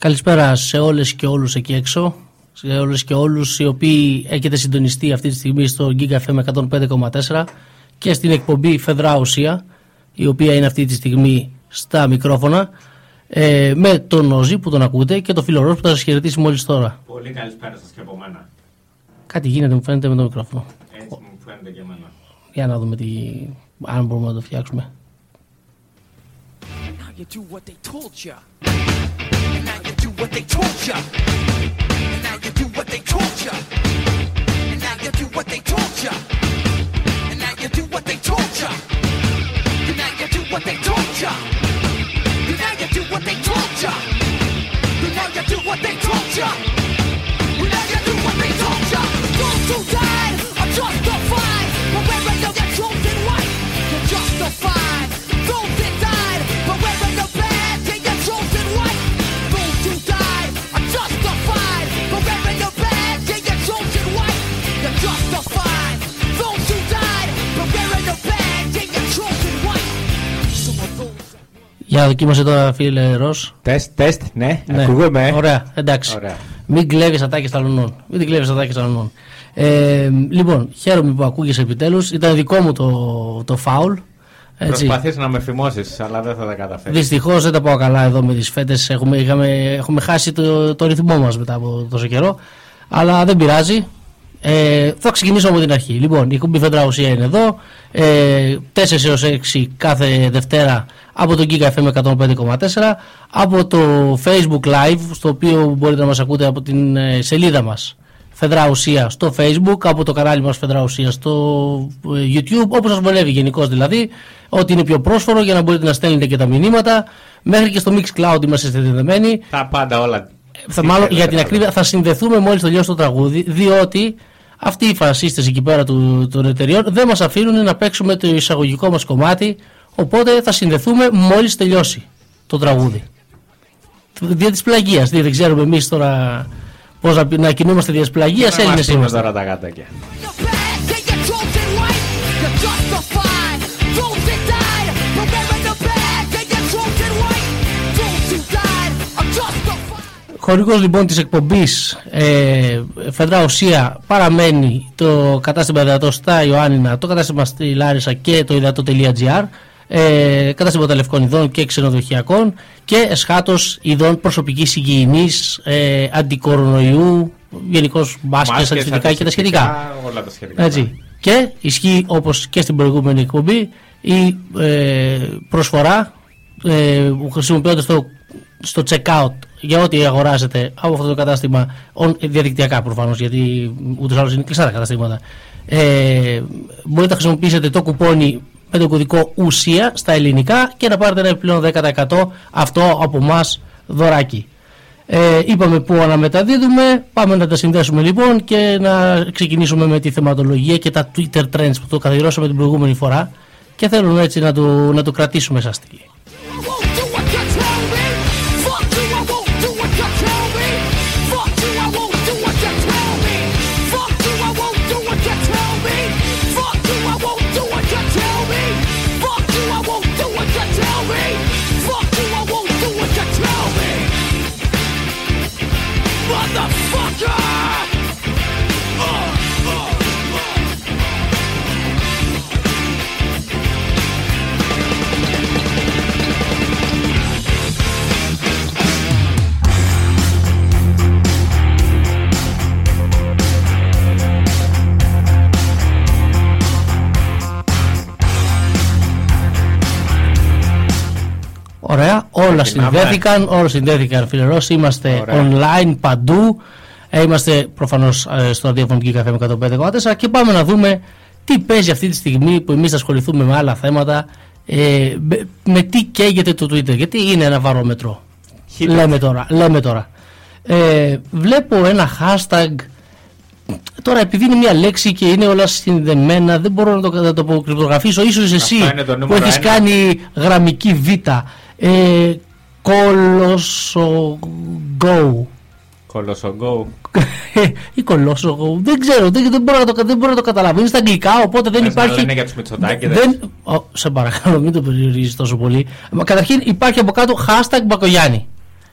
Καλησπέρα σε όλες και όλους εκεί έξω σε όλες και όλους οι οποίοι έχετε συντονιστεί αυτή τη στιγμή στο Giga FM 105,4 και στην εκπομπή Φεδρά Ουσία η οποία είναι αυτή τη στιγμή στα μικρόφωνα ε, με τον Νόζη που τον ακούτε και τον φίλο Ρος που θα σας χαιρετήσει μόλις τώρα. Πολύ καλησπέρα σας και από μένα. Κάτι γίνεται μου φαίνεται με το μικρόφωνο. Έτσι μου φαίνεται και εμένα. Για να δούμε τι, αν μπορούμε να το φτιάξουμε. Now you do what they told you. Now you do what they told you. Now you do what they told you. And now you do what they told you. And now you do what they told you. And now you do what they told you. And now you do what they told you. And now you do what they told you. Για δοκίμασε τώρα φίλε Ρος Τεστ, τεστ, ναι, Ναι. ακούγομαι. Ωραία, εντάξει. Ωραία. Μην κλέβεις ατάκες ταλωνών. Μην την κλέβεις ατάκες ταλωνών. Ε, λοιπόν, χαίρομαι που ακούγεσαι επιτέλους. Ήταν δικό μου το, το φάουλ. Έτσι. Προσπαθείς να με φημώσεις, αλλά δεν θα τα καταφέρεις. Δυστυχώς δεν τα πάω καλά εδώ με τις φέτες. Έχουμε, είχαμε- έχουμε χάσει το, το ρυθμό μας μετά από τόσο καιρό. Αλλά δεν πειράζει. Ε, θα ξεκινήσω από την αρχή. Λοιπόν, η κουμπί Φέντρα Ουσία είναι εδώ. Ε, 4 έως 6 κάθε Δευτέρα από το Giga FM 105,4 από το Facebook Live στο οποίο μπορείτε να μας ακούτε από την ε, σελίδα μας Φεδρά Ουσία στο Facebook από το κανάλι μας Φεδρά Ουσία στο ε, YouTube όπως σας βολεύει γενικώς δηλαδή ότι είναι πιο πρόσφορο για να μπορείτε να στέλνετε και τα μηνύματα. Μέχρι και στο Mixcloud είμαστε συνδεδεμένοι. Τα πάντα όλα. θα, μάλλον, για την ακρίβεια θα συνδεθούμε μόλις τελειώσει το τραγούδι διότι αυτοί οι φασίστες εκεί πέρα του, των εταιριών δεν μας αφήνουν να παίξουμε το εισαγωγικό μας κομμάτι οπότε θα συνδεθούμε μόλις τελειώσει το τραγούδι δια της πλαγίας δηλαδή δεν ξέρουμε εμείς τώρα πώς να, να κινούμαστε δια της πλαγίας Να Έλληνες μας πούνε είμαστε τώρα τα γάτακια. You're bad, say you're chosen white. You're justified. Those that died, but wearing the badge, say you're chosen white. Those who died are justified. Χορηγός λοιπόν της εκπομπής ε, Φεδρά Ουσία παραμένει το κατάστημα υδατό στα Ιωάννινα, το κατάστημα στη Λάρισα και το υδατό.gr ε, κατάστημα ταλευκών ειδών και ξενοδοχειακών και εσχάτως ειδών προσωπικής υγιεινής, ε, αντικορονοϊού, γενικώς μάσκες, αντισηπτικά και τα σχετικά. Όλα τα σχετικά. Έτσι. Και ισχύει όπως και στην προηγούμενη εκπομπή η ε, προσφορά ε, που χρησιμοποιώντας το, στο checkout για ό,τι αγοράζετε από αυτό το κατάστημα on, διαδικτυακά προφανώς γιατί ούτως άλλως είναι κλειστά τα καταστήματα ε, μπορείτε να χρησιμοποιήσετε το κουπόνι με το κωδικό ουσία στα ελληνικά και να πάρετε ένα επιπλέον 10% αυτό από εμά δωράκι. Ε, είπαμε που αναμεταδίδουμε, πάμε να τα συνδέσουμε λοιπόν και να ξεκινήσουμε με τη θεματολογία και τα Twitter trends που το καθιερώσαμε την προηγούμενη φορά και θέλουμε έτσι να το, να το κρατήσουμε σαν στήλη. Ωραία, όλα Ξεκινάμε. συνδέθηκαν, όλα συνδέθηκαν φίλε Ρώση, είμαστε Ωραία. online παντού, ε, είμαστε προφανώς ε, στο ραδιόφωνο Giga FM 105,4 και πάμε να δούμε τι παίζει αυτή τη στιγμή που εμείς θα ασχοληθούμε με άλλα θέματα, ε, με, με τι καίγεται το Twitter, γιατί είναι ένα βαρόμετρο. Χίλια. Λέμε τώρα, λέμε τώρα. Ε, βλέπω ένα hashtag Τώρα, επειδή είναι μια λέξη και είναι όλα συνδεμένα, δεν μπορώ να το, να το αποκρυπτογραφήσω. Ίσως εσύ είναι το που νούμερο έχεις ένα. κάνει γραμμική β. Ε, Κολοσογκόου. Κολοσογκό. ή κολόσογο. Δεν ξέρω, δεν, δεν, μπορώ να το, δεν μπορώ να το καταλάβω. Είναι στα αγγλικά, οπότε δεν Θες να υπάρχει. λένε για τους Μητσοτάκηδες. δεν, Ω, σε παρακαλώ, μην το περιορίζεις τόσο πολύ. Μα Καταρχήν υπάρχει από κάτω hashtag Μπακογιάννη.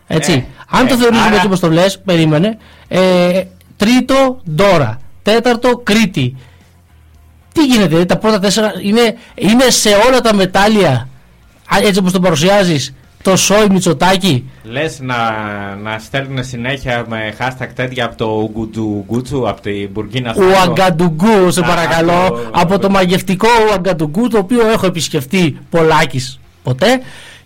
Έτσι. Ε, Αν ε, το θεωρήσουμε άρα- έτσι όπως το λες, περίμενε. Ε, τρίτο, Ντόρα. Τέταρτο, Κρήτη. Τι γίνεται, τα πρώτα τέσσερα είναι, είναι σε όλα τα μετάλλια, α, έτσι όπως το παρουσιάζεις, το Σόι Μητσοτάκη. Λες να, να στέλνουν συνέχεια με hashtag τέτοια από το Γκουτζου Γκούτσου, από την Μπουργκίνα Ο Αγκαντουγκού, σε Α, παρακαλώ, το- από το μαγευτικό Αγκαντουγκού, το οποίο έχω επισκεφτεί πολλάκις ποτέ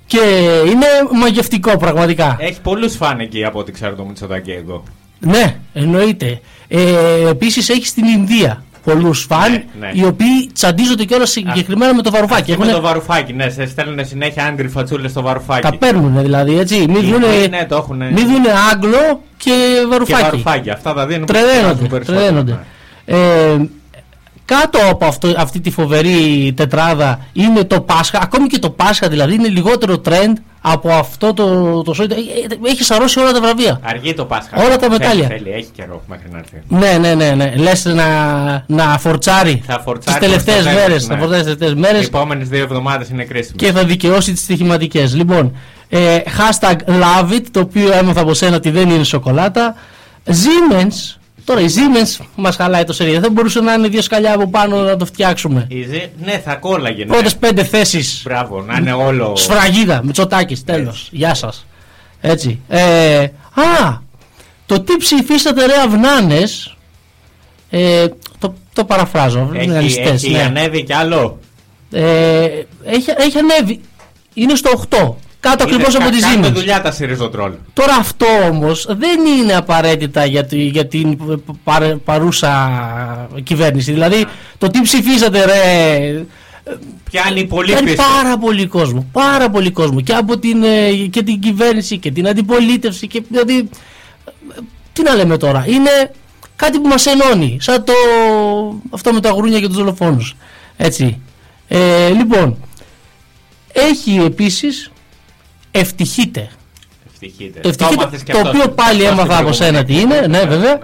και είναι μαγευτικό πραγματικά. Έχει πολλούς φαν εκεί από ό,τι ξέρω το Μητσοτάκη εγώ. Ναι, εννοείται. Ε, επίσης έχεις στην Ινδία πολλούς φαν, Ναι, ναι. οι οποίοι τσαντίζονται κιόλας συγκεκριμένα με το βαρουφάκι. Αυτή με Έχουνε- το βαρουφάκι, ναι, σε στέλνουν συνέχεια angry φατσούλες στο βαρουφάκι. τα παίρνουν δηλαδή, έτσι. Μην Οι δούνε, Ινδοί, ναι, το έχουνε. μην δούνε Άγγλο και Και βαρουφάκι. βαρουφάκι, αυτά τα δίνουν. που Τρελαίνονται. βάζουν περισσότερο, τρελαίνονται. ναι. Ε, κάτω από αυτό, αυτή τη φοβερή τετράδα είναι το Πάσχα. Ακόμη και το Πάσχα δηλαδή είναι λιγότερο trend από αυτό το, το show. Ε, ε, Έχει σαρώσει όλα τα βραβεία. Αργεί το Πάσχα. Όλα τα Θέλει, μετάλλια. Θέλει, έχει καιρό μέχρι να έρθει. Ναι, ναι, ναι. ναι. Λες να, να φορτσάρει Θα τι φορτσάρει τελευταίε προς το τέλος, μέρες. ναι. Θα φορτσάρει τις τελευταίες μέρες Οι επόμενες δύο εβδομάδες είναι κρίσιμες. και θα δικαιώσει τις στοιχηματικές. Λοιπόν, ε, hashtag love it, το οποίο έμαθα από σένα ότι δεν είναι σοκολάτα. Siemens, τώρα η Siemens μας χαλάει το σερί. Δεν μπορούσε να είναι δύο σκαλιά από πάνω να το φτιάξουμε. Ναι, θα κόλλαγε. Ναι. Πρώτες πέντε θέσεις Μπράβο, να είναι όλο. Σφραγίδα, Μητσοτάκης, τέλος. Γεια σας. Έτσι. Ε, α, το τι ψηφίσατε ρε αυνάνες, ε, το, το παραφράζω, Έχει, ρεαλιστές, έχει ναι. ανέβει κι άλλο; Ε, έχει, έχει ανέβει. Είναι στο 8. Κάτω ακριβώς Είδες, από κα- τη κάνουν Siemens. δουλειά τα Σιριζοτρόλ. Τώρα αυτό όμως δεν είναι απαραίτητα για, τη- για την παρε- παρούσα κυβέρνηση. Δηλαδή το τι ψηφίσατε ρε Πιάνει πολύ Παίρνει πίσω. πάρα πολύ κόσμο. Πάρα πολύ κόσμο. Και από την, ε, και την κυβέρνηση και την αντιπολίτευση. Και, δηλαδή, ε, τι να λέμε τώρα. Είναι κάτι που μας ενώνει. Σαν το, αυτό με τα αγρούνια και τους δολοφόνους. Έτσι. Ε, λοιπόν, έχει επίσης ευτυχείτε. Ευτυχείτε. Ευτυχείτε, έμαθες κι το αυτός οποίο στην- πάλι στην έμαθα από σένα τι είναι, ναι, βέβαια.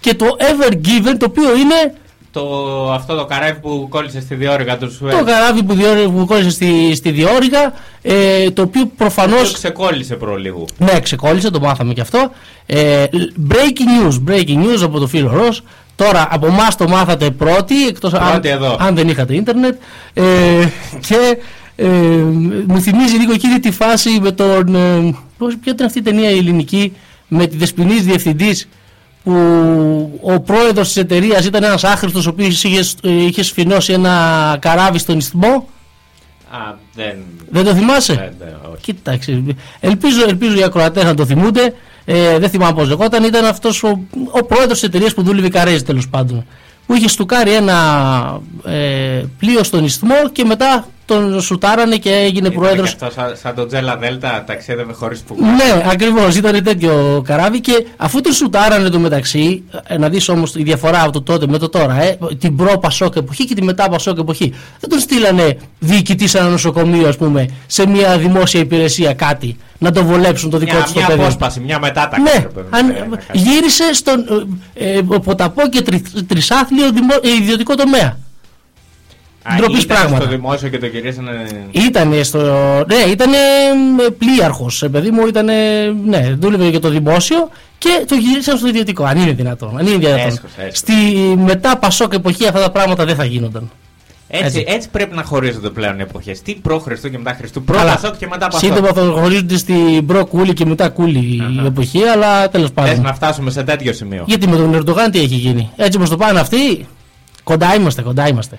Και το Ever Given, το οποίο είναι Το, αυτό το καράβι που κόλλησε στη διόρυγα του Σουέζ. το καράβι που, διόρυ- που κόλλησε στη, στη διόρυγα, ε, το οποίο Το προφανώς ξεκόλλησε προλίγου. Ναι, ξεκόλλησε, το μάθαμε και αυτό. Ε, breaking news, breaking news από το φίλο Ρος. Τώρα από εμάς το μάθατε πρώτοι, εκτός αν, Πρώτοι εδώ. αν δεν είχατε ίντερνετ. Ε, και ε, μου θυμίζει λίγο εκείνη τη φάση με τον... Ε, πώς, ποια ήταν αυτή η ταινία η ελληνική με τη Δεσποινής Διευθυντής που ο πρόεδρος της εταιρείας ήταν ένας άχρηστος ο οποίος είχε, είχε σφινώσει ένα καράβι στον ισθμό. Α, δεν. Δεν το θυμάσαι; Ναι, ναι, όχι. Κοίταξε. Ελπίζω, ελπίζω οι ακροατές να το θυμούνται. Ε, δεν θυμάμαι πώς λεγόταν. Ήταν αυτός ο, ο πρόεδρος της εταιρείας που δούλευε Καρέζη τέλος πάντων. Που είχε στουκάρει ένα ε, πλοίο στον ισθμό και μετά τον σουτάρανε και έγινε Ήταν πρόεδρο. και αυτό σαν, σαν το Τζέλα Δέλτα ταξίδευε χωρί που. Ναι, ακριβώ. Ήταν τέτοιο καράβι και αφού τον σουτάρανε το μεταξύ, ε, να δει όμω η διαφορά από το τότε με το τώρα, ε, την προ Πασόκ εποχή και τη μετά Πασόκ εποχή. Δεν τον στείλανε διοικητή σε ένα νοσοκομείο, α πούμε, σε μια δημόσια υπηρεσία κάτι, να τον βολέψουν το δικό Μια, του το μια παιδί. απόσπαση, μια μετάταξη. Ναι, ρε παιδί μου, αν, ε, να κάνει. γύρισε στον ε, ε, ποταπό και τρι, τρισάθλιο δημο- ε, ιδιωτικό τομέα. Α, ντροπής ήταν πράγματα. στο δημόσιο και το κυρίσανε. Ήτανε στο. Ναι, ήταν πλοίαρχος. Παιδί μου ήταν. Ναι, δούλευε για το δημόσιο και το γυρίσαν στο ιδιωτικό. Αν είναι δυνατόν. Αν είναι δυνατόν. Έσχος, έσχος. Στη μετά Πασόκ εποχή αυτά τα πράγματα δεν θα γίνονταν. Έτσι, Έτσι. έτσι. πρέπει να χωρίζονται πλέον οι εποχές. Τι προ Χριστού και μετά Χριστού. Προ Καλά. Πασόκ και μετά Πασόκ. Σύντομα θα χωρίζονται στην προ κούλη και μετά κούλη η εποχή, αλλά τέλος Θες πάντων. να φτάσουμε σε τέτοιο σημείο. Γιατί με τον Ερντογάν τι έχει γίνει; Έτσι όπως το πάνε αυτοί, κοντά είμαστε, κοντά είμαστε.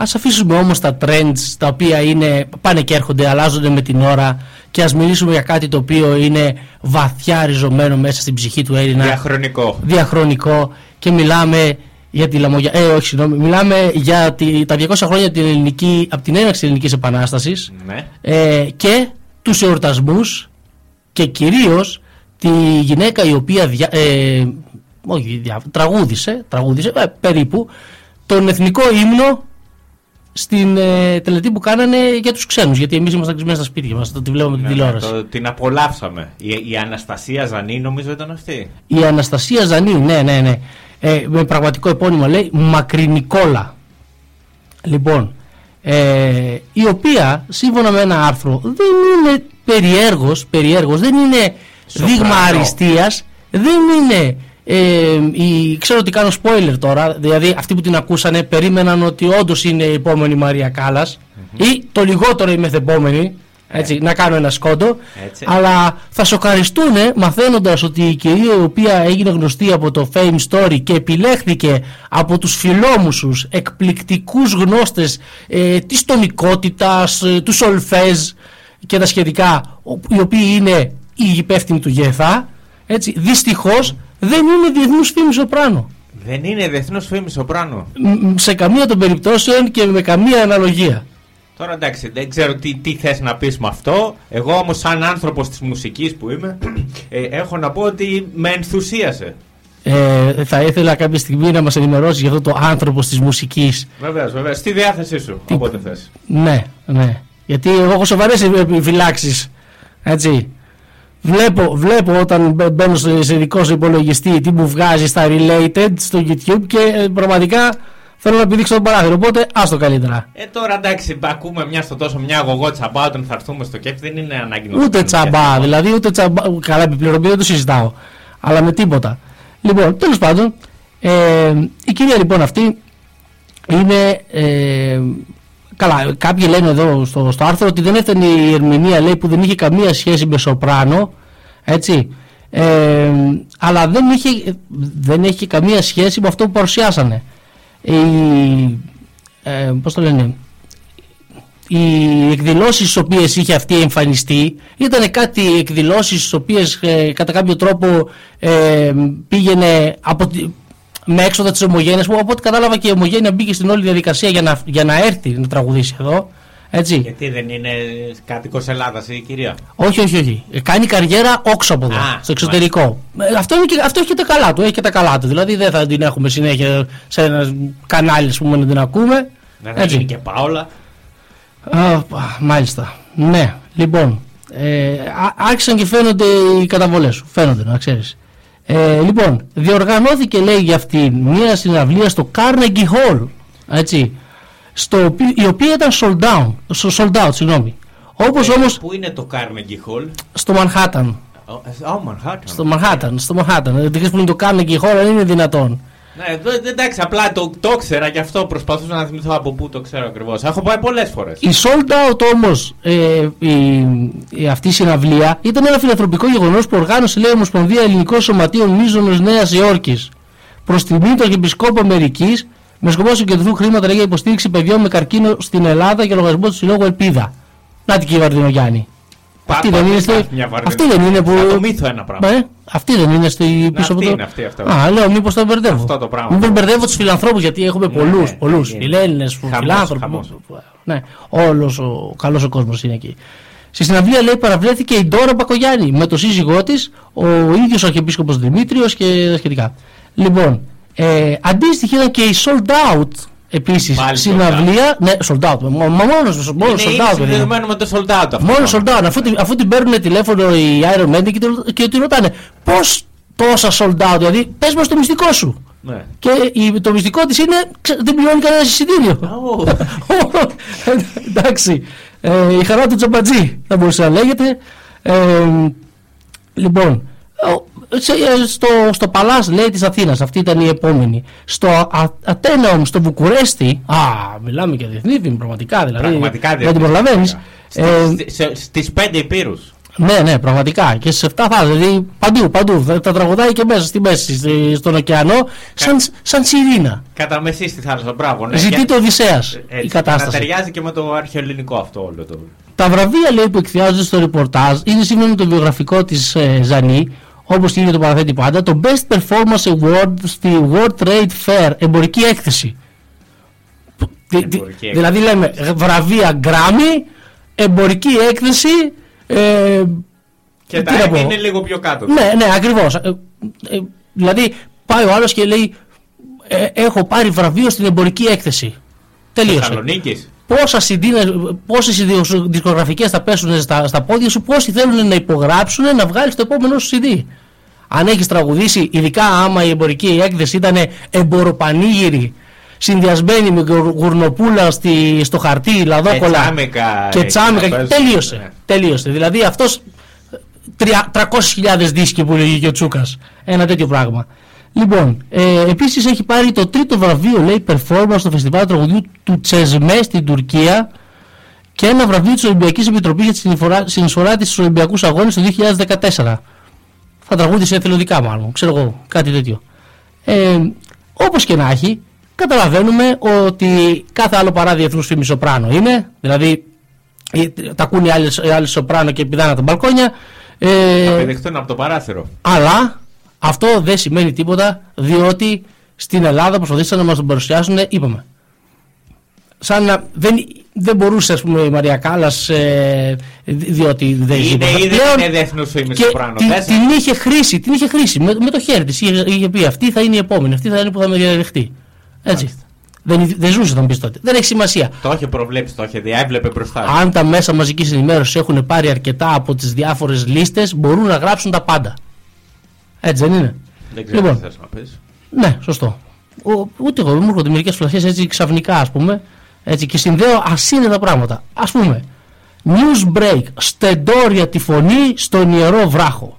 Ας αφήσουμε όμως τα trends τα οποία είναι, πάνε και έρχονται, αλλάζονται με την ώρα και ας μιλήσουμε για κάτι το οποίο είναι βαθιά ριζωμένο μέσα στην ψυχή του Έλληνα Διαχρονικό. διαχρονικό και μιλάμε για τη Λαμογιά. Ε, όχι, συγγνώμη. Μιλάμε για τη, τα 200 χρόνια από την, ελληνική, από την έναρξη της Ελληνικής Επανάστασης Ναι. ε, και τους εορτασμούς και κυρίως τη γυναίκα η οποία δια, ε, όχι, δια, τραγούδισε, τραγούδισε ε, περίπου τον εθνικό ύμνο στην ε, τελετή που κάνανε για τους ξένους γιατί εμείς ήμασταν κλεισμένοι στα σπίτια μας το τη βλέπαμε την Ναι, ναι, τηλεόραση το- την απολαύσαμε. Η, η Αναστασία Ζανή νομίζω ήταν αυτή; η Αναστασία Ζανή ναι ναι ναι ε, με πραγματικό επώνυμο λέει Μακρινικόλα λοιπόν ε, η οποία σύμφωνα με ένα άρθρο δεν είναι περιέργως, περιέργως δεν είναι Σοπρανό. δείγμα αριστείας δεν είναι ε, η, ξέρω ότι κάνω spoiler τώρα δηλαδή αυτοί που την ακούσανε περίμεναν ότι όντως είναι η επόμενη Μαρία Κάλλας ή το λιγότερο η μεθεπόμενη έτσι, να κάνω ένα σκόντο Έτσι. αλλά θα σοκαριστούν μαθαίνοντας ότι η κυρία η οποία έγινε γνωστή από το Fame Story και επιλέχθηκε από τους φιλόμουσους εκπληκτικούς γνώστες ε, της τονικότητας, ε, τους σολφέζ και τα σχετικά ο- οι οποίοι είναι οι υπεύθυνοι του ΓΕΘΑ έτσι, δυστυχώς δεν είναι διεθνούς φήμης σοπράνο Δεν είναι διεθνώ φήμης Σοπράνο. Μ, μ, σε καμία των περιπτώσεων και με καμία αναλογία Τώρα εντάξει, δεν ξέρω τι, τι θες να πεις με αυτό. Εγώ όμως σαν άνθρωπος της μουσικής που είμαι, ε, έχω να πω ότι με ενθουσίασε. ε, θα ήθελα κάποια στιγμή να μας ενημερώσεις για αυτό το άνθρωπος της μουσικής Βεβαίως, βεβαίως. Στη διάθεσή σου, όποτε θες. Ναι, ναι. Γιατί εγώ έχω σοβαρές επιφυλάξει. Έτσι. Βλέπω, βλέπω όταν μπαι- μπαίνω σε σε δικό σου υπολογιστή τι μου βγάζει στα related στο YouTube και ε, πραγματικά θέλω να πηδήξω τον παράθυρο. Οπότε άστο καλύτερα. Ε, τώρα εντάξει, ακούμε μια στο τόσο μια γογό τσαμπά όταν θα έρθουμε στο κέφι, δεν είναι ανάγκη να Ούτε σου κάνουμε τσαμπά, τέτοια. δηλαδή ούτε τσαμπά. Καλά, επιπληρωμή δεν το συζητάω. Αλλά με τίποτα. Λοιπόν, τέλος πάντων, ε, η κυρία λοιπόν αυτή είναι. Ε, καλά, κάποιοι λένε εδώ στο, στο άρθρο ότι δεν έφτανε η ερμηνεία λέει, που δεν είχε καμία σχέση με σοπράνο. Έτσι. Ε, αλλά δεν είχε, δεν έχει καμία σχέση με αυτό που παρουσιάσανε. Η, ε, πώς το λένε, οι εκδηλώσεις στις οποίες είχε αυτή εμφανιστεί ήταν κάτι εκδηλώσεις στις οποίες ε, κατά κάποιο τρόπο ε, πήγαινε από τη, με έξοδα της ομογένειας που από ό,τι κατάλαβα και η ομογένεια μπήκε στην όλη διαδικασία για να, για να έρθει να τραγουδήσει εδώ έτσι. Γιατί δεν είναι κάτοικος Ελλάδας η κυρία; Όχι, όχι, όχι. Ε, Κάνει καριέρα όξω από εδώ, Α, στο εξωτερικό. Ε, Αυτό, είναι και, αυτό έχει και τα καλά του. Έχει και τα καλά του. Δηλαδή δεν θα την έχουμε συνέχεια σε ένα κανάλι ας πούμε, να την ακούμε. Δεν θα γίνει και Πάολα. Α, πα, μάλιστα. Ναι, λοιπόν. Ε, ά- άρχισαν και φαίνονται οι καταβολές σου. Φαίνονται, να ξέρεις. Ε, λοιπόν, διοργανώθηκε λέει για αυτήν μια συναυλία στο Carnegie Hall. Έτσι. Στο, οποί- η οποία ήταν sold out. στο- Sold out, συγγνώμη. Όπως Ε, όμως Πού είναι το Carnegie Hall; στο Manhattan. Ω, ε, Ω, Manhattan. Στο Manhattan, στο Manhattan. Δεν ξέρεις που είναι το Carnegie Hall, δεν είναι δυνατόν. Ναι, δε- δε- εντάξει, απλά το, το ήξερα και αυτό προσπαθούσα να θυμηθώ από πού το ξέρω ακριβώς. Έχω πάει πολλές φορές. Η sold out όμως ε, η, η, αυτή η συναυλία ήταν ένα φιλανθρωπικό γεγονός που οργάνωσε λέει η Ομοσπονδία Ελληνικών Σωματείων Μίζωνος Νέας Υόρκης προς τιμή του Αρχιεπισκόπου Αμερικής με σκοπό να συγκεντρωθούν χρήματα λέει, για υποστήριξη παιδιών με καρκίνο στην Ελλάδα για λογαριασμό του Συλλόγου Ελπίδα. Να την κύριε Βαρδινογιάννη. Αυτή δεν είναι, στο... αυτή δεν είναι που. Θα το μύθω ένα πράγμα. Ε, αυτή δεν είναι στη πίσω αυτή από το. είναι, αυτή, αυτή. Α, λέω, μήπως το μπερδεύω. Αυτό το πράγμα. Μήπω μπερδεύω τους φιλανθρώπους γιατί έχουμε Ναι, πολλούς. ναι, Πολλούς. ναι, Οι ναι. Έλληνε Χαμός, φιλάνθρωποι. χαμός. Ναι, όλος ο καλός ο κόσμος είναι εκεί. Στη συναυλία λέει παραβλέθηκε η Ντόρα Μπακογιάννη με τον σύζυγό της, ο ίδιος ο Αρχιεπίσκοπος Δημήτριος και τα σχετικά. Λοιπόν, ε, αντίστοιχη ήταν και η sold out επίσης Πάλι sold συναυλία. Ναι, sold out. Μόνος μόνος Είναι sold ήδη out. παιδί μου. συνδεδεμένο με το sold out αυτό. Μόνος sold out. Αφού, την- αφού την παίρνουν τηλέφωνο οι Iron Man και, τη- και τη ρωτάνε πώς τόσα sold out, δηλαδή πες μας το μυστικό σου. Ναι. Και η- το μυστικό της είναι ξε- δεν πληρώνει κανένα εισιτήριο. Ω. Εντάξει. Ε, η χαρά του τσαμπατζή θα μπορούσε να λέγεται. Ε, λοιπόν, ο- σε- ε, στο, στο Παλάς λέει της Αθήνας, αυτή ήταν η επόμενη. Στο Α- Ατένα όμως, στο Βουκουρέστι, α, μιλάμε για διεθνή φήμη πραγματικά δηλαδή. Πραγματικά Δεν την διεθνή προλαβαίνεις. φήμη. Ε, Στις- σε- Στις πέντε υπήρους. Ναι, ναι, πραγματικά. Και σε 7 θάλασσε. Δηλαδή παντού, παντού. Θα- Τα τραγουδάει και μέσα στη μέση, στη- στον ωκεανό, σαν, σαν σιρήνα. Κατά μεσή στη θάλασσα, μπράβο. Ναι. Ζητεί Και- το Οδυσσέας έτσι, η Να κατάσταση. ταιριάζει και με το αρχαιοελληνικό αυτό όλο το. Τα βραβεία λέει, που εκθιάζονται στο ρεπορτάζ είναι σύμφωνα με το βιογραφικό της ε, Ζανή, όπως και είναι το παραθέτει πάντα, το Best Performance Award στη World Trade Fair, εμπορική έκθεση. Δη- δη- Εμπορική δηλαδή λέμε ε, βραβεία Grammy, εμπορική έκθεση. Ε, Και τι να τα πω. είναι λίγο πιο κάτω. ναι, ναι, ακριβώς. δηλαδή πάει ο άλλος και λέει: ε, Έχω πάρει βραβείο στην εμπορική έκθεση. Τελείωσε. Θεσσαλονίκης. Πόσα CD, να- πόσες ιδιο- δισκογραφικές θα πέσουν στα, στα πόδια σου, πόσοι θέλουν να υπογράψουν να βγάλεις το επόμενο σου CD. Αν έχεις τραγουδήσει, ειδικά άμα η εμπορική έκθεση ήταν εμποροπανήγυρη, συνδυασμένη με γουρ- γουρνοπούλα στη, στο χαρτί, λαδόκολα τσάμικα, και ε, τσάμικα, να παίζουν, τελείωσε. ναι. Τελείωσε. Δηλαδή αυτός 300.000 δίσκοι που λέγει και ο Τσούκας. Ένα τέτοιο πράγμα. Λοιπόν, ε, επίσης έχει πάρει το τρίτο βραβείο, λέει, performance στο φεστιβάλ τραγουδιού του Τσεσμέ στην Τουρκία και ένα βραβείο της Ολυμπιακής Επιτροπής για τη συνεισφορά- συνεισφορά της στους Ολυμπιακούς Αγώνες το 2014. Θα τραγούδισε εθελοντικά μάλλον, ξέρω εγώ, κάτι τέτοιο. Ε, όπως και να έχει, καταλαβαίνουμε ότι κάθε άλλο παρά διεθνούς φήμη σοπράνο είναι, δηλαδή ε, τα ακούν οι άλλες, οι άλλες σοπράνο και πηδάνε από τα μπαλκόνια, Θα ε, πηδηχτούν από το παράθυρο. αλλά αυτό δεν σημαίνει τίποτα διότι στην Ελλάδα προσπαθήσαν να μας τον παρουσιάσουν, είπαμε. Σαν να δεν, δεν μπορούσε ας πούμε η Μαρία Κάλλας ε, δι- διότι δεν Είναι τίποτα. ή δεν Πλέον είναι διεθνούς φήμη και σοπράνο. την, Θες- την είχε χρήσει, την είχε χρήσει με, με το χέρι της. Είχε, είχε πει αυτή θα είναι η επόμενη, αυτή θα είναι που θα με διαδεχτεί. Έτσι. Δεν, δεν ζούσε θα μου πεις τότε. Δεν έχει σημασία. Το είχε προβλέψει, το είχε δει, έβλεπε μπροστά. του. Αν τα μέσα μαζικής ενημέρωσης έχουν πάρει αρκετά από τις διάφορες λίστες μπορούν να γράψουν τα πάντα. Έτσι δεν είναι. Δεν ξέρω Λοιπόν. τι θες να πεις. Ναι, σωστό. Ο, ούτε εγώ μου έρχονται μερικές φλασιέ έτσι ξαφνικά, ας πούμε. Έτσι, και συνδέω ασύνδετα πράγματα. Α πούμε, news break. Στεντόρια τη φωνή στον ιερό βράχο.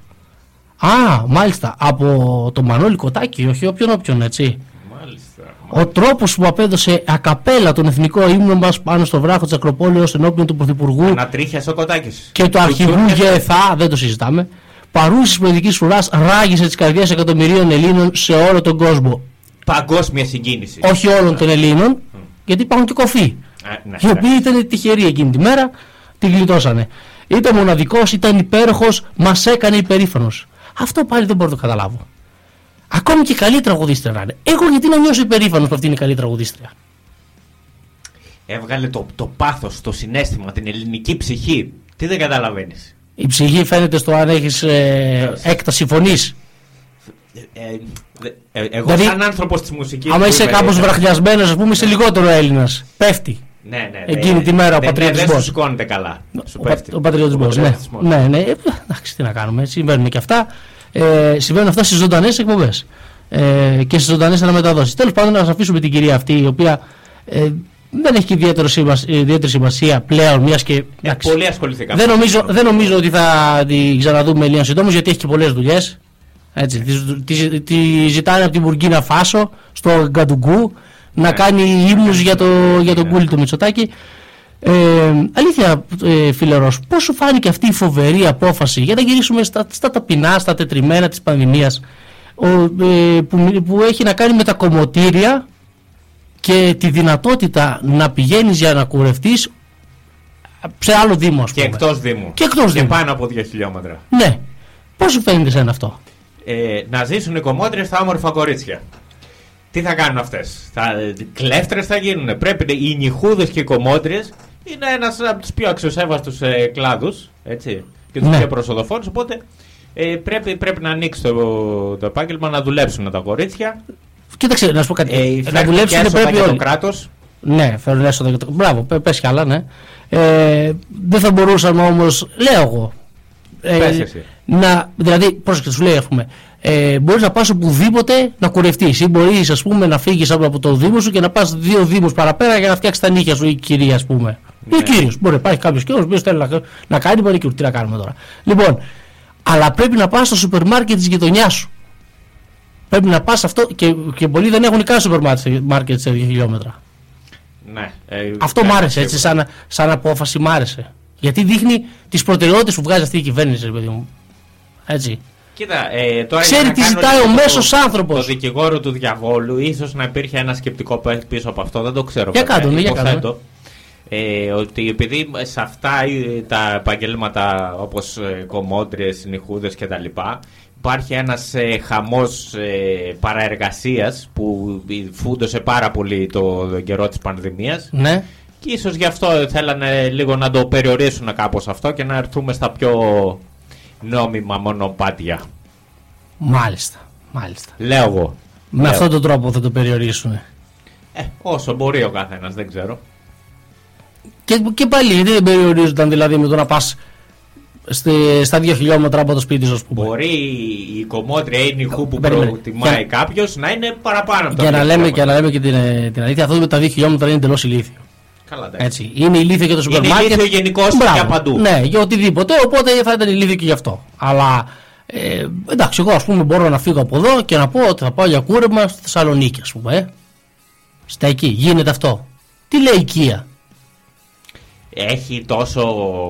Α, μάλιστα. Από το Μανώλη Κοτάκη, όχι όποιον όποιον, έτσι. Μάλιστα. Ο τρόπος που απέδωσε ακαπέλα τον εθνικό ύμνο μας πάνω στο βράχο της Ακροπόλεως ενώπιον του Πρωθυπουργού Ανατρίχιασε ο κοτάκης. και του αρχηγού ΓΕΘΑ, δεν το συζητάμε, παρούσης πολιτικής φρουράς ράγισε τις καρδιές εκατομμυρίων Ελλήνων σε όλο τον κόσμο. Παγκόσμια συγκίνηση. όχι όλων των Ελλήνων, γιατί υπάρχουν και κοφοί. Α, ναι, Οι οποίοι ήταν τυχεροί εκείνη τη μέρα, τη γλιτώσανε. Ήταν μοναδικός, ήταν υπέροχο, μας έκανε υπερήφανος. Αυτό πάλι δεν μπορώ να το καταλάβω. Ακόμη και καλή τραγουδίστρια να είναι. Εγώ γιατί να νιώσω υπερήφανος που αυτή είναι η καλή τραγουδίστρια; Έβγαλε το, το πάθος, το συνέστημα, την ελληνική ψυχή. Τι δεν καταλαβαίνεις. Η ψυχή φαίνεται στο αν έχεις ε, έκταση φωνής. Ε, ε, δε- ε, εγώ Δηλαδή, σαν άνθρωπος της μουσικής... Άμα που είσαι είμαι, κάπως ε, βραχνιασμένος, ας πούμε, είσαι λιγότερο Έλληνας. Πέφτει. Ναι, ναι, Εκείνη ναι, τη μέρα ο δεν- πατριωτισμός. Δεν σου σηκώνεται καλά. Σου Ο, πα, πέφτει. ο πατριωτισμός, ναι. πατριωτισμός. ναι, ναι. Ε, εντάξει, τι να κάνουμε. Συμβαίνουν και αυτά. Ε, συμβαίνουν αυτά στις ζωντανές εκπομπές. Ε, και στις ζωντανές αναμεταδόσεις. Τέλος πάντων, να σα αφήσουμε την κυρία αυτή, η οποία ε, δεν έχει και ιδιαίτερο σημασ- ιδιαίτερη σημασία πλέον, μιας και. Ε, εντάξει, πολύ ασχοληθήκαμε. δεν, νομίζω, δεν νομίζω ότι θα την ξαναδούμε λίγο συντόμω, γιατί έχει και πολλές δουλειές. Έτσι, τη, τη, τη ζητάνε από την Μπουργκίνα Φάσο στο Γκαντουγκού να Ναι. κάνει ύμνους για, το, για τον κούλι του Μητσοτάκη. Ε, αλήθεια, ε, φίλε Ρος, πώς σου φάνηκε αυτή η φοβερή απόφαση; Για να γυρίσουμε στα, στα ταπεινά, στα τετριμένα της πανδημίας ο, ε, που, μι- που έχει να κάνει με τα κομμωτήρια και τη δυνατότητα να πηγαίνεις για να κουρευτείς σε άλλο δήμο ας Και πούμε. εκτός Δήμου. Και εκτός Και Δήμου. πάνω από δύο χιλιόμετρα. Ναι. Πώς σου φαίνεται σένα αυτό; Ε, να ζήσουν οι κομμότριες στα όμορφα κορίτσια. Τι θα κάνουν αυτές; Θα, κλέφτρες θα γίνουν. Πρέπει οι νυχούδες και οι κομμότριες είναι ένας από τους πιο αξιοσέβαστους ε, κλάδους. Έτσι. Και τους Ναι. πιο προσοδοφόρους. Οπότε ε, πρέπει, πρέπει να ανοίξει το, το επάγγελμα να δουλέψουν τα κορίτσια. Κοίταξε, να σου πω κάτι. Ε, να φέρνουν δουλέψουν και έσοδα πρέπει για το όλοι. κράτος. Ναι, φέρουν έσοδα για το. Μπράβο, πε, πες κι άλλα, ναι. Ε, δεν θα μπορούσαμε όμως, λέω εγώ. Ε, Πες εσύ. να, δηλαδή, πρόσεξε, σου λέει, ας πούμε, ε, μπορείς να πας οπουδήποτε να κουρευτείς. Ή μπορείς, ας πούμε, να φύγεις από το Δήμο σου και να πας δύο Δήμους παραπέρα για να φτιάξεις τα νύχια σου ή η κυρία, ας πούμε. Ή ο Ναι. κύριος. Μπορεί να υπάρχει κάποιος κύριος που θέλει να, να κάνει μανικιούρ. Τι να κάνουμε τώρα. Λοιπόν, αλλά πρέπει να πας στο σούπερ μάρκετ της γειτονιάς σου. Πρέπει να πας αυτό και, και πολλοί δεν έχουν καν σούπερ μάρκετ σε 2 χιλιόμετρα. Ναι, ε, Αυτό ναι, μ' άρεσε έτσι, σίγουρα. σαν, σαν απόφαση μ' άρεσε. Γιατί δείχνει τις προτεραιότητες που βγάζει αυτή η κυβέρνηση, ρε παιδί μου. Έτσι. Κοίτα, ε, τώρα Ξέρει για να τι κάνω ζητάει λίγο ο το- μέσος άνθρωπος. Το δικηγόρο του διαβόλου, ίσως να υπήρχε ένα σκεπτικό π- πίσω από αυτό, δεν το ξέρω. Για βέβαια, κάτω, ναι, για υποθέτω. κάτω. Ε, ότι επειδή σε αυτά ε, τα επαγγέλματα όπως ε, κομμότριες, νυχούδες κτλ υπάρχει ένας ε, χαμός ε, παραεργασίας που φούντωσε πάρα πολύ το καιρό της πανδημίας Ναι. και ίσως γι' αυτό θέλανε λίγο να το περιορίσουν κάπως αυτό και να έρθουμε στα πιο νόμιμα μονοπάτια. Μάλιστα. Μάλιστα. Λέω εγώ. Με Λέω. αυτόν τον τρόπο θα το περιορίσουν. Ε, όσο μπορεί ο καθένας, δεν ξέρω. Και, και πάλι γιατί δεν περιορίζονταν δηλαδή με το να πα στα δύο χιλιόμετρα από το σπίτι σου, α πούμε. Μπορεί η κομμότρια ή η νυχού που Περίμενε. προτιμάει Για- κάποιος να είναι παραπάνω από τα Για να, δύο λέμε, χιλιόμετρα. και να λέμε και την, ε, την αλήθεια, αυτό με τα δύο χιλιόμετρα είναι εντελώς ηλίθιο. Καλά, εντάξει. Έτσι. Είναι ηλίθιο και το σούπερ Είναι μάρκετ. ηλίθιο γενικώς Μπράβο. για παντού. Ναι, για οτιδήποτε. Οπότε θα ήταν ηλίθιο και γι' αυτό. Αλλά ε, εντάξει, εγώ ας πούμε μπορώ να φύγω από εδώ και να πω ότι θα πάω για κούρεμα στη Θεσσαλονίκη, ας πούμε. Ε. Στα εκεί. Γίνεται αυτό. Τι λέει η οικία. Έχει τόσο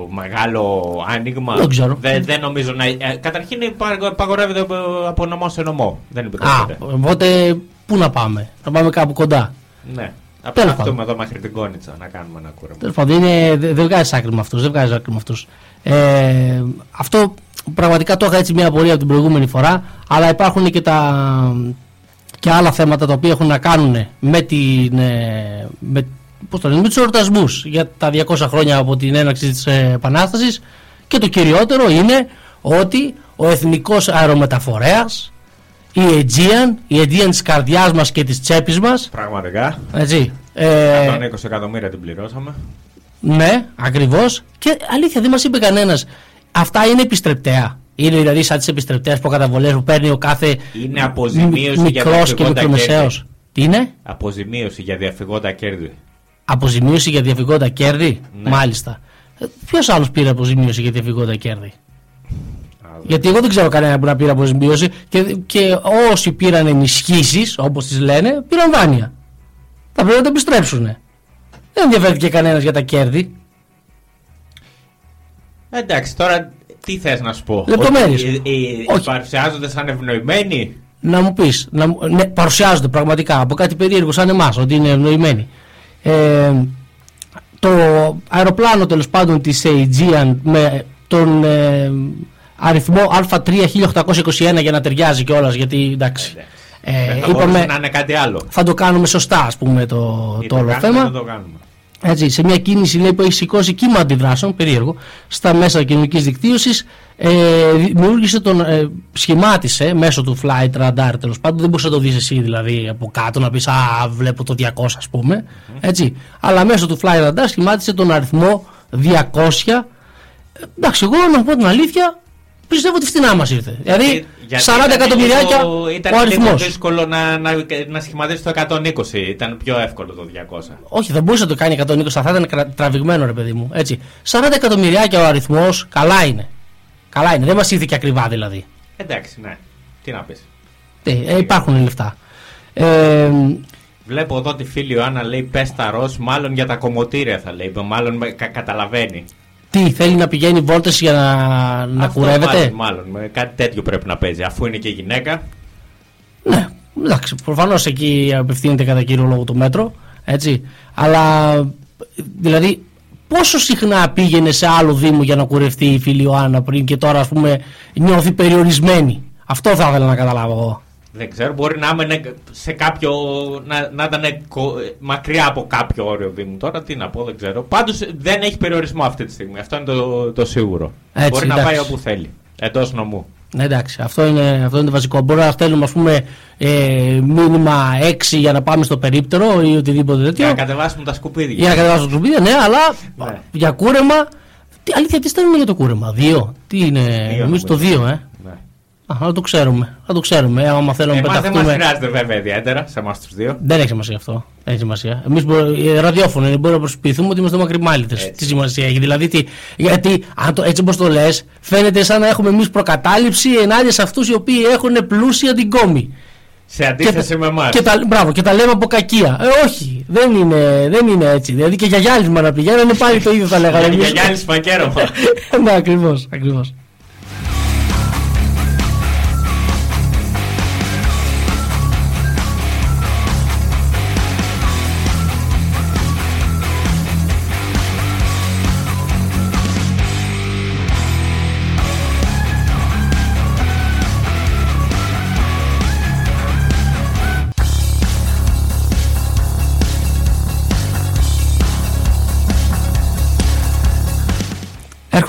μεγάλο άνοιγμα. Δεν ξέρω. Δεν, δεν νομίζω να. Ε, καταρχήν υπα- απαγορεύεται από, από νομό σε νομό. Δεν Α, επιτρέπεται. οπότε πού να πάμε; Να πάμε κάπου κοντά. Ναι. Θα Τέλος αυτούμε εδώ μέχρι την Κόνιτσα να κάνουμε ένα κούρεμα. Τέλος πάντων, είναι, δεν δεν βγάζει άκρη με αυτού. Δεν βγάζει άκρη με αυτού. Ε, αυτό πραγματικά το είχα έτσι μια απορία από την προηγούμενη φορά. Αλλά υπάρχουν και, τα, και άλλα θέματα τα οποία έχουν να κάνουν με, την, ε, με, πώς το λένε, με τους εορτασμούς για τα 200 χρόνια από την έναρξη της ε, Επανάστασης και το κυριότερο είναι ότι ο εθνικός αερομεταφορέας η Aegean, η Aegean της καρδιάς μας και της τσέπης μας Πραγματικά. έτσι, ε, 120 εκατομμύρια την πληρώσαμε. ναι, ακριβώς. Και αλήθεια, δεν μας είπε κανένας. Αυτά είναι επιστρεπτέα. Είναι δηλαδή σαν τις επιστρεπτέ προκαταβολές που παίρνει ο κάθε Είναι αποζημίωση για μικρός και διαφυγόντα μικρομεσαίος. κέρδη. Τι είναι; Αποζημίωση για διαφυγόντα κέρδη. Αποζημίωση για διαφυγόντα κέρδη; Ναι. Μάλιστα. Ποιος άλλος πήρε αποζημίωση για διαφυγόντα κέρδη; Α, Γιατί εγώ δεν ξέρω κανένα που να πήρε αποζημίωση και, και όσοι πήραν ενισχύσεις, όπως τις λένε, πήραν δάνεια. Θα πρέπει να τα επιστρέψουν. Δεν ενδιαφέρθηκε κανένας για τα κέρδη. Εντάξει, τώρα τι θες να σου πω; Λεπτομέρειες. Ότι, ε, ε, Όχι. Παρουσιάζονται σαν ευνοημένοι; να μου πεις, να, μου- ναι, παρουσιάζονται πραγματικά από κάτι περίεργο σαν εμάς, ότι είναι ευνοημένοι. Ε, το αεροπλάνο τέλος πάντων της Aegean με τον ε, αριθμό Α3 για να ταιριάζει κιόλας, γιατί εντάξει. Ε, Δεν θα είπαμε, μπορούσε να είναι κάτι άλλο. θα το κάνουμε σωστά, ας πούμε, το, Ή το όλο κάνουμε, θέμα. δεν το κάνουμε. Έτσι, σε μια κίνηση λέει, που έχει σηκώσει κύμα αντιδράσεων, περίεργο, στα μέσα κοινωνικής δικτύωσης, ε, δημιούργησε τον, ε, σχημάτισε μέσω του flight radar τέλος πάντων. Δεν μπορούσε να το δεις εσύ δηλαδή από κάτω να πεις Α, βλέπω το 200 ας πούμε. Έτσι. Αλλά μέσω του flight radar σχημάτισε τον αριθμό 200. Ε, εντάξει, εγώ να πω την αλήθεια, πιστεύω ότι φτηνά μας ήρθε. Δηλαδή, Γιατί 40 ήταν εκατομμυριάκια λίγο- Ήταν ο λίγο αριθμός. δύσκολο να, να, να σχηματίσει το 120. Ήταν πιο εύκολο το 200. Όχι, δεν μπορούσε να το κάνει 120, θα ήταν κρα- τραβηγμένο ρε παιδί μου. Έτσι. 40 εκατομμυριάκια ο αριθμός, καλά είναι. Καλά είναι, δεν μας ήρθε και ακριβά δηλαδή. Εντάξει, ναι. Τι να πεις. Ε, ε, υπάρχουν λεφτά. Ε, Βλέπω εδώ τη φίλη Ιωάννα λέει πες τα ροζ, μάλλον για τα κομμωτήρια θα λέει. Μάλλον με- κα- καταλαβαίνει. Τι, θέλει να πηγαίνει βόλτες για να, να Αυτό κουρεύεται; Μάλλον, μάλλον. Με κάτι τέτοιο πρέπει να παίζει. Αφού είναι και γυναίκα. Ναι, εντάξει, προφανώς εκεί απευθύνεται κατά κύριο λόγο το μέτρο. Έτσι. Αλλά δηλαδή, πόσο συχνά πήγαινε σε άλλο Δήμο για να κουρευτεί η φίλη Ιωάννα πριν και τώρα, ας πούμε, νιώθει περιορισμένη; Αυτό θα ήθελα να καταλάβω εγώ. Δεν ξέρω, μπορεί να είναι σε κάποιο. να, να ήταν κο- μακριά από κάποιο όριο Δήμου. Τώρα τι να πω, δεν ξέρω. Πάντως δεν έχει περιορισμό αυτή τη στιγμή. Αυτό είναι το, το σίγουρο. Έτσι, μπορεί να εντάξει. πάει όπου θέλει. Εντός νομού. Ναι, εντάξει, αυτό είναι, αυτό είναι το βασικό. Μπορεί να στέλνουμε, ας πούμε, ε, μήνυμα 6 για να πάμε στο περίπτερο ή οτιδήποτε τέτοιο. Για να κατεβάσουμε τα σκουπίδια. Για να κατεβάσουμε το σκουπίδι, ναι, αλλά Ναι. για κούρεμα. Τι, αλήθεια, τι στέλνουμε για το κούρεμα, δύο. Τι είναι, Δύο, νομίζω το νομίζω. δύο, ε. Ναι. Α, να το ξέρουμε. Να το ξέρουμε. Ε, άμα θέλουμε να Εμάς δεν μας πεταχτούμε. χρειάζεται βέβαια ιδιαίτερα σε εμάς τους δύο. Δεν έχει σημασία αυτό. Δεν έχει σημασία. Εμείς ραδιόφωνο είναι, μπορούμε να προσποιηθούμε ότι είμαστε μακριμάλιτες. Έτσι. Τι σημασία έχει. Δηλαδή, τι, γιατί αν το, έτσι όπως το λες, φαίνεται σαν να έχουμε εμείς προκατάληψη ενάντια σε αυτούς οι οποίοι έχουν πλούσια την κόμη. Σε αντίθεση με εμάς. Και τα, μπράβο, και τα λέμε από κακία. Ε, όχι, δεν είναι, δεν είναι έτσι. Δηλαδή και για γυάλισμα να πηγαίνανε πάλι το ίδιο θα λέγανε. Για εμείς. γυάλισμα σπακέρωμα. ναι, ακριβώς,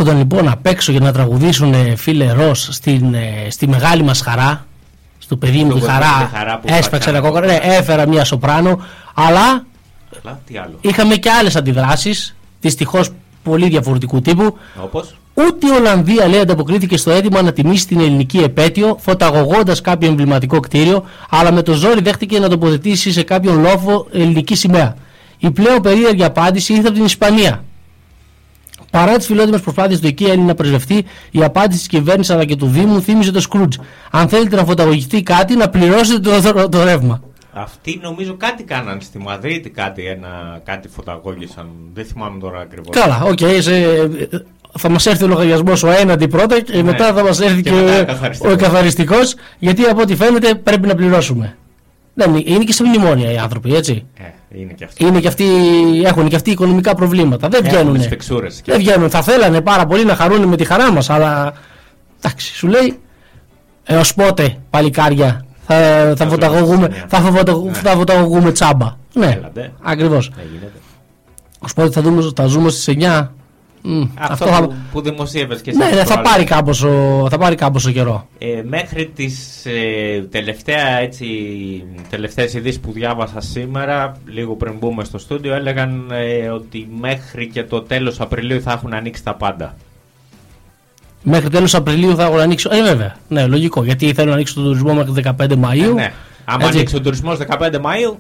Έρχονταν λοιπόν απ' έξω για να τραγουδήσουν ε, φίλε Ρος στην, ε, στη μεγάλη μας χαρά. Στο παιδί μου Στο τη παιδί χαρά, μου τη χαρά που έσπαξε ένα πάτησα κόκκινο, ναι, έφερα μια σοπράνο, αλλά Αλλά τι άλλο. είχαμε και άλλες αντιδράσεις, δυστυχώς πολύ διαφορετικού τύπου. Όπως; Ούτε η Ολλανδία λέει ανταποκρίθηκε στο αίτημα να τιμήσει την ελληνική επέτειο, φωταγωγώντας κάποιο εμβληματικό κτίριο, αλλά με το ζόρι δέχτηκε να τοποθετήσει σε κάποιον λόφο ελληνική σημαία. Η πλέον περίεργη απάντηση ήρθε από την Ισπανία. Παρά τις φιλότιμες προσπάθειες του εκεί Έλληνα πρεσβευτή, η απάντηση της κυβέρνησης αλλά και του Δήμου θύμιζε το Σκρούτζ. Αν θέλετε να φωταγωγηθεί κάτι, να πληρώσετε το, το, το ρεύμα. Αυτοί νομίζω κάτι κάναν στη Μαδρίτη, κάτι, ένα, κάτι φωταγώγησαν. Δεν θυμάμαι τώρα ακριβώς. Καλά, οκ, σε- θα μας έρθει ο λογαριασμός ο έναντι πρώτα και μετά θα μας έρθει Ναι. Και και, μετά ο ο, εκκαθαριστικός. ο εκκαθαριστικός, γιατί από ό,τι φαίνεται πρέπει να πληρώσουμε. Δεν, είναι- είναι και σε μνημόνια οι άνθρωποι, έτσι. Ε, είναι και αυτό. Είναι και αυτοί, έχουν και αυτοί οικονομικά προβλήματα. Δεν Έχουν βγαίνουν. τις φεξούρες και Δεν βγαίνουν. Θα θέλανε πάρα πολύ να χαρούν με τη χαρά μας, αλλά. Εντάξει, σου λέει. Έως πότε, παλικάρια, θα, θα, Θα φωταγωγούμε, ζούμε. θα, φωτα- Ναι. θα φωταγωγούμε τσάμπα. Ναι, Έλατε. ακριβώς. Δεν γίνεται. Ω πότε θα, δούμε, θα ζούμε στις 9. Μμ, Αυτό, θα- που, που δημοσίευες και εσύ Ναι, ναι, θα προάλλες. πάρει κάπως ο, θα πάρει κάπως ο καιρό. Ε, μέχρι τις ε, τελευταία, έτσι, τελευταίες ειδήσεις που διάβασα σήμερα, λίγο πριν μπούμε στο στούντιο, έλεγαν ε, ότι μέχρι και το τέλος Απριλίου θα έχουν ανοίξει τα πάντα. Μέχρι τέλος Απριλίου θα έχουν ανοίξει. Ε, βέβαια. Ναι, λογικό. Γιατί θέλουν να ανοίξουν τον τουρισμό μέχρι 15 Μαΐου. Ε, ναι. Άμα Έτσι. ανοίξει ο τουρισμός 15 Μαΐου,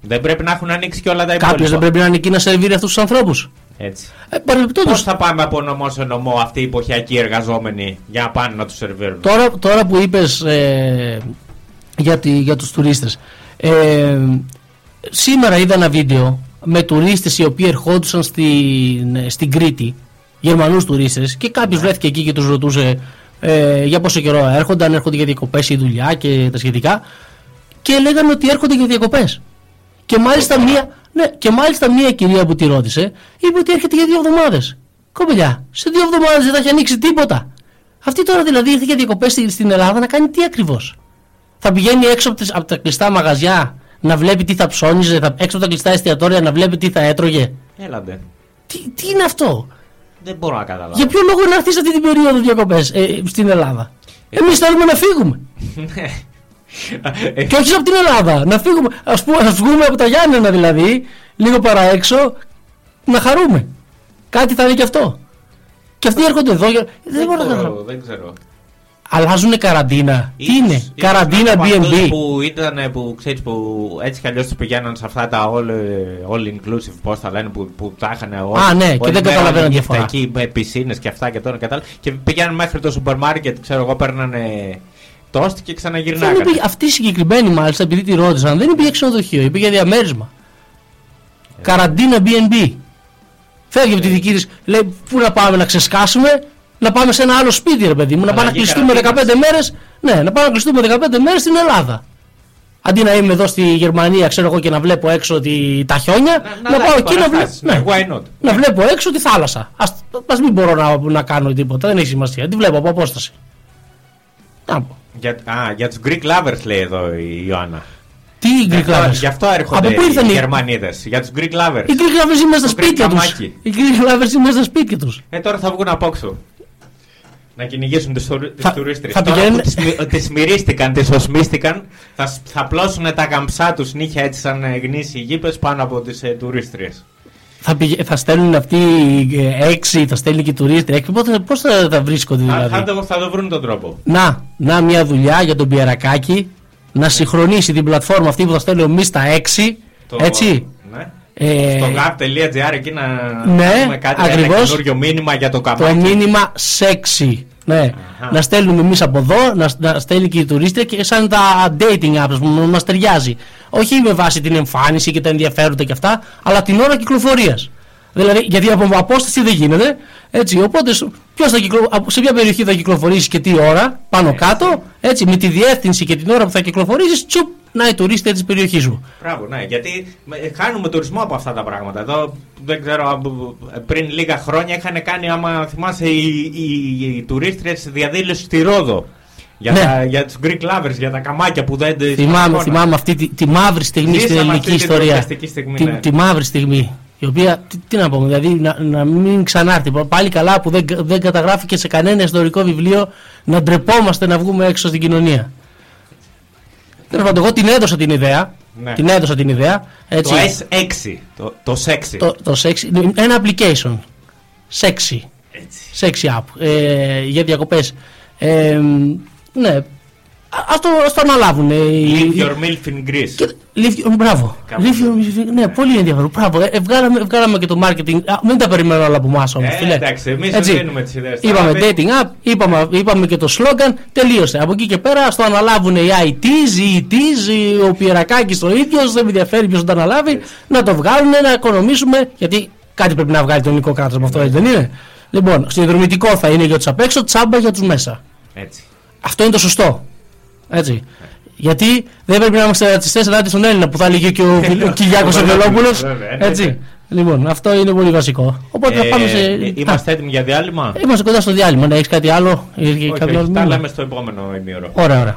δεν πρέπει να έχουν ανοίξει και όλα τα υπόλοιπα. Κάποιος δεν πρέπει να είναι εκεί να σερβίρει αυτούς τους ανθρώπους. Έτσι. Ε, παρεμπιπτόντως, Πώς θα πάμε από νομό σε νομό αυτοί οι εποχιακοί εργαζόμενοι για να πάνε να τους σερβίρουν; Τώρα, τώρα που είπες ε, για, τη, για τους τουρίστες ε, σήμερα είδα ένα βίντεο με τουρίστες οι οποίοι ερχόντουσαν στην, στην Κρήτη Γερμανούς τουρίστες και κάποιος βρέθηκε εκεί και τους ρωτούσε ε, για πόσο καιρό έρχονται, αν έρχονται για διακοπές ή δουλειά και τα σχετικά και λέγανε ότι έρχονται για διακοπές και μάλιστα, μία, ναι, και μάλιστα μία κυρία που τη ρώτησε είπε ότι έρχεται για δύο εβδομάδες Κομπελιά, σε δύο εβδομάδες δεν θα έχει ανοίξει τίποτα αυτή τώρα δηλαδή ήρθε για διακοπές στην Ελλάδα να κάνει τι ακριβώς; Θα πηγαίνει έξω από, τις, από τα κλειστά μαγαζιά να βλέπει τι θα ψώνιζε, θα, έξω από τα κλειστά εστιατόρια να βλέπει τι θα έτρωγε; Έλατε. Τι, τι είναι αυτό; Δεν μπορώ να καταλάβω. Για ποιο λόγο να έρθεις αυτή την περίοδο διακοπές ε, στην Ελλάδα; Εμείς θέλουμε να φύγουμε. Ε, Και όχι από την Ελλάδα. Να φύγουμε. Α πούμε, ας βγούμε από τα Γιάννενα δηλαδή, λίγο παραέξω, να χαρούμε. Κάτι θα είναι και αυτό. Και αυτοί έρχονται εδώ. για- Δεν δεν, μπορώ να μπορώ, καταλάβω. δεν ξέρω. Αλλάζουν καραντίνα. Τι Ίσως- είναι, ίσως καραντίνα από αυτούς BNB. Που ήταν, που ξέρεις, που έτσι κι αλλιώς τους πηγαίναν σε αυτά τα all, all inclusive, πώς τα λένε, που, που τα είχαν όλοι. Α, ναι, και δεν καταλαβαίνω διαφορά. Εκεί με πισίνες και αυτά και τώρα και τα άλλα. Και πηγαίναν μέχρι το σούπερ μάρκετ, ξέρω εγώ, παίρνανε τόστ και Δεν ξαναγυρνάγανε. είπε, αυτή η συγκεκριμένη μάλιστα, επειδή τη ρώτησαν, δεν είπε για ξενοδοχείο, είπε για διαμέρισμα. Καραντίνα BNB. Φεύγει από τη δική της. Λέει, πού να πάμε να ξεσκάσουμε, να πάμε σε ένα άλλο σπίτι, ρε παιδί μου, να πάμε να Αλλαγή κλειστούμε 15 καραντίνας. μέρες. Ναι, να πάμε να κλειστούμε 15 μέρες στην Ελλάδα. Αντί να είμαι εδώ στη Γερμανία, ξέρω εγώ, και να βλέπω έξω τη, τα χιόνια, να, να πάω αλλάξει εκεί να βλέπω. παραστάσεις, ναι, why not; να βλέπω έξω τη θάλασσα. Ας, ας μην μπορώ να, να κάνω τίποτα, δεν έχει σημασία. Τη βλέπω από απόσταση. Να πω. Για, α, για τους Greek lovers λέει εδώ η Ιωάννα. Τι Γι' Greek αυτό, lovers? γι' αυτό έρχονται Από πού ήρθαν οι οι- Γερμανίδες. Για τους Greek lovers. Οι Greek lovers είναι μέσα στα Το σπίτια τους. κρυκαμάκι. Οι Greek lovers είναι μέσα στα σπίτια τους. Ε, τώρα θα βγουν από έξω. Να κυνηγήσουν τις, τουρ, τις Θα- τουρίστρες. θα Τώρα πηγαίνουν- που τις, μυ- τις μυρίστηκαν, τις οσμίστηκαν, θα, σ- θα πλώσουν τα καμψά τους νύχια έτσι σαν ε, γνήσιοι γήπες πάνω από τις ε, τουρίστριες. Θα, πηγα... θα στέλνουν αυτοί ε, έξι, θα στέλνει και οι τουρίστες έξι. Πότε, πώς θα, θα βρίσκονται Θα, δηλαδή; θα, το, θα το βρουν τον τρόπο. Να, να μια δουλειά για τον Πιερακάκη να συγχρονίσει την πλατφόρμα αυτή που θα στέλνει ο Μίστα 6. Το- Έτσι. Ναι. Ε, Στο gap.gr εκεί να ναι, κάνουμε κάτι ένα ακριβώς. καινούριο μήνυμα για το το καμάκι. μήνυμα sexy Ναι, να στέλνουμε εμείς από εδώ, να, να στέλνει και η τουρίστρια και σαν τα dating apps που μα ταιριάζει. Όχι με βάση την εμφάνιση και τα ενδιαφέροντα και αυτά, αλλά την ώρα κυκλοφορίας. Δηλαδή, γιατί από απόσταση δεν γίνεται. Έτσι, οπότε ποιος θα κυκλο... από- σε ποια περιοχή θα κυκλοφορήσεις και τι ώρα, πάνω κάτω, έτσι, με τη διεύθυνση και την ώρα που θα κυκλοφορήσεις, τσουπ, να η τουρίστρια της περιοχής σου. Μπράβο, ναι, γιατί ε, χάνουμε τουρισμό από αυτά τα πράγματα. Εδώ, δεν ξέρω, από- πριν λίγα χρόνια είχαν κάνει, άμα θυμάσαι, οι, οι, οι τουρίστρες διαδήλωση στη Ρόδο. Για, Ναι. τα, για τους Greek lovers, για τα καμάκια που δεν... Θυμάμαι, Λοιπόν, θυμάμαι αυτή τη, τη μαύρη στιγμή στην Ζήσαμε ελληνική αυτή την ιστορία. τρομοκρατική στιγμή, τη, ναι. τη μαύρη στιγμή. Η οποία, τι, τι να πούμε, δηλαδή να, να μην ξανάρθει. Πάλι καλά που δεν, δεν καταγράφηκε σε κανένα ιστορικό βιβλίο να ντρεπόμαστε να βγούμε έξω στην κοινωνία. Τέλος πάντων, εγώ την έδωσα την ιδέα. Ναι. Την έδωσα την ιδέα. Έτσι, Το S6, το, το sexy. το, το sexy, ένα application. Sexy. Έτσι. Sexy app. Ε, για διακοπές. Ε, ναι. Α- Ας το, ας το αναλάβουν. ε, οι- Leave your milf in Greece. και- Leave your- μπράβο. Κάπου Leave your- ναι, πολύ ενδιαφέρον. Μπράβο. Ε, ε, βγάλαμε, βγάλαμε και το marketing. Α, μην τα περιμένω όλα από εμάς όμως. Ε, εντάξει, εμείς Έτσι. δίνουμε τις ιδέες. Είπαμε Τώρα, dating app, είπαμε, είπαμε και το slogan, τελείωσε. Από εκεί και πέρα στο αναλάβουν οι ITs, οι ETs, οι- ο Πιερακάκης το ίδιος, δεν με ενδιαφέρει ποιος το αναλάβει, να το βγάλουν, να οικονομήσουμε. Γιατί κάτι πρέπει να βγάλει το ελληνικό κράτος με αυτό, έτσι δεν είναι; Λοιπόν, συνδρομητικό θα είναι για τους απ' έξω, τσάμπα για τους μέσα. Έτσι. Αυτό είναι το σωστό. Έτσι. Γιατί δεν πρέπει να είμαστε ρατσιστές ενάντια στον Έλληνα που θα έλεγε και ο, ο Κυριάκος Ο Ευελόπουλο. Βέβαια, εννοείται. Έτσι. Λοιπόν, αυτό είναι πολύ βασικό. Οπότε θα πάμε σε. Ε, είμαστε έτοιμοι για διάλειμμα; Α, είμαστε κοντά στο διάλειμμα. Ναι, έχεις κάτι άλλο. Ή Όχι, κάποιο όχι, άλλο τα μήνυμα; λέμε στο επόμενο ημίωρο. Ωραία, ωραία.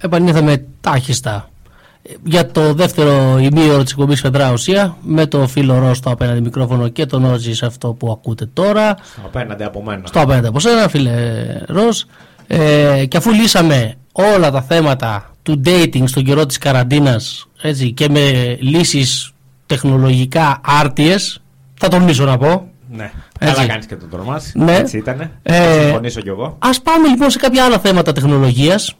Επανήλθαμε τάχιστα ε, για το δεύτερο ημίωρο της εκπομπής Φεδρά Ουσία με το φίλο Ρο στο απέναντι μικρόφωνο και τον Ότζη σε αυτό που ακούτε τώρα. Απέναντι από μένα. Στο απέναντι από σένα, φίλε Ρος. Ε, και αφού λύσαμε όλα τα θέματα του dating στον καιρό της καραντίνας έτσι, και με λύσεις τεχνολογικά άρτιες, θα τολμήσω να πω. Ναι. Έτσι. Καλά κάνεις και το τορμάς. Ναι. Έτσι ήτανε. Ε, Θα συμφωνήσω κι εγώ. Ας πάμε λοιπόν σε κάποια άλλα θέματα τεχνολογίας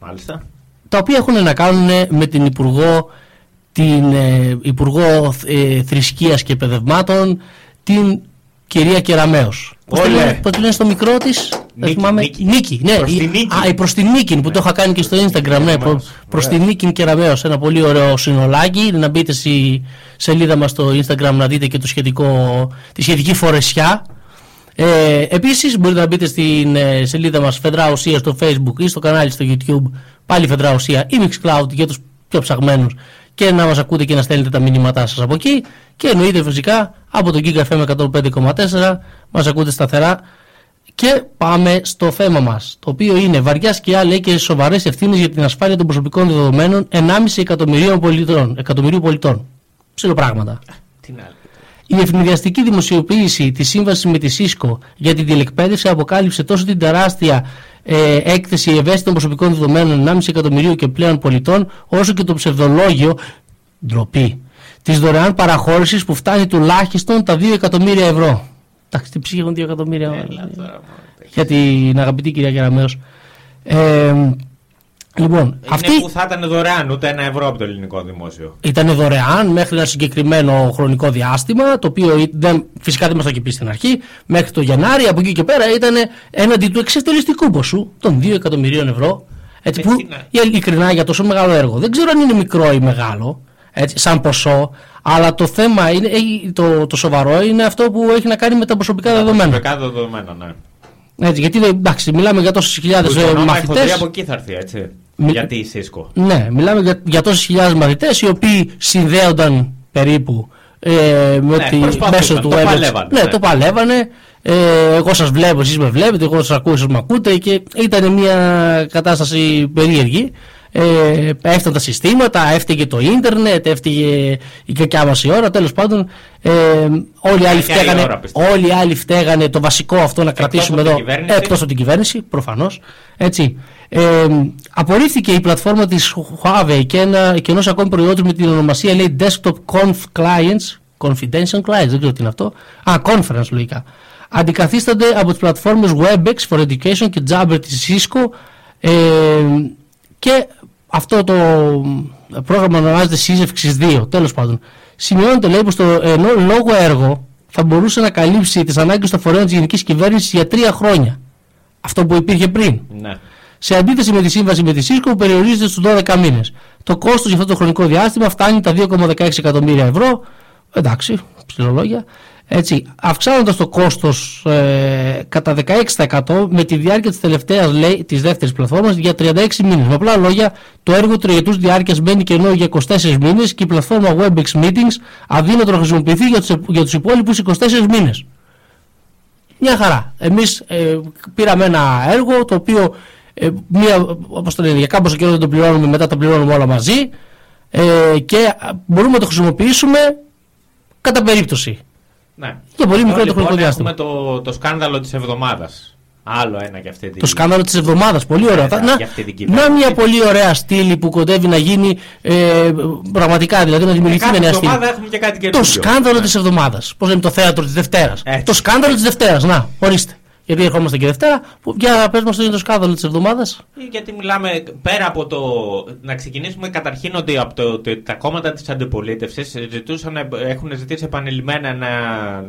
Μάλιστα. τα οποία έχουν να κάνουν με την Υπουργό, την ε, Υπουργό ε, Θρησκείας και Παιδευμάτων, την κυρία Κεραμέως. Πώς τη Όλε. λένε- πώς τη λένε στο μικρό της, δεν Νίκη, θυμάμαι; Νίκη. Νίκη, ναι. Προς η- τη Νίκη. Α, η προς την Νίκη που το είχα κάνει και στο Instagram, ναι. Κεραμέως. Προ, προς Ωραία. την Νίκη Κεραμέως, ένα πολύ ωραίο συνολάκι. Να μπείτε στη σελίδα μας στο Instagram να δείτε και το σχετικό, τη σχετική φορεσιά. Ε, επίσης μπορείτε να μπείτε στην ε, σελίδα μας Φεδρά Ουσία στο facebook ή στο κανάλι στο youtube. Πάλι Φεδρά Ουσία ή Mixcloud για τους πιο ψαγμένους. Και να μας ακούτε και να στέλνετε τα μηνύματά σας από εκεί. Και εννοείται φυσικά από τον Giga FM 105,4 μας ακούτε σταθερά. Και πάμε στο θέμα μας το οποίο είναι βαριάς σκιά λέει και σοβαρές ευθύνες για την ασφάλεια των προσωπικών δεδομένων 1,5 εκατομμυρίων πολιτών, εκατομμυρίου πολιτών. Ψηλοπράγματα. Τι να λέει. Η ευνηδιαστική δημοσιοποίηση της σύμβασης με τη ΣΥΣΚΟ για την τηλεκπαίδευση αποκάλυψε τόσο την τεράστια ε, έκθεση ευαίσθητων προσωπικών δεδομένων 1,5 εκατομμυρίου και πλέον πολιτών, όσο και το ψευδολόγιο ντροπή της δωρεάν παραχώρησης που φτάνει τουλάχιστον τα 2 εκατομμύρια ευρώ. Εντάξει, τι ψυχή έχουν 2 εκατομμύρια Έλα τώρα, μωρέ. για την αγαπητή κυρία Κεραμέως. Ε, λοιπόν, Είναι αυτή που θα ήταν δωρεάν, ούτε ένα ευρώ από το ελληνικό δημόσιο. ήταν δωρεάν μέχρι ένα συγκεκριμένο χρονικό διάστημα, το οποίο ή- δεν, φυσικά δεν μας το είχε πει στην αρχή, μέχρι το Γενάρη. Από εκεί και πέρα ήταν έναντι του εξευτελιστικού ποσού των 2 εκατομμυρίων ευρώ. Έτσι, που Έτσι, ναι. ειλικρινά για τόσο μεγάλο έργο. Δεν ξέρω αν είναι μικρό ή μεγάλο, έτσι, σαν ποσό, αλλά το θέμα είναι, έχει- το, το σοβαρό είναι αυτό που έχει να κάνει με τα προσωπικά δεδομένα. Προσωπικά δεδομένα, ναι. Έτσι, γιατί δεν- εντάξει, μιλάμε για τόσες χιλιάδες Που το όνομα η χοντρή μαθητέ. από εκεί θα έρθει, έτσι. Μι- Γιατί η Cisco; Ναι, μιλάμε για, για τόσες χιλιάδες μαθητές οι οποίοι συνδέονταν περίπου ε, με Ναι, τη, προσπαθούσαν, μέσω του το WebEx. παλεύανε, Ναι, ναι. το παλεύανε. Ε, εγώ σας βλέπω, εσείς με βλέπετε, εγώ σας ακούω, εσείς με ακούτε και ήταν μια κατάσταση περίεργη. Ε, έφταναν τα συστήματα, έφταιγε το ίντερνετ, έφταιγε η κακιά μας η ώρα. Τέλος πάντων, ε, όλοι, οι άλλοι Κακιά η φταίγανε, ώρα, πιστεύω. όλοι οι άλλοι φταίγανε το βασικό αυτό να κρατήσουμε από εδώ. την κυβέρνηση. Εκτός από την κυβέρνηση, προφανώς. Έτσι. Ε, απορρίφθηκε η πλατφόρμα της Huawei και, ένα, και ενός ακόμη προϊόντος με την ονομασία λέει Desktop Conf Clients, Confidential Clients, δεν ξέρω τι είναι αυτό. Α, Conference λογικά. Αντικαθίστανται από τις πλατφόρμες WebEx for Education και Jabber της Cisco ε, και αυτό το πρόγραμμα ονομάζεται Σύζευξης 2, τέλος πάντων. Σημειώνεται λέει πως το ενώ λόγο έργο θα μπορούσε να καλύψει τις ανάγκες των φορέων της γενικής κυβέρνησης για τρία χρόνια. Αυτό που υπήρχε πριν. Ναι. Σε αντίθεση με τη σύμβαση με τη ΣΥΣΚΟ που περιορίζεται στους 12 μήνες. Το κόστος για αυτό το χρονικό διάστημα φτάνει τα 2,16 εκατομμύρια ευρώ. Εντάξει, ψηλολόγια. Έτσι, αυξάνοντας το κόστος ε, κατά 16% με τη διάρκεια της τελευταίας, λέει, της δεύτερης πλατφόρμας για 36 μήνες. Με απλά λόγια, το έργο τριετούς διάρκειας μένει κενό για 24 μήνες και η πλατφόρμα WebEx Meetings αδύνατο να χρησιμοποιηθεί για τους, για τους υπόλοιπους 24 μήνες. Μια χαρά. Εμείς ε, πήραμε ένα έργο το οποίο ε, μία, όπως το λένε, για κάμποσο καιρό δεν το πληρώνουμε, μετά τα πληρώνουμε όλα μαζί ε, και α, μπορούμε να το χρησιμοποιήσουμε κατά περίπτωση. ναι. Για πολύ Εδώ, μικρό το λοιπόν, χρονικό διάστημα. Έχουμε το, το σκάνδαλο της εβδομάδας. Άλλο ένα για αυτή την... Το σκάνδαλο της εβδομάδας, πολύ ωραία. Ναι, Θα- ναι, να, για αυτή την κυβέρνηση. να μια πολύ ωραία στήλη που κοντεύει να γίνει ε, πραγματικά, δηλαδή να δημιουργηθεί Κάθε μια νέα στήλη. εβδομάδα έχουμε και κάτι καινούργιο. Το σκάνδαλο Ναι. της εβδομάδας. Πώς λέμε το θέατρο της Δευτέρας. Έτσι. Το σκάνδαλο της Δευτέρας. Να, ορίστε. Γιατί ερχόμαστε και Δευτέρα. Που, για πες μας το είναι το σκάνδαλο της εβδομάδας. Γιατί μιλάμε πέρα από το. Να ξεκινήσουμε καταρχήν ότι από το, το- τα κόμματα της αντιπολίτευσης έχουν ζητήσει επανειλημμένα να,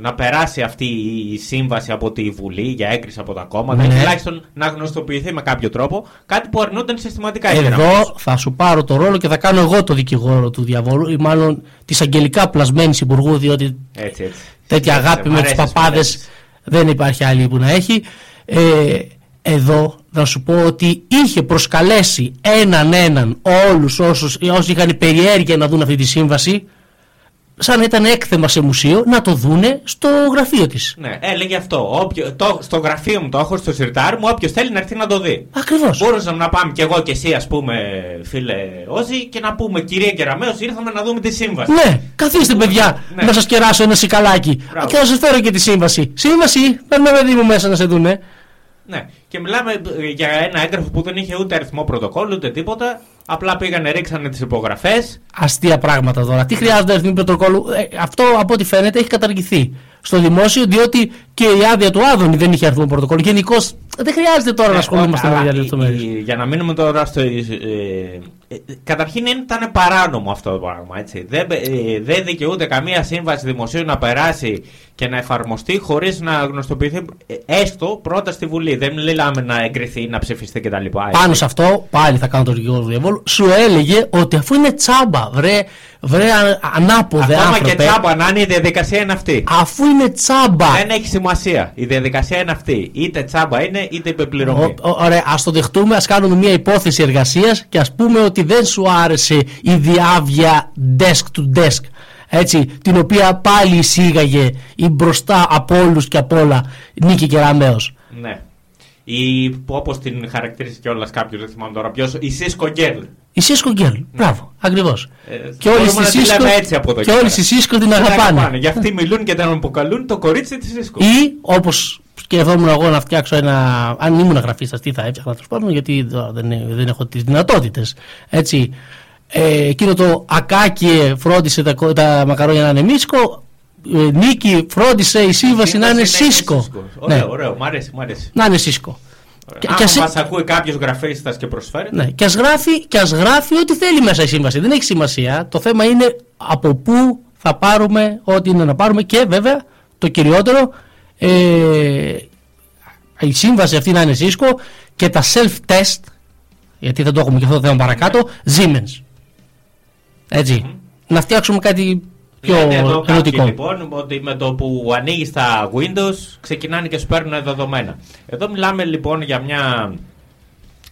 να περάσει αυτή η σύμβαση από τη Βουλή για έγκριση από τα κόμματα ή Ναι. τουλάχιστον να γνωστοποιηθεί με κάποιο τρόπο. Κάτι που αρνούνταν συστηματικά οι δυνάμεις. Εδώ θα σου πάρω το ρόλο και θα κάνω εγώ το δικηγόρο του διαβόλου ή μάλλον της αγγελικά πλασμένης υπουργού, διότι Έτσι, έτσι. τέτοια Έτσι, αγάπη μ' με τους αρέσεις, μ' παπάδες αρέσεις. Δεν υπάρχει άλλη που να έχει. Ε, εδώ να σου πω ότι είχε προσκαλέσει έναν έναν όλους όσους, όσοι είχαν περιέργεια να δουν αυτή τη σύμβαση σαν να ήταν έκθεμα σε μουσείο να το δούνε στο γραφείο της. Ναι, έλεγε αυτό. Όποιο, το, στο γραφείο μου το έχω στο σιρτάρι μου, όποιος θέλει να έρθει να το δει. Ακριβώς. Μπορούσαμε να πάμε κι εγώ και εσύ, ας πούμε, φίλε Όζη, και να πούμε κυρία Κεραμέο, ήρθαμε να δούμε τη σύμβαση. Ναι, καθίστε παιδιά Ναι. να σας κεράσω ένα σικαλάκι Μπράβο. και να σας φέρω και τη σύμβαση. Σύμβαση, παίρνω παιδί μου μέσα να σε δούνε. Ναι. Και μιλάμε ε, για ένα έγγραφο που δεν είχε ούτε αριθμό πρωτοκόλλου ούτε τίποτα. Απλά πήγανε, ρίξανε τις υπογραφές. Αστεία πράγματα τώρα. Τι χρειάζονται αριθμοί πρωτοκόλλου. Ε, αυτό από ό,τι φαίνεται έχει καταργηθεί στο δημόσιο διότι και η άδεια του Άδωνη δεν είχε αριθμό πρωτοκόλλου. Γενικώς δεν χρειάζεται τώρα να ασχολούμαστε με Ε, Αλλά τέτοιε η- λεπτομέρειες. η- Για να μείνουμε τώρα στο. Ε, ε, ε, καταρχήν ήταν παράνομο αυτό το πράγμα. Έτσι. Δεν, ε, δεν δικαιούται καμία σύμβαση δημοσίου να περάσει και να εφαρμοστεί χωρίς να γνωστοποιηθεί ε, έστω πρώτα στη Βουλή. Δεν μιλάμε να εγκριθεί, να ψηφιστεί κτλ. έτσι. Πάνω σε αυτό, πάλι θα κάνω το δικηγόρο του διαβόλου, σου έλεγε ότι αφού είναι τσάμπα, βρε, βρε α- ανάποδε Ακόμα άνθρωπε, και τσάμπα να είναι η διαδικασία είναι αυτή. αφού είναι τσάμπα, Δεν έχει σημασία. Η διαδικασία είναι αυτή. Είτε τσάμπα είναι, είτε υπεπληρωμή. Ο- ο- Ωραία, ας το δεχτούμε, ας κάνουμε μια υπόθεση εργασίας και ας πούμε ότι δεν σου άρεσε η διάβια desk to desk. Έτσι, την οποία πάλι εισήγαγε η μπροστά από όλους και από όλα Νίκη Κεραμέως. Ναι. Ή όπως την χαρακτήρισε κιόλας κάποιος, δεν θυμάμαι τώρα ποιος, η Cisco Girl. Η Σίσκο Γκέλ. Μπράβο, ακριβώς. Ε, και όλοι μπορούμε στη να τη Cisco, λέμε έτσι από εδώ και και όλοι πέρα. στη Cisco την Την αγαπάνε. Γι' αυτοί μιλούν και δεν αποκαλούν το κορίτσι της Cisco. Ή όπως σκεφτόμουν εγώ να φτιάξω ένα. Αν ήμουν γραφίστας, τι θα έφτιαχνα τέλος πάντων, γιατί τώρα δεν, δεν έχω τις δυνατότητες. Έτσι. Ε, εκείνο το ακάκιε φρόντισε τα, κο- τα μακαρόνια να είναι μίσκο. Ε, Νίκη φρόντισε η σύμβαση να είναι σύσκο. Ωραίο, Ναι, ωραίο, μ' αρέσει, μ' αρέσει. να είναι σύσκο. Και- Αν και ας- μας ακούει κάποιος γραφίστα και προσφέρει. Ναι, και ας γράφει, και ας γράφει ό,τι θέλει μέσα η σύμβαση. Δεν έχει σημασία. Το θέμα είναι από πού θα πάρουμε ό,τι είναι να πάρουμε και βέβαια το κυριότερο ε, η σύμβαση αυτή να είναι σύσκο και τα self-test γιατί δεν το έχουμε και αυτό το θέμα παρακάτω Siemens. Έτσι. Να φτιάξουμε κάτι πιο Λένε εδώ κάποιοι, ενωτικό. λοιπόν ότι με το που ανοίγει τα Windows ξεκινάνε και σου παίρνουν δεδομένα. Εδώ μιλάμε λοιπόν για μια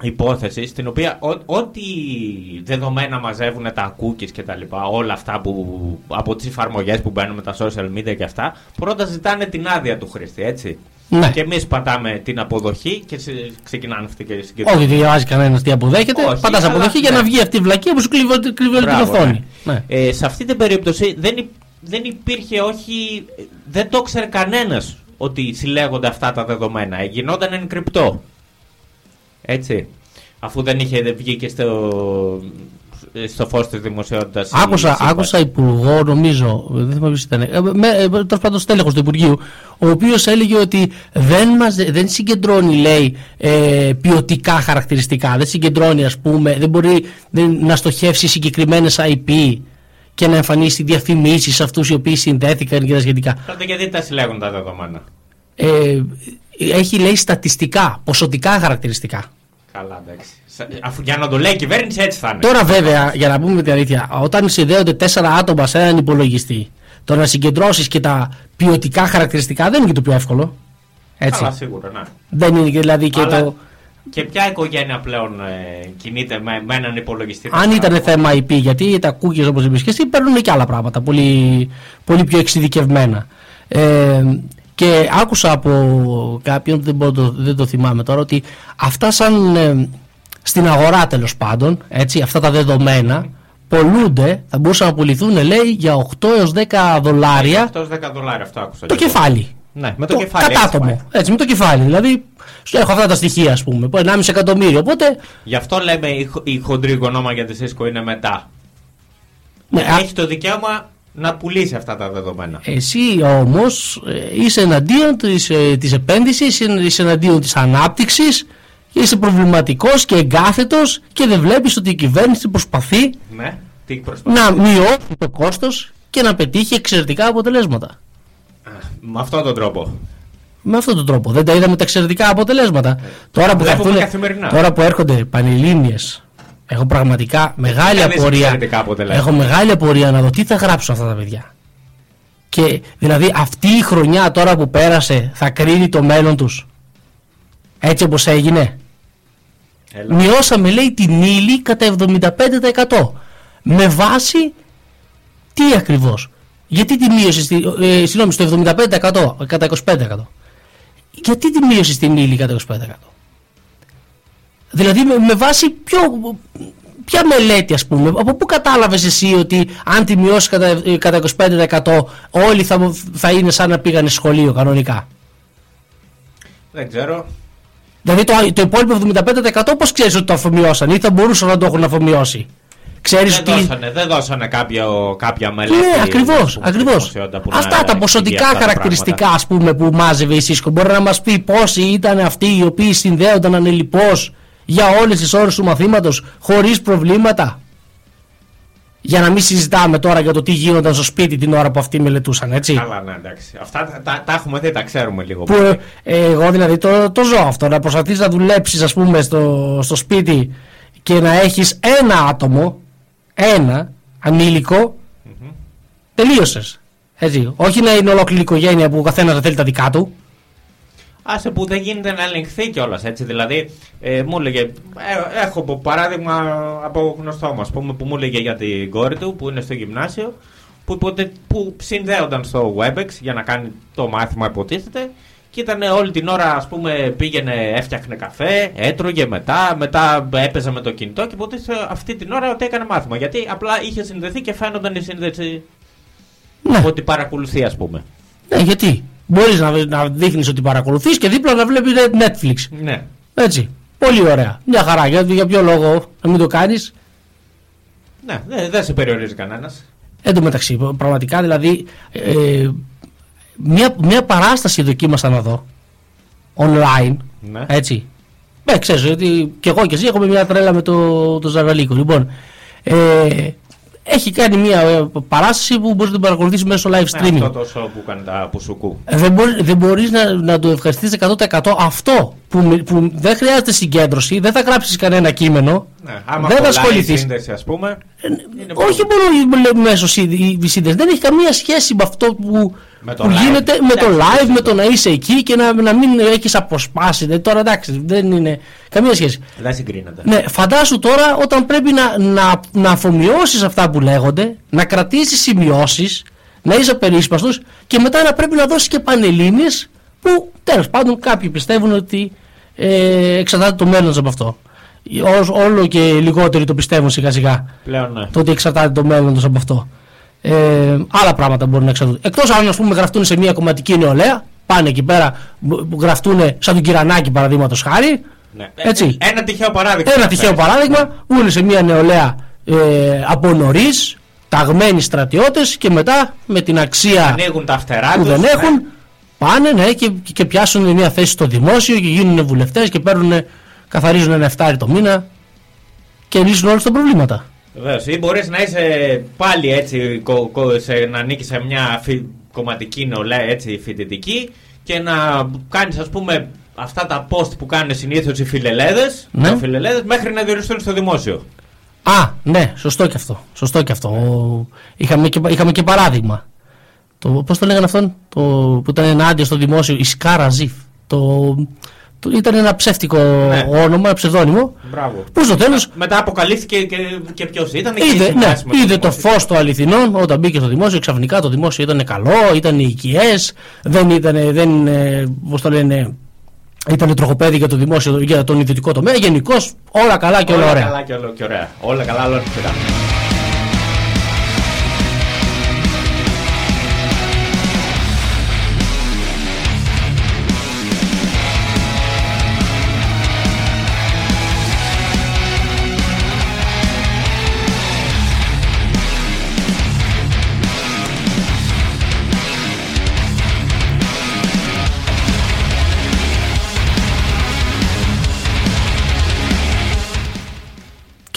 υπόθεση στην οποία ό- ό,τι δεδομένα μαζεύουν τα cookies και τα λοιπά, όλα αυτά που, από τις εφαρμογές που μπαίνουν με τα social media και αυτά, πρώτα ζητάνε την άδεια του χρήστη, έτσι. Ναι. Και εμείς πατάμε την αποδοχή και σε- ξεκινάνε αυτοί και συγκεντρώνουν. Όχι, δεν διαβάζει κανένας τι αποδέχεται. Όχι, Πατάς αλλά- αποδοχή για ναι. να βγει αυτή η βλακία που σου κλείβει, κλείβει όλη την Μπράβο, οθόνη. ναι. Ναι. Ε, σε αυτή την περίπτωση δεν, υ- δεν υπήρχε όχι. Δεν το ξέρει κανένας ότι συλλέγονται αυτά τα δεδομένα. Ε, Γινόταν εν κρυπτό. Έτσι. Αφού δεν είχε βγει και στο, στο φως της δημοσιότητας. Άκουσα, άκουσα υπουργό, νομίζω, δεν θυμάμαι ποιος ήταν, ε, με, ε, τέλος πάντων στέλεχος του Υπουργείου, ο οποίος έλεγε ότι δεν, μας, δεν συγκεντρώνει, λέει, ε, ποιοτικά χαρακτηριστικά. Δεν συγκεντρώνει, ας πούμε, δεν μπορεί δεν, να στοχεύσει συγκεκριμένες IP και να εμφανίσει διαφημίσεις σε αυτούς οι οποίοι συνδέθηκαν και τα σχετικά. Τότε γιατί τα συλλέγουν τα δεδομένα; Ε, έχει, λέει, στατιστικά, ποσοτικά χαρακτηριστικά. Καλά, εντάξει. Σα- Αφού για να το λέει η κυβέρνηση έτσι θα είναι. Τώρα βέβαια, για να πούμε την αλήθεια, όταν συνδέονται τέσσερα άτομα σε έναν υπολογιστή, το να συγκεντρώσεις και τα ποιοτικά χαρακτηριστικά δεν είναι και το πιο εύκολο. Έτσι. Καλά, σίγουρα, ναι. Δεν είναι και δηλαδή και Αλλά το. Και ποια οικογένεια πλέον ε, κινείται με, με έναν υπολογιστή. Αν ήταν θέμα IP, γιατί τα cookies όπως είπες και εσύ παίρνουν και άλλα πράγματα πολύ, πολύ πιο εξειδικευμένα. Ε, και άκουσα από κάποιον, δεν, μπορώ, το- δεν το θυμάμαι τώρα, ότι αυτά σαν ε, στην αγορά τέλος πάντων, έτσι, αυτά τα δεδομένα, πολλούνται, θα μπορούσαν να πουληθούν, λέει, για 8 έως 10 δολάρια Αυτό 10 δολάρια, αυτό άκουσα. το και εγώ. κεφάλι. Ναι, με το, κεφάλι. Κατά έτσι πάει. άτομο. Έτσι, με το κεφάλι. Δηλαδή, σου έχω αυτά τα στοιχεία, ας πούμε, που 1,5 εκατομμύριο. Οπότε, Γι' αυτό λέμε η, χ- η χοντρή γονόμα για τη Cisco είναι μετά. ναι, α- Έχει το δικαίωμα να πουλήσει αυτά τα δεδομένα. Εσύ όμως ε, είσαι εναντίον της, ε, της επένδυσης, είσαι- είσαι εναντίον της ανάπτυξης, είσαι προβληματικός και εγκάθετος και δεν βλέπεις ότι η κυβέρνηση προσπαθεί Ναι, τι προσπαθεί. να μειώσει το κόστος και να πετύχει εξαιρετικά αποτελέσματα. Με αυτόν τον τρόπο. Με αυτόν τον τρόπο. Δεν τα είδαμε τα εξαιρετικά αποτελέσματα. Τώρα, που θα Βλέπουμε έρθουνε- καθημερινά. τώρα που έρχονται πανελλήνιες, έχω πραγματικά μεγάλη κάνεις απορία. εξαιρετικά αποτελέσματα. Έχω μεγάλη απορία να δω τι θα γράψουν αυτά τα παιδιά. Και δηλαδή αυτή η χρονιά τώρα που πέρασε θα κρίνει το μέλλον τους. Έτσι όπως έγινε. Έλα. Μειώσαμε λέει την ύλη κατά 75% με βάση τι ακριβώς; Γιατί τη μείωση, στη, ε, συγγνώμη, στο 75% κατά 25%. Γιατί τη μείωση στην ύλη κατά 25%. Δηλαδή με, με βάση ποιο, ποια μελέτη ας πούμε, από πού κατάλαβες εσύ ότι αν τη μειώσεις κατά, ε, κατά 25% όλοι θα, θα είναι σαν να πήγανε σχολείο κανονικά; Δεν ξέρω. Δηλαδή το, το υπόλοιπο 75% πώς ξέρεις ότι το αφομοιώσαν ή θα μπορούσαν να το έχουν αφομοιώσει. Ξέρεις Δεν ότι... δώσανε, δεν δώσανε κάποιο, κάποια μελέτη. Ναι, ακριβώς, ας πούμε, ακριβώς. δημοσιότητα που να Αυτά τα εξηγεί ποσοτικά αυτά τα χαρακτηριστικά πράγματα. ας πούμε που μάζευε η Cisco μπορεί να μας πει πόσοι ήταν αυτοί οι οποίοι συνδέονταν ανελιπώς για όλες τις ώρες του μαθήματος χωρίς προβλήματα. Για να μην συζητάμε τώρα για το τι γίνονταν στο σπίτι την ώρα που αυτοί μελετούσαν, έτσι. Καλά, ναι, εντάξει. Αυτά τα, τα, τα έχουμε δει, τα ξέρουμε λίγο. Που ε, εγώ δηλαδή το, το ζω αυτό, να προσπαθείς να δουλέψεις ας πούμε στο, στο σπίτι και να έχεις ένα άτομο, ένα ανήλικο, τελείωσες. Έτσι. Όχι να είναι ολόκληρη οικογένεια που ο καθένας να θέλει τα δικά του. Άσε που δεν γίνεται να ελεγχθεί κιόλας έτσι. Δηλαδή, ε, μου έλεγε. ε, έχω από παράδειγμα από γνωστό μα που μου έλεγε για την κόρη του που είναι στο γυμνάσιο. Που, υποτε- που συνδέονταν στο WebEx για να κάνει το μάθημα, υποτίθεται. Και ήταν όλη την ώρα, ας πούμε, πήγαινε, έφτιαχνε καφέ, έτρωγε μετά, μετά έπαιζε με το κινητό και υποτίθεται αυτή την ώρα ότι έκανε μάθημα. Γιατί απλά είχε συνδεθεί και φαίνονταν η σύνδεση Ναι, ότι παρακολουθεί, ας πούμε. ναι γιατί; Μπορείς να, να δείχνεις ότι παρακολουθείς και δίπλα να βλέπεις Netflix. Ναι. Έτσι. Πολύ ωραία. Μια χαρά. Για, για ποιο λόγο να μην το κάνεις. Ναι, δεν δεν σε περιορίζει κανένας. Εν τω μεταξύ, πραγματικά δηλαδή, ε, μια, μια παράσταση δοκίμασα να δω. Online. Ναι. Έτσι. Ναι, ξέρεις ότι και εγώ και εσύ έχουμε μια τρέλα με το, το Ζαραλίκο. Λοιπόν, ε, έχει κάνει μια ε, παράσταση που μπορείς να την παρακολουθείς μέσω live streaming. Ναι, αυτό το show που έκανε τα Πουσουκού. Ε, δεν, μπορείς, δεν μπορείς να, να το ευχαριστήσεις 100% αυτό που, μι- που δεν χρειάζεται συγκέντρωση, δεν θα γράψεις κανένα κείμενο, Ναι, άμα δεν θα κολλάει η ασχοληθείς. σύνδεση, ας πούμε. είναι Όχι πρόβλημα. μόνο μέσω σύνδεση, η σύνδεση. Δεν έχει καμία σχέση με αυτό που, Με το που live. γίνεται με το Εντάξει, live, δεν με το είναι. να είσαι εκεί και να, να μην έχεις αποσπάσει. Δεν- Τώρα εντάξει, δεν είναι καμία σχέση. Δεν συγκρίνεται. Ναι, φαντάσου τώρα όταν πρέπει να, να, να αφομοιώσεις αυτά που λέγονται, να κρατήσεις σημειώσεις, να είσαι περίσπαστος και μετά να πρέπει να δώσεις και πανελλήνιες που τέλος πάντων κάποιοι πιστεύουν ότι ε, εξαρτάται το μέλλον από αυτό. Ως- όλο και λιγότεροι το πιστεύουν σιγά σιγά Πλέον ναι. το ότι εξαρτάται το μέλλον τους από αυτό. Ε, άλλα πράγματα μπορούν να εξαρτούν. Εκτός αν ας πούμε γραφτούν σε μια κομματική νεολαία, πάνε εκεί πέρα, που που γραφτούν σαν τον Κυρανάκη παραδείγματος χάρη, Ναι. Έτσι. Ε, Ένα τυχαίο παράδειγμα. ένα να τυχαίο φέρεις. παράδειγμα, βγουν σε μια νεολαία ε, από νωρίς, ταγμένοι στρατιώτες και μετά με την αξία Ανοίγουν τα φτερά που τους, δεν ναι. έχουν, πάνε ναι, και, και πιάσουν μια θέση στο δημόσιο και γίνουν βουλευτές και παίρνουν, καθαρίζουν ένα εφτάρι το μήνα και λύσουν όλα τα προβλήματα. Βεβαίως. Ή μπορείς να είσαι πάλι έτσι, κο, κο- σε, να ανήκει σε μια φι, κομματική νεολαία έτσι, φοιτητική και να κάνεις, ας πούμε, αυτά τα post που κάνουν συνήθως οι φιλελέδες Ναι. μέχρι να διοριστούν στο δημόσιο. Α, ναι, σωστό και αυτό. Σωστό και αυτό. Ο- Είχαμε και, είχαμε και παράδειγμα. Το, πώς το λέγανε αυτόν, το, που ήταν ενάντια στο δημόσιο, η Σκάρα Ζιφ. Το, το, ήταν ένα ψεύτικο Ναι. όνομα, ψευδόνυμο. Μπράβο. Που στο τέλος Μετά αποκαλύφθηκε και, και ποιος ήταν. και είδε, είχε ναι, συμβάσει με είδε το δημόσιο. φως των αληθινών όταν μπήκε στο δημόσιο. Ξαφνικά το δημόσιο ήταν καλό, ήταν οικειές, δεν ήταν, δεν, ε, πώς το λένε, ήταν τροχοπέδι για το δημόσιο, για τον ιδιωτικό τομέα. Γενικώς όλα καλά και όλα, Όλα ωραία. καλά και, όλα, και ωραία. Όλα καλά, όλα ωραία.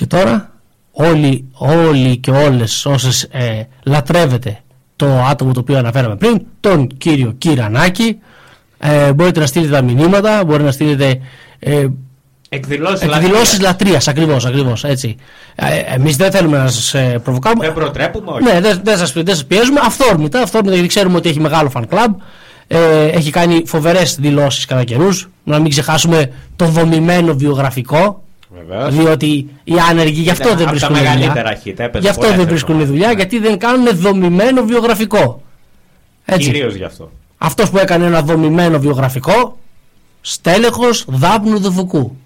Τώρα όλοι, όλοι και όλες όσες ε, λατρεύετε το άτομο το οποίο αναφέραμε πριν, τον κύριο Κυρανάκη, ε, μπορείτε να στείλετε τα μηνύματα, μπορείτε να στείλετε ε, Εκδηλώσεις εκδηλώσεις λατρείας, ακριβώς, ακριβώς, έτσι. Ε, εμείς δεν θέλουμε να σας ε, προβοκάμε. Δεν προτρέπουμε, όχι. Ναι, δεν, δεν, σας, δεν σας πιέζουμε. Αυθόρμητα, αυθόρμητα γιατί ξέρουμε ότι έχει μεγάλο fan club. Ε, έχει κάνει φοβερές δηλώσεις κατά καιρούς. Να μην ξεχάσουμε το δομημένο βιογραφικό. Βεβαίως. Διότι οι άνεργοι γι' αυτό Ήταν δεν από τα βρίσκουν μεγαλύτερα δουλειά. hit, έπαιζε Γι' αυτό πολλές δεν βρίσκουν εβδομάδες. δουλειά, Ναι. γιατί δεν κάνουν δομημένο βιογραφικό. Έτσι. Κυρίως γι' αυτό. Αυτός που έκανε ένα δομημένο βιογραφικό, στέλεχος δάπνου δουφουκού.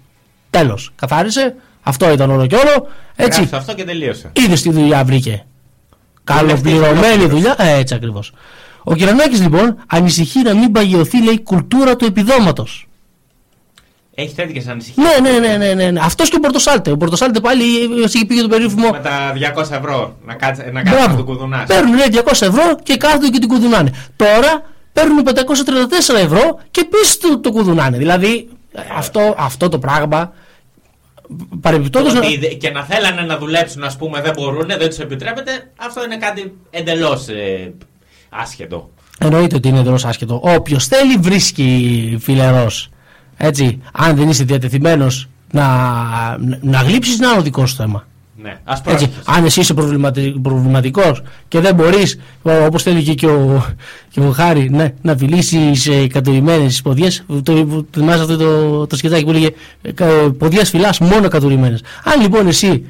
Τέλος. Καθάρισε. Αυτό ήταν όλο και όλο. Έτσι. Γράψε αυτό και τελείωσε. Είδες τι δουλειά βρήκε. Καλοπληρωμένη Βουλευτής δουλειά. Ε, έτσι ακριβώς. Ο Κυρανάκης λοιπόν ανησυχεί να μην παγιωθεί λέει κουλτούρα του επιδόματος. Έχεις τέτοιες ανησυχίες. Ναι, ναι, ναι, ναι, ναι, ναι. Αυτός και ο Πορτοσάλτε. Ο Πορτοσάλτε πάλι είχε πήγε το περίφημο. Με τα 200 ευρώ να κάτσει να κάτσει να του κουδουνάσει. Παίρνουν λέει, 200 ευρώ και κάθονται και την κουδουνάνε. Τώρα παίρνουν 534 ευρώ και επίση το, το κουδουνάνε. Δηλαδή αυτό, αυτό το πράγμα. Παρεμπιπτόντως. Ότι δε- και να θέλανε να δουλέψουν, ας πούμε, δεν μπορούν, δεν τους επιτρέπεται, αυτό είναι κάτι εντελώς άσχετο. Εννοείται ότι είναι εντελώς άσχετο. Όποιος θέλει βρίσκει φιλερός. Έτσι. Αν δεν είσαι διατεθειμένος να, να γλύψεις, να είναι ο δικός σου θέμα. Ναι, ας Έτσι. πρόσεχε. Αν εσύ είσαι προβληματι, προβληματικός και δεν μπορείς, όπως θέλει και, και, ο, και ο Χάρη, ναι, να φιλήσεις σε κατουρημένες ποδιές. Το, το, θυμάσαι αυτό το, το σκετάκι που έλεγε Ποδιές φυλάς μόνο κατουρημένες. Αν λοιπόν εσύ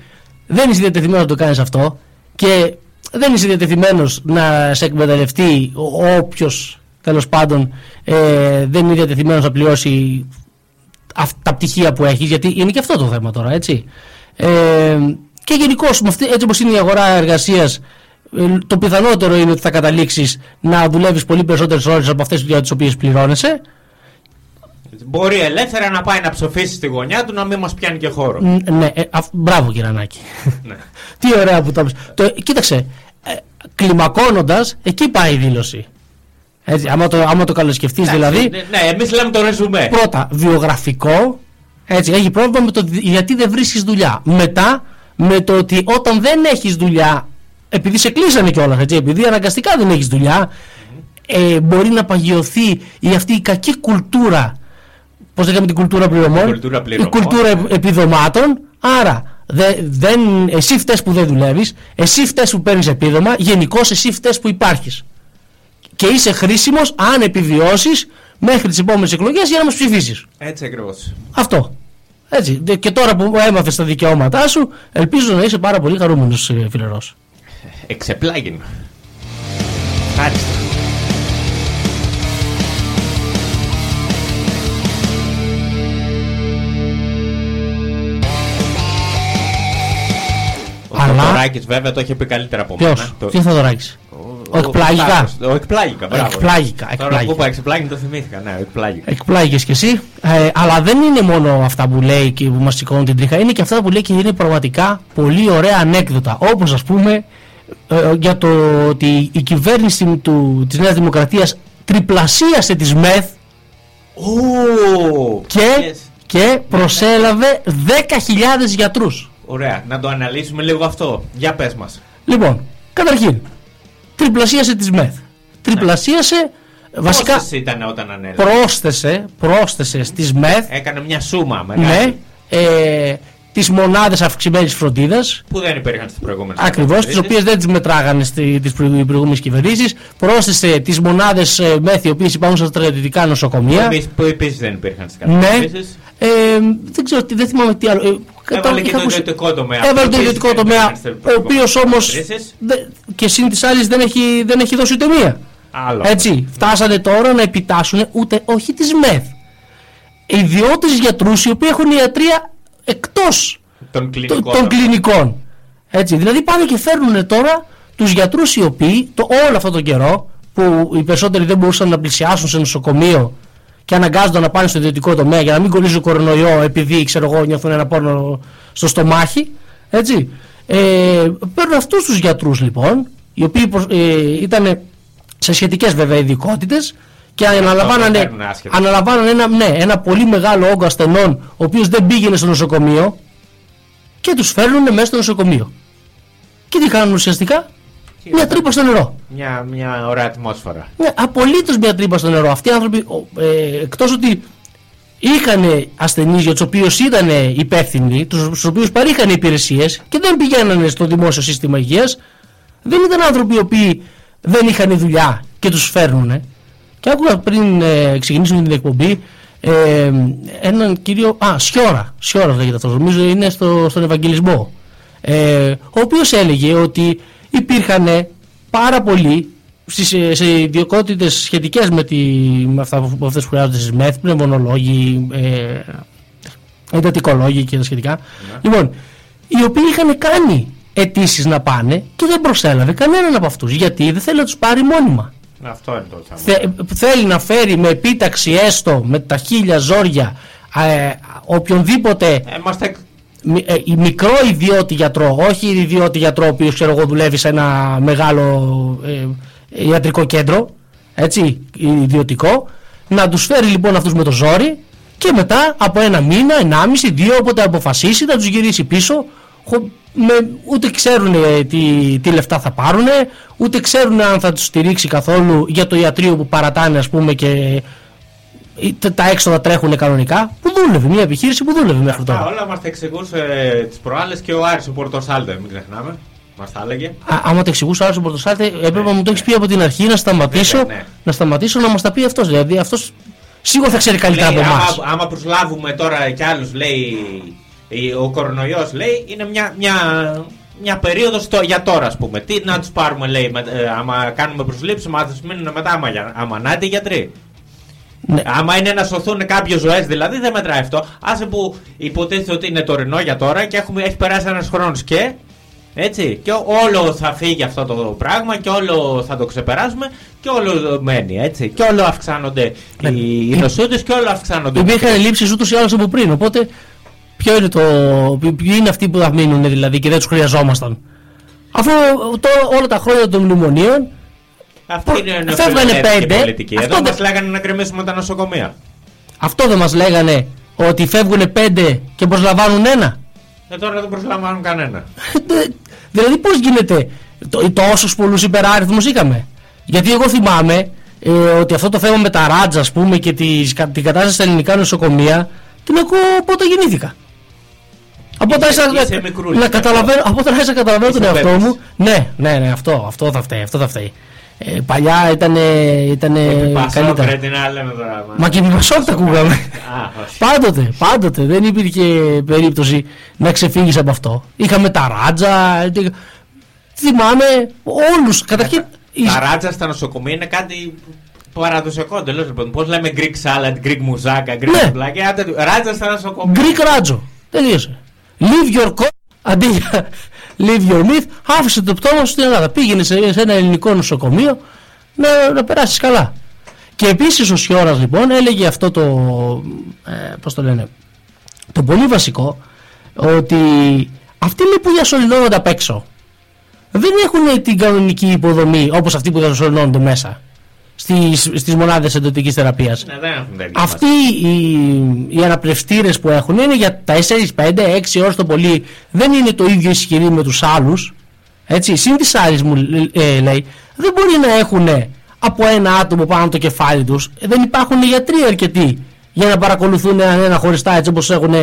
δεν είσαι διατεθειμένος να το κάνεις αυτό και δεν είσαι διατεθειμένος να σε εκμεταλλευτεί όποιος τέλος πάντων ε, δεν είναι διατεθειμένος να πληρώσει αυτά τα πτυχία που έχει, γιατί είναι και αυτό το θέμα τώρα, έτσι. Ε, και γενικώ, έτσι όπως είναι η αγορά εργασίας, το πιθανότερο είναι ότι θα καταλήξεις να δουλεύεις πολύ περισσότερες ώρες από αυτές για τις οποίες πληρώνεσαι. Μπορεί ελεύθερα να πάει να ψοφήσει στη γωνιά του να μην μας πιάνει και χώρο. Ν- Ναι, ε, α, μπράβο Κυρανάκη. Ναι. Τι ωραία που το είπες. το Κοίταξε, ε, κλιμακώνοντας, εκεί πάει η δήλωση. Έτσι, άμα το, άμα το καλοσκεφτείς δηλαδή, Ναι, ναι εμείς λέμε το ρεζουμέ. πρώτα βιογραφικό, έτσι, έχει πρόβλημα με το δι- γιατί δεν βρίσκεις δουλειά. Μετά με το ότι όταν δεν έχεις δουλειά, επειδή σε κλείσανε κιόλας, έτσι, επειδή αναγκαστικά δεν έχεις δουλειά, ε, μπορεί να παγιωθεί η, αυτή η κακή κουλτούρα, πώς λέγαμε την κουλτούρα πληρωμών, κουλτούρα πληρωμών, η κουλτούρα ναι. επ- επιδομάτων, άρα Δε, δεν, εσύ φταίς που δεν δουλεύεις, εσύ φταίς που παίρνεις επίδομα, γενικώς εσύ φταίς που υπάρχεις. Και είσαι χρήσιμος αν επιβιώσεις μέχρι τις επόμενες εκλογές για να μας ψηφίσεις. Έτσι ακριβώς. Αυτό. Έτσι. Δε- Και τώρα που έμαθες τα δικαιώματά σου, ελπίζω να είσαι πάρα πολύ χαρούμενος ε, φιλερός. Εξεπλάγιν. Ευχάριστα. Ο Αλλά- Θοδωράκης βέβαια το είχε πει καλύτερα από μένα. Ποιος, Το- τι θα δωράκεις. Ο εκπλάγικα. Τάκος, Ο εκπλάγικα, μπράβο. Εκπλάγικα, Τώρα εκπλάγικα. που είπα εξεπλάγιν το θυμήθηκα, ναι, ο εκπλάγικα. Εκπλάγεις κι εσύ. Ε, αλλά δεν είναι μόνο αυτά που λέει και που μας σηκώνουν την τρίχα. Είναι και αυτά που λέει και είναι πραγματικά πολύ ωραία ανέκδοτα. Όπως ας πούμε ε, για το ότι η κυβέρνηση του, της Νέας Δημοκρατίας τριπλασίασε τις ΜΕΘ Ου, και, yes. και προσέλαβε 10.000 γιατρούς. Ωραία, να το αναλύσουμε λίγο αυτό. Για πες μας. Λοιπόν, καταρχήν, τριπλασίασε τις ΜΕΘ. Τριπλασίασε, βασικά Πόσες ήταν όταν ανέλαβε. πρόσθεσε, πρόσθεσε στις ΜΕΘ Έκανε μια σούμα μεγάλη ναι, ε, τις μονάδες αυξημένης φροντίδας που δεν υπήρχαν στις προηγούμενες Ακριβώς, τις κυβερνήσεις. οποίες δεν τις μετράγανε στις τις προηγούμενες κυβερνήσεις πρόσθεσε τις μονάδες ε, ΜΕΘ οι οποίες υπάρχουν στα στρατιωτικά νοσοκομεία Εμείς που επίσης δεν υπήρχαν στις ναι, καταστήσεις. ε, δεν ξέρω, τι- δεν θυμάμαι τι άλλο ε, κατά- Έβαλε και είχα το ακούσει- ιδιωτικό τομέα. Έβαλε που το επίσης ιδιωτικό δεν τομέα, υπήρχαν στις ο προηγούμενες οποίος όμως κυβερνήσεις. δε- και συν της άλλης δεν έχει, δεν έχει δώσει ούτε μία. Άλλο. Έτσι, φτάσανε τώρα να επιτάσσουν ούτε, όχι τις ΜΕΘ. Ιδιώτες γιατρούς οι οποίοι έχουν ιατρία εκτός Των το- κλινικών. των κλινικών. Έτσι, δηλαδή πάνε και φέρνουν τώρα τους γιατρούς οι οποίοι το, όλο αυτόν τον καιρό που οι περισσότεροι δεν μπορούσαν να πλησιάσουν σε νοσοκομείο και αναγκάζονταν να πάνε στο ιδιωτικό τομέα για να μην κολλήσουν κορονοϊό επειδή ξέρω εγώ νιώθουν ένα πόνο στο στομάχι. Έτσι. Ε, παίρνουν αυτούς τους γιατρούς λοιπόν οι οποίοι προσ- ε, ήταν σε σχετικές βέβαια ειδικότητες και αναλαμβάνανε, παίρνουν άσχετα. αναλαμβάνανε ένα, ναι, ένα πολύ μεγάλο όγκο ασθενών ο οποίος δεν πήγαινε στο νοσοκομείο και τους φέρνουν μέσα στο νοσοκομείο. Και τι κάνουν ουσιαστικά, μια τρύπα στο νερό. Μια, μια ωραία ατμόσφαιρα. Ναι, απολύτως μια τρύπα στο νερό. Αυτοί οι άνθρωποι, ο- ε, εκτός ότι είχαν ασθενείς για τους οποίους ήταν υπεύθυνοι, τους, στους οποίους παρήχαν υπηρεσίες και δεν πηγαίνανε στο δημόσιο σύστημα υγείας, δεν ήταν άνθρωποι οι οποίοι δεν είχαν δουλειά και τους φέρνουν. Και άκουγα πριν ε, ξεκινήσουμε την εκπομπή ε, έναν κύριο, α, Σιώρα, Σιώρας λέγεται αυτός, νομίζω είναι στο, στον Ευαγγελισμό, ε, ο οποίος έλεγε ότι υπήρχαν πάρα πολλοί στις, ε, σε ιδιωτικότητες σχετικές με, τη, με αυτά που, με αυτές που χρειάζονται στις ΜΕΘ, πνευμονολόγοι, ε, εντατικολόγοι και τα σχετικά. Λοιπόν, οι οποίοι είχαν κάνει αιτήσεις να πάνε και δεν προσέλαβε κανέναν από αυτούς. Γιατί δεν θέλει να τους πάρει μόνιμα. Αυτό είναι το θέμα. Θε- θέλει να φέρει με επίταξη έστω με τα χίλια ζόρια ε, οποιονδήποτε Ε, είμαστε... μι- ε, η μικρό ιδιώτη γιατρό, όχι ιδιώτη γιατρό ο οποίος ξέρω εγώ δουλεύει σε ένα μεγάλο ε, ιατρικό κέντρο, έτσι, ιδιωτικό, να τους φέρει λοιπόν αυτούς με το ζόρι και μετά από ένα μήνα, ενάμιση, δύο, όποτε αποφασίσει να τους γυρίσει πίσω, χω- με, ούτε ξέρουν τι, τι λεφτά θα πάρουν, ούτε ξέρουν αν θα τους στηρίξει καθόλου για το ιατρείο που παρατάνε ας πούμε και ε, τα- τα έξοδα τρέχουν κανονικά, που δούλευε, μια επιχείρηση που δούλευε μέχρι Αυτά τώρα. όλα μας τα εξηγούσε τις προάλλες και ο Άρης ο Πορτοσάλτε, μην ξεχνάμε. Μας τα έλεγε. Α, άμα το εξηγούσε άλλο ο Πορτοσάλτε, έπρεπε να μου το έχεις πει από την αρχή να σταματήσω, Βέβαια, ναι. να σταματήσω να μας τα πει αυτός. Δηλαδή αυτός σίγουρα θα ξέρει καλύτερα Λέει, από εμάς. άμα, άμα προσλάβουμε τώρα κι άλλους, λέει, η- ο κορονοϊός, λέει, είναι μια, μια, μια περίοδος το- για τώρα, ας πούμε. Τι να τους πάρουμε, λέει, με, ε, άμα κάνουμε προσλήψεις, άμα θα τους μείνουν μετά, άμα, για- άμα να είναι οι γιατροί. Ναι. Άμα είναι να σωθούν κάποιες ζωές, δηλαδή δεν μετράει αυτό. Άσε που υποτίθεται ότι είναι τωρινό για τώρα και έχουμε, έχει περάσει ένας χρόνος και. Έτσι, και όλο θα φύγει αυτό το πράγμα και όλο θα το ξεπεράσουμε και όλο μένει, έτσι. Και όλο αυξάνονται Ναι. οι, οι νοσούντες και όλο αυξάνονται. οι Υπήρχαν λήψει ούτω ή άλλω από πριν. Οπότε, ποιο είναι το, ποιο- ποιοι είναι αυτοί που θα μείνουν δηλαδή και δεν τους χρειαζόμασταν. Αφού τώρα όλα τα χρόνια των μνημονίων Αυτή είναι η Φεύγανε νεοφιλελεύθερη πέντε. πολιτική. Αυτό Εδώ δεν- μας λέγανε να κρεμίσουμε τα νοσοκομεία. αυτό δεν μας λέγανε ότι φεύγουν πέντε και προσλαμβάνουν ένα; Ε, τώρα δεν προσλαμβάνουν κανένα. Δε- δηλαδή πώς γίνεται; Το, τόσους πολλούς υπεράριθμους είχαμε γιατί εγώ θυμάμαι ε, ότι αυτό το θέμα με τα ράτζα ας πούμε και τις, κα- την κατάσταση στα ελληνικά νοσοκομεία την ακούω πότε γεννήθηκα Από όταν Είσαι- άρχισα είσαι να- μικρούλης, να γι' καταλαβαίνω, από όταν άρχισα να καταλαβαίνω τον Είσαι εαυτό βέβαιος. μου. Ναι, ναι, ναι, αυτό, αυτό θα φταίει. Αυτό θα φταίει. Ε, παλιά ήταν ήτανε Πασό, καλύτερα. πρέπει να λέμε τώρα. Μα και με Πασόκ τα ακούγαμε. Α, όχι. Πάντοτε, πάντοτε δεν υπήρχε περίπτωση να ξεφύγεις από αυτό. Είχαμε τα ράτζα. ε, Θυμάμαι όλους. Καταρχήν. η- Τα ράτζα στα νοσοκομεία είναι κάτι παραδοσιακό εντελώς. Λοιπόν. Πώς λέμε Greek salad, Greek μουζάκα, Greek Ναι. πλάκια. άντε, Ράτζα στα νοσοκομεία. Greek ράτζο. Τελείωσε. Leave your co... Αντί για leave your myth, άφησε το πτώμα σου στην Ελλάδα. Πήγαινε σε, σε ένα ελληνικό νοσοκομείο να, να περάσεις καλά. Και επίσης ο Σιώρας λοιπόν έλεγε αυτό το. Ε, Πώς το λένε. Το πολύ βασικό ότι αυτοί λέει που διασωληνώνονται απ' έξω δεν έχουν την κανονική υποδομή όπως αυτοί που διασωληνώνονται μέσα στις, στις μονάδες εντοτικής θεραπείας. Ναι, δεν έχουν τέτοια Αυτοί οι, οι αναπνευστήρες που έχουν είναι για 4, 5, 6 ώρες το πολύ. Δεν είναι το ίδιο ισχυροί με τους άλλους. Έτσι, συν της άλλης μου ε, λέει, δεν μπορεί να έχουν από ένα άτομο πάνω το κεφάλι τους. Ε, Δεν υπάρχουν γιατροί αρκετοί για να παρακολουθούν έναν ένα χωριστά έτσι όπως έχουν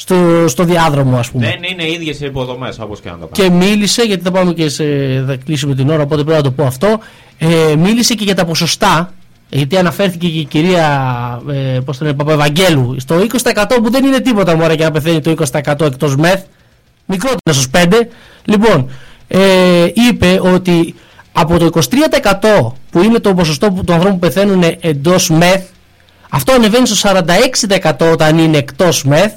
στο, στο διάδρομο ας πούμε. Δεν είναι ίδιες οι υποδομές όπως και να το κάνουμε. Και μίλησε, γιατί θα πάμε και σε, θα κλείσουμε την ώρα, οπότε πρέπει να το πω αυτό. Ε, μίλησε και για τα ποσοστά, γιατί αναφέρθηκε και η κυρία ε, πώς το λένε, Παπαευαγγέλου στο 20% που δεν είναι τίποτα μωρέ και να πεθαίνει το 20% εκτός μεθ. Μικρότερο στους 5. Λοιπόν, ε, είπε ότι από το 23% που είναι το ποσοστό που των ανθρώπων που πεθαίνουν εντός μεθ, αυτό ανεβαίνει στο 46% όταν είναι εκτός μεθ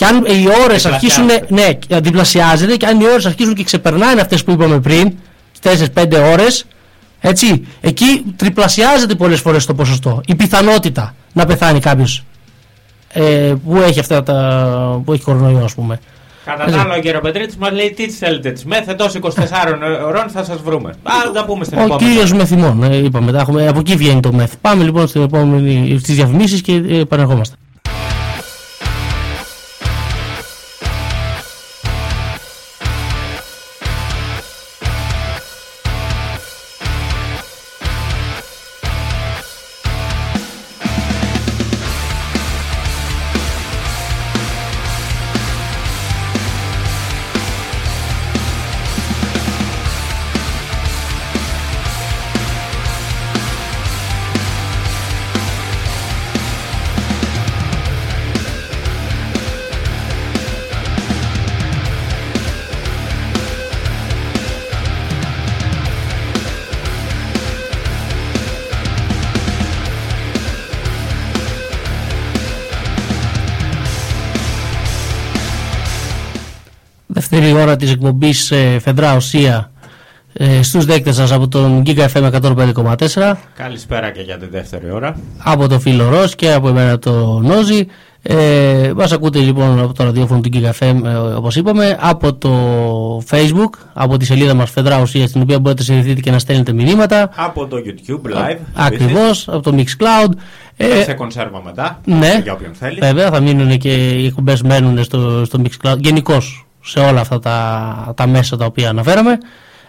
και αν οι ώρες αρχίσουν. Διπλασιάζεται. Ναι, διπλασιάζεται και αν οι ώρες αρχίσουν και ξεπερνάνε αυτές που είπαμε πριν, 4-5 ώρες, έτσι, εκεί τριπλασιάζεται πολλές φορές το ποσοστό. Η πιθανότητα να πεθάνει κάποιος ε, που έχει αυτά τα. που έχει κορονοϊό, ας πούμε. Κατά τα άλλα, ο Γεροπετρίτη μας λέει τι θέλετε, τις μεθ εντός 24 ώρων θα σας βρούμε. Α, θα πούμε στην Ο επόμενη. κύριος Μεθυμών, ε, είπαμε, τα έχουμε, από εκεί βγαίνει το μεθ. Πάμε λοιπόν στην επόμενη, στις διαφημίσεις και ε, επανερχόμαστε. Ώρα της εκπομπής ε, Φεδρά Οσία ε, στους δέκτες σας από τον Giga FM 105,4 Καλησπέρα και για τη δεύτερη ώρα. από το φίλο Ρος και από εμένα το Νόζι. Ε, μας ακούτε λοιπόν από το ραδιόφωνο του Giga FM ε, όπως είπαμε, από το Facebook, από τη σελίδα μας Φεδρά Οσία στην οποία μπορείτε να συνδεθείτε και να στέλνετε μηνύματα. Από το YouTube live. Ακριβώς, από το Mixcloud. Ε, Ε, σε κονσέρβα μετά. ναι. Για όποιον θέλει. Βέβαια θα μείνουν και οι εκπομπές μένουν στο, στο Mixcloud. Γενικώς σε όλα αυτά τα, τα μέσα τα οποία αναφέραμε.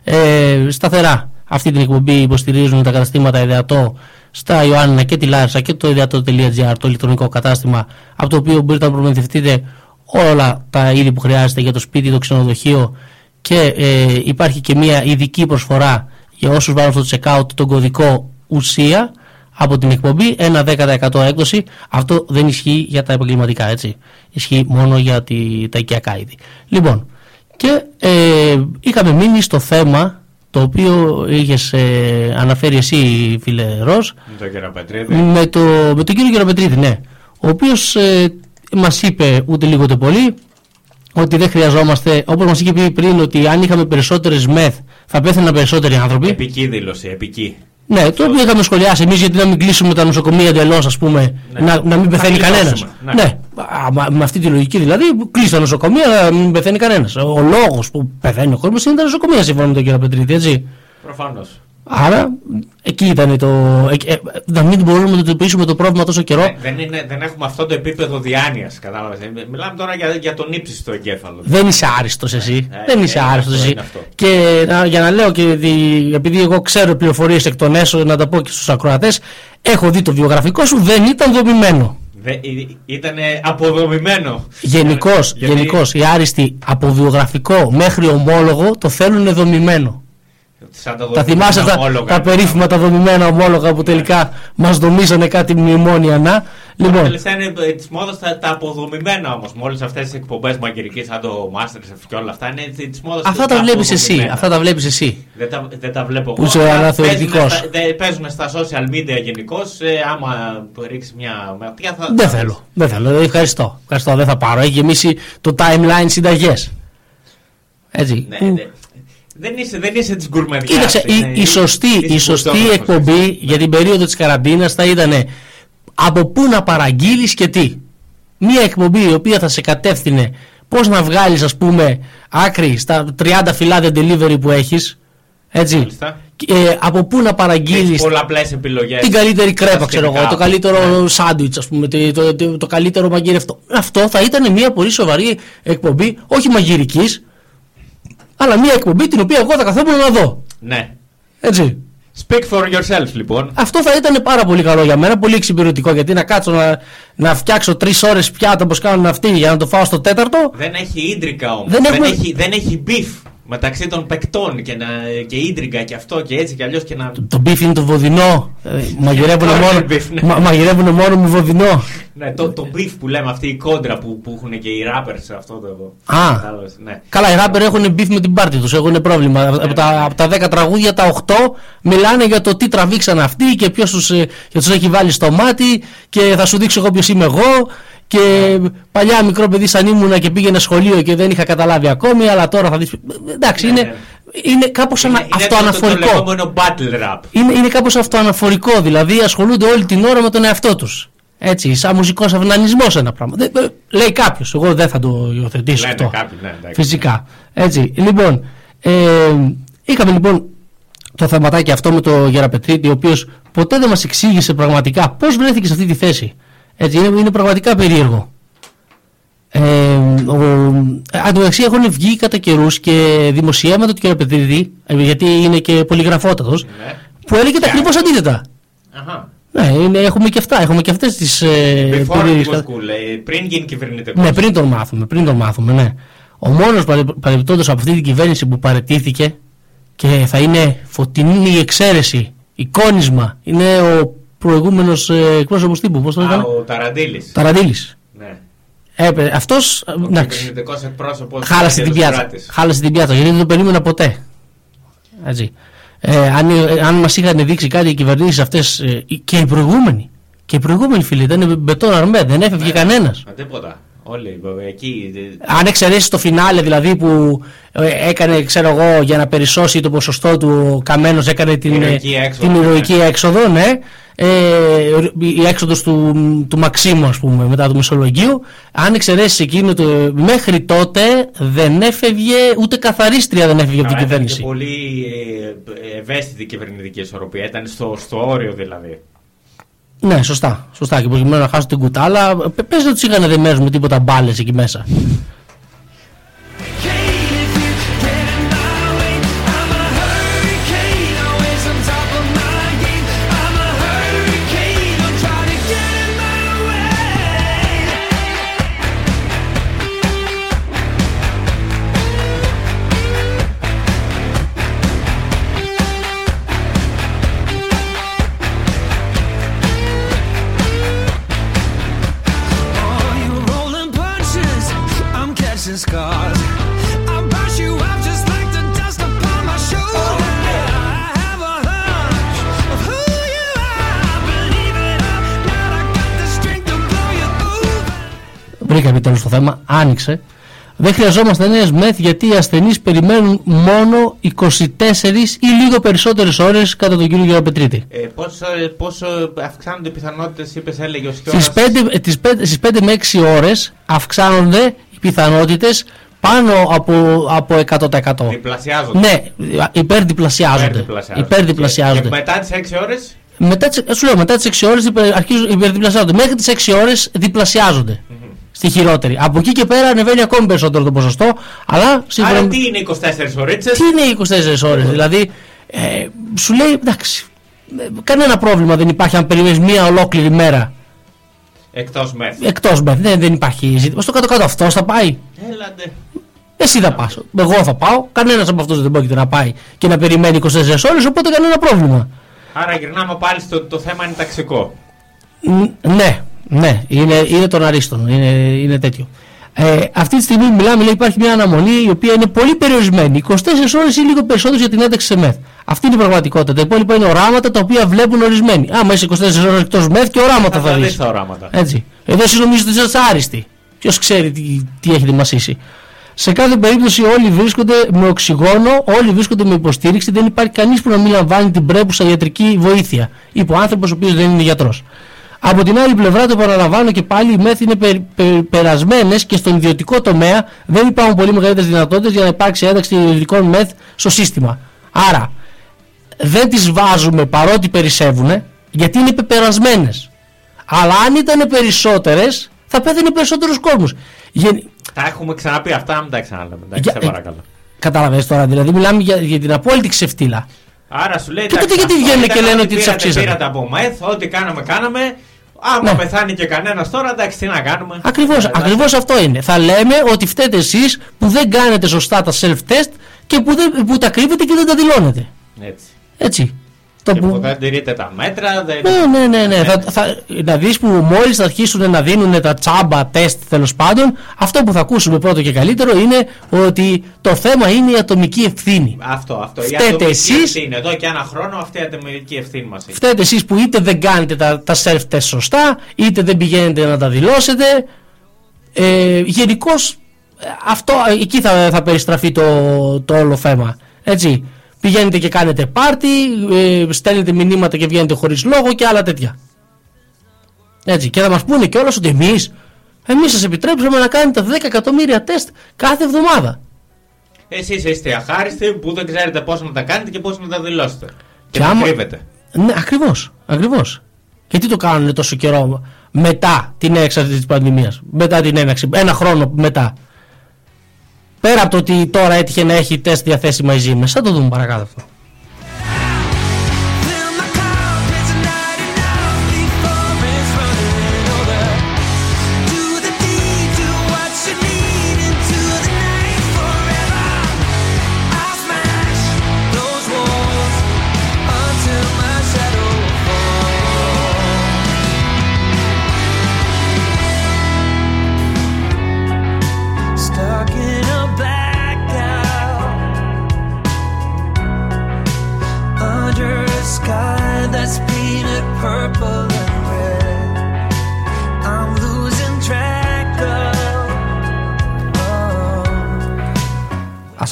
Ε, σταθερά αυτή την εκπομπή υποστηρίζουν τα καταστήματα Ιδεατό στα Ιωάννινα και τη Λάρισα και το ιδεατό.gr, το ηλεκτρονικό κατάστημα από το οποίο μπορείτε να προμηθευτείτε όλα τα είδη που χρειάζεται για το σπίτι, το ξενοδοχείο και ε, υπάρχει και μια ειδική προσφορά για όσους βάλουν στο checkout τον κωδικό ουσία από την εκπομπή ένα 10% έκδοση. Αυτό δεν ισχύει για τα επαγγελματικά, έτσι. Ισχύει μόνο για τη, τα οικιακά είδη. Λοιπόν, και ε, είχαμε μείνει στο θέμα το οποίο είχες ε, αναφέρει εσύ φίλε Ros Με τον Γεροπετρίτη. με, το, με τον κύριο Γεροπετρίδη, ναι. Ο οποίος ε, μας είπε ούτε λίγο ούτε πολύ ότι δεν χρειαζόμαστε, όπως μας είχε πει πριν ότι αν είχαμε περισσότερες μεθ θα πέθαιναν περισσότεροι άνθρωποι. Επική δήλωση, επική. Ναι, το οποίο είχαμε σχολιάσει εμείς γιατί να μην κλείσουμε τα νοσοκομεία εντελώς, ας πούμε, Ναι. να, να μην Θα πεθαίνει κανένας. κλειδώσουμε, ναι. Ναι. Α, μα- με αυτή τη λογική δηλαδή, κλείσει τα νοσοκομεία να μην πεθαίνει κανένας. Ο λόγος που πεθαίνει ο κόσμος είναι τα νοσοκομεία, σύμφωνα με τον κύριο Πετρίτη, έτσι. Προφανώς. Άρα, εκεί ήταν το. ε, ε, να μην μπορούμε να αντιμετωπίσουμε το πρόβλημα τόσο καιρό. Ε, δεν, είναι, δεν έχουμε αυτό το επίπεδο διάνοιας. Κατάλαβες. Μιλάμε τώρα για, για τον ύψιστο εγκέφαλο. Δεν είσαι άριστος εσύ. Ε, δεν ε, είσαι είναι άριστος αυτό, εσύ. είναι αυτό. Και να- για να λέω και δι- επειδή εγώ ξέρω πληροφορίες εκ των έσω, να τα πω και στους ακροατές, έχω δει το βιογραφικό σου, δεν ήταν δομημένο. Ήταν αποδομημένο. Γενικώς, Γιατί- γενικώς, οι άριστοι από βιογραφικό μέχρι ομόλογο το θέλουν δομημένο. Σαν Τα δομημένα θυμάσαι τα, ομόλογα. τα περίφημα τα δομημένα ομόλογα που τελικά μας δομήσανε κάτι μνημόνια να. Τώρα Λοιπόν, τελευταία είναι της μόδας τα, τα αποδομημένα όμως. Με όλε αυτές τις εκπομπές μαγειρικής σαν το Masterchef και όλα αυτά είναι της μόδας. αυτά τα βλέπεις εσύ. Αυτά τα βλέπεις εσύ. Δεν τα, δεν τα βλέπω Που εγώ. είσαι Απλά αναθεωρητικός. παίζουν στα- δεν- Παίζουν στα social media γενικώ. άμα ρίξεις μια ματιά θα. Δεν θα θέλω. δεις. Δεν θέλω. Ευχαριστώ. Ευχαριστώ. Δεν θα πάρω. Έχει γεμίσει το timeline συνταγές. Έτσι. Ναι, Που- ναι. Δεν είσαι, δεν είσαι της γκουρμεδιά. Κοίταξε, η, η σωστή, η σωστή εκπομπή για την περίοδο της καραντίνας θα ήταν από πού να παραγγείλεις και τι. Μία εκπομπή η οποία θα σε κατεύθυνε πώς να βγάλεις ας πούμε άκρη στα 30 φυλάδια delivery που έχεις. Έτσι. Μάλιστα. Και, ε, από πού να παραγγείλεις Πολλαπλές επιλογές. την καλύτερη κρέπα, ξέρω εγώ, το καλύτερο σάντουιτς, ας πούμε, το, το, το, το καλύτερο μαγειρευτό. Αυτό θα ήταν μια πολύ σοβαρή εκπομπή, όχι μαγειρικής, αλλά μια εκπομπή την οποία εγώ θα καθόμουν να δω. Ναι. Έτσι. Speak for yourself λοιπόν. Αυτό θα ήταν πάρα πολύ καλό για μένα, πολύ εξυπηρετικό. Γιατί να κάτσω να, να φτιάξω τρεις ώρες πιάτα όπως κάνουν αυτοί για να το φάω στο τέταρτο. Δεν έχει ίντριγκα όμως. Δεν Δεν, έχουμε- έχει, δεν έχει beef μεταξύ των παικτών και, να, και ίντριγκα και αυτό και έτσι και αλλιώς και να. Το beef είναι το βοδινό. Ε, μαγειρεύουν, Corned μόνο, beef, ναι. μα, μαγειρεύουν μόνο με βοδινό. Ναι, το, το beef που λέμε, αυτή η κόντρα που, που έχουν και οι rappers αυτό το. Α. Κατάλαβες, ναι. Καλά, οι ράπερ έχουν beef με την πάρτη τους. Έχουν πρόβλημα. Από, τα, από τα 10 τραγούδια, τα 8 μιλάνε για το τι τραβήξαν αυτοί και ποιος τους τους έχει βάλει στο μάτι και θα σου δείξω εγώ ποιος είμαι εγώ. Και παλιά μικρό παιδί σαν ήμουνα και πήγαινε σχολείο και δεν είχα καταλάβει ακόμη, αλλά τώρα θα δεις... Εντάξει, Ναι, είναι, ναι. είναι κάπως Είναι, ανα, είναι το, αυτοαναφορικό. το, το λεγόμενο battle rap. είναι, είναι κάπως αυτοαναφορικό, δηλαδή ασχολούνται όλη την ώρα με τον εαυτό τους. Έτσι, σαν μουσικός αυνανισμός ένα πράγμα. Δεν- ε, λέει κάποιος, εγώ δεν θα το υιοθετήσω Λένε αυτό. κάποιοι, ναι, εντάξει. Φυσικά. Έτσι, λοιπόν, ε, είχαμε λοιπόν το θεματάκι αυτό με το Γεραπετρίτη, ο οποίος ποτέ δεν μας εξήγησε πραγματικά πώς βρέθηκες σε αυτή τη θέση. Έτσι, είναι, είναι πραγματικά περίεργο. Ε, ο, ε, αν τω μεταξύ έχουν βγει κατά καιρούς και δημοσιεύματα του Γεραπετρίτη, ε, γιατί είναι και πολυγραφότατος, Ναι. που έλεγε τα Ποια; ακριβώς αντίθετα. Αχα. Ναι, είναι, έχουμε και αυτά, έχουμε και αυτές τις ε, Before περίεργες it was κα- cool, ε, πριν γίνει κυβερνητικό. ναι, πριν τον μάθουμε, πριν τον μάθουμε, ναι. Ο μόνος παρεμπιπτόντως από αυτή την κυβέρνηση που παρετήθηκε και θα είναι φωτεινή η εξαίρεση, εικόνισμα, είναι ο προηγούμενος ε, εκπρόσωπος τύπου, πώς το Α, έκανε, ο Ταραντήλη. Ταραντήλης. Ναι. Ε, αυτός, ε, Ο εντάξει, κυβερνητικός εκπρόσωπος. χάλασε την πιάτσα, χάλασε την πιάτσα, γιατί δεν το περίμενα ποτέ. Έτσι. Ε, αν, ε, αν μας είχαν δείξει κάτι οι κυβερνήσεις αυτές ε, και οι προηγούμενοι, και οι προηγούμενοι φίλοι, ήταν μπετόν αρμέ, δεν έφευγε Ναι. κανένας. Τίποτα. Όλοι ε, εκεί. ε, Αν εξαιρέσεις το φινάλε δηλαδή που ε, έκανε ξέρω εγώ για να περισσώσει το ποσοστό του ο Καμένος έκανε την, Ηρωική ε, έξοδο, την ναι. ηρωική έξοδο ναι ε, η έξοδος του, του Μαξίμου ας πούμε μετά του Μεσολογγίου αν εξαιρέσεις εκείνο το μέχρι τότε δεν έφευγε ούτε καθαρίστρια δεν έφευγε από την Καλά, ήταν και κυβέρνηση πολύ ε, ευαίσθητη κυβερνητική ισορροπία. Ήταν στο, στο όριο δηλαδή. ναι σωστά, σωστά και προκειμένου να χάσουν την κουτάλα πε- πες δεν τους είχαν δεμένους με τίποτα μπάλες εκεί μέσα επιτέλους το θέμα, άνοιξε. Δεν χρειαζόμαστε νέες μεθ γιατί οι ασθενείς περιμένουν μόνο 24 ή λίγο περισσότερες ώρες κατά τον κύριο Γεραπετρίτη. Ε, πόσο, ε, πόσο αυξάνονται οι πιθανότητες, είπες, έλεγε ο Στις Σκιώδας. 5, τις 5, στις 5 με 6 ώρες αυξάνονται οι πιθανότητες πάνω από, από 100%. Διπλασιάζονται. Ναι, υπερδιπλασιάζονται. Υπερδιπλασιάζονται. Υπερδιπλασιάζονται. Και μετά τις 6 ώρες; Μετά τις, σου λέω, μετά τις 6 ώρες υπερ, αρχίζουν, υπερδιπλασιάζονται. Μέχρι τις 6 ώρες διπλασιάζονται. Στη χειρότερη. Από εκεί και πέρα ανεβαίνει ακόμη περισσότερο το ποσοστό. Αλλά σύμφωνα Άρα με- τι είναι 24 ώριτσε. τι είναι οι 24 ώρες; Δηλαδή, ε, σου λέει εντάξει, ε, κανένα πρόβλημα δεν υπάρχει αν περιμένεις μία ολόκληρη μέρα. Εκτός μεθ. Εκτός μεθ. Δεν, δεν υπάρχει ζήτημα. Στο κάτω-κάτω αυτό θα πάει. Έλαντε. Εσύ θα πας. Εγώ θα πάω. Κανένας από αυτούς δεν πρόκειται να πάει και να περιμένει 24 ώρες, οπότε κανένα πρόβλημα. Άρα γυρνάμε πάλι στο το θέμα είναι ταξικό. Ν- Ναι, ναι, είναι, είναι των αρίστων. Είναι, είναι τέτοιο. Ε, αυτή τη στιγμή μιλάμε, λέει, υπάρχει μια αναμονή η οποία είναι πολύ περιορισμένη. 24 ώρες ή λίγο περισσότερε για την ένταξη σε μεθ. Αυτή είναι η πραγματικότητα. Τα υπόλοιπα είναι οράματα τα οποία βλέπουν ορισμένοι. Άμα είσαι 24 ώρες εκτός μεθ και οράματα θα, Θα δεις. δεις τα οράματα. Έτσι. Εδώ εσεί νομίζετε ότι είστε άριστοι. Ποιος ξέρει τι, τι έχετε μασίσει. Σε κάθε περίπτωση όλοι βρίσκονται με οξυγόνο, όλοι βρίσκονται με υποστήριξη, δεν υπάρχει κανείς που να μην λαμβάνει την πρέπουσα ιατρική βοήθεια. Είπε ο άνθρωπος ο οποίος δεν είναι γιατρός. Από την άλλη πλευρά, το επαναλαμβάνω και πάλι, οι μέθ είναι πε, πε, περασμένες και στον ιδιωτικό τομέα δεν υπάρχουν πολύ μεγαλύτερες δυνατότητες για να υπάρξει ένταξη ιδιωτικών μεθ στο σύστημα. Άρα, δεν τις βάζουμε παρότι περισσεύουν γιατί είναι πεπερασμένες. Αλλά αν ήταν περισσότερες, θα πέθανε περισσότερος κόσμος. Τα έχουμε ξαναπεί αυτά, μην τα ξαναλέμε. Εντάξει, Για- σε παρακαλώ. Καταλαβαίνεις τώρα, δηλαδή μιλάμε για, για την απόλυτη ξεφτύλα. Άρα σου λέει. Και εντάξει, τότε γιατί αυτό βγαίνουν ήταν και λένε ό,τι ότι τις πήρατε, αυξήσατε. Πήρατε από μεθ, ό,τι κάναμε, κάναμε. Άμα Ναι. πεθάνει και κανένας τώρα, εντάξει, τι να κάνουμε. Ακριβώς, Εντάξει. ακριβώς αυτό είναι. Θα λέμε ότι φταίτε εσείς που δεν κάνετε σωστά τα self-test και που, δεν, που τα κρύβετε και δεν τα δηλώνετε. Έτσι. Έτσι. Το Και που... που δεν τηρείτε τα μέτρα, δεν. Ναι, ναι, ναι. ναι. Θα, θα, να δεις που μόλις θα αρχίσουν να δίνουν τα τσάμπα τεστ τέλος πάντων, αυτό που θα ακούσουμε πρώτο και καλύτερο είναι ότι το θέμα είναι η ατομική ευθύνη. Αυτό, αυτό. Η Φταίτε ατομική εσείς. ευθύνη. Εδώ και ένα χρόνο αυτή η ατομική ευθύνη μας είναι. Φταίτε εσείς που είτε δεν κάνετε τα, τα self-test σωστά, είτε δεν πηγαίνετε να τα δηλώσετε. Ε, Γενικώς αυτό εκεί θα, θα περιστραφεί το, το όλο θέμα. Έτσι. Πηγαίνετε και κάνετε πάρτι, ε, στέλνετε μηνύματα και βγαίνετε χωρίς λόγο και άλλα τέτοια. Έτσι. Και θα μας πούνε κιόλας ότι εμείς, εμείς σας επιτρέψαμε να κάνετε 10 εκατομμύρια τεστ κάθε εβδομάδα. Εσείς είστε αχάριστοι που δεν ξέρετε πώ να τα κάνετε και πώ να τα δηλώσετε. Και, Και τα άμα- κρύβετε. Ναι, ακριβώς, ακριβώς. Γιατί το κάνουν τόσο καιρό μετά την έξαρση της πανδημίας, μετά την έναξη, ένα χρόνο μετά. Πέρα από το ότι τώρα έτυχε να έχει τεστ διαθέσιμα η Siemens, θα το δούμε παρακάτω αυτό.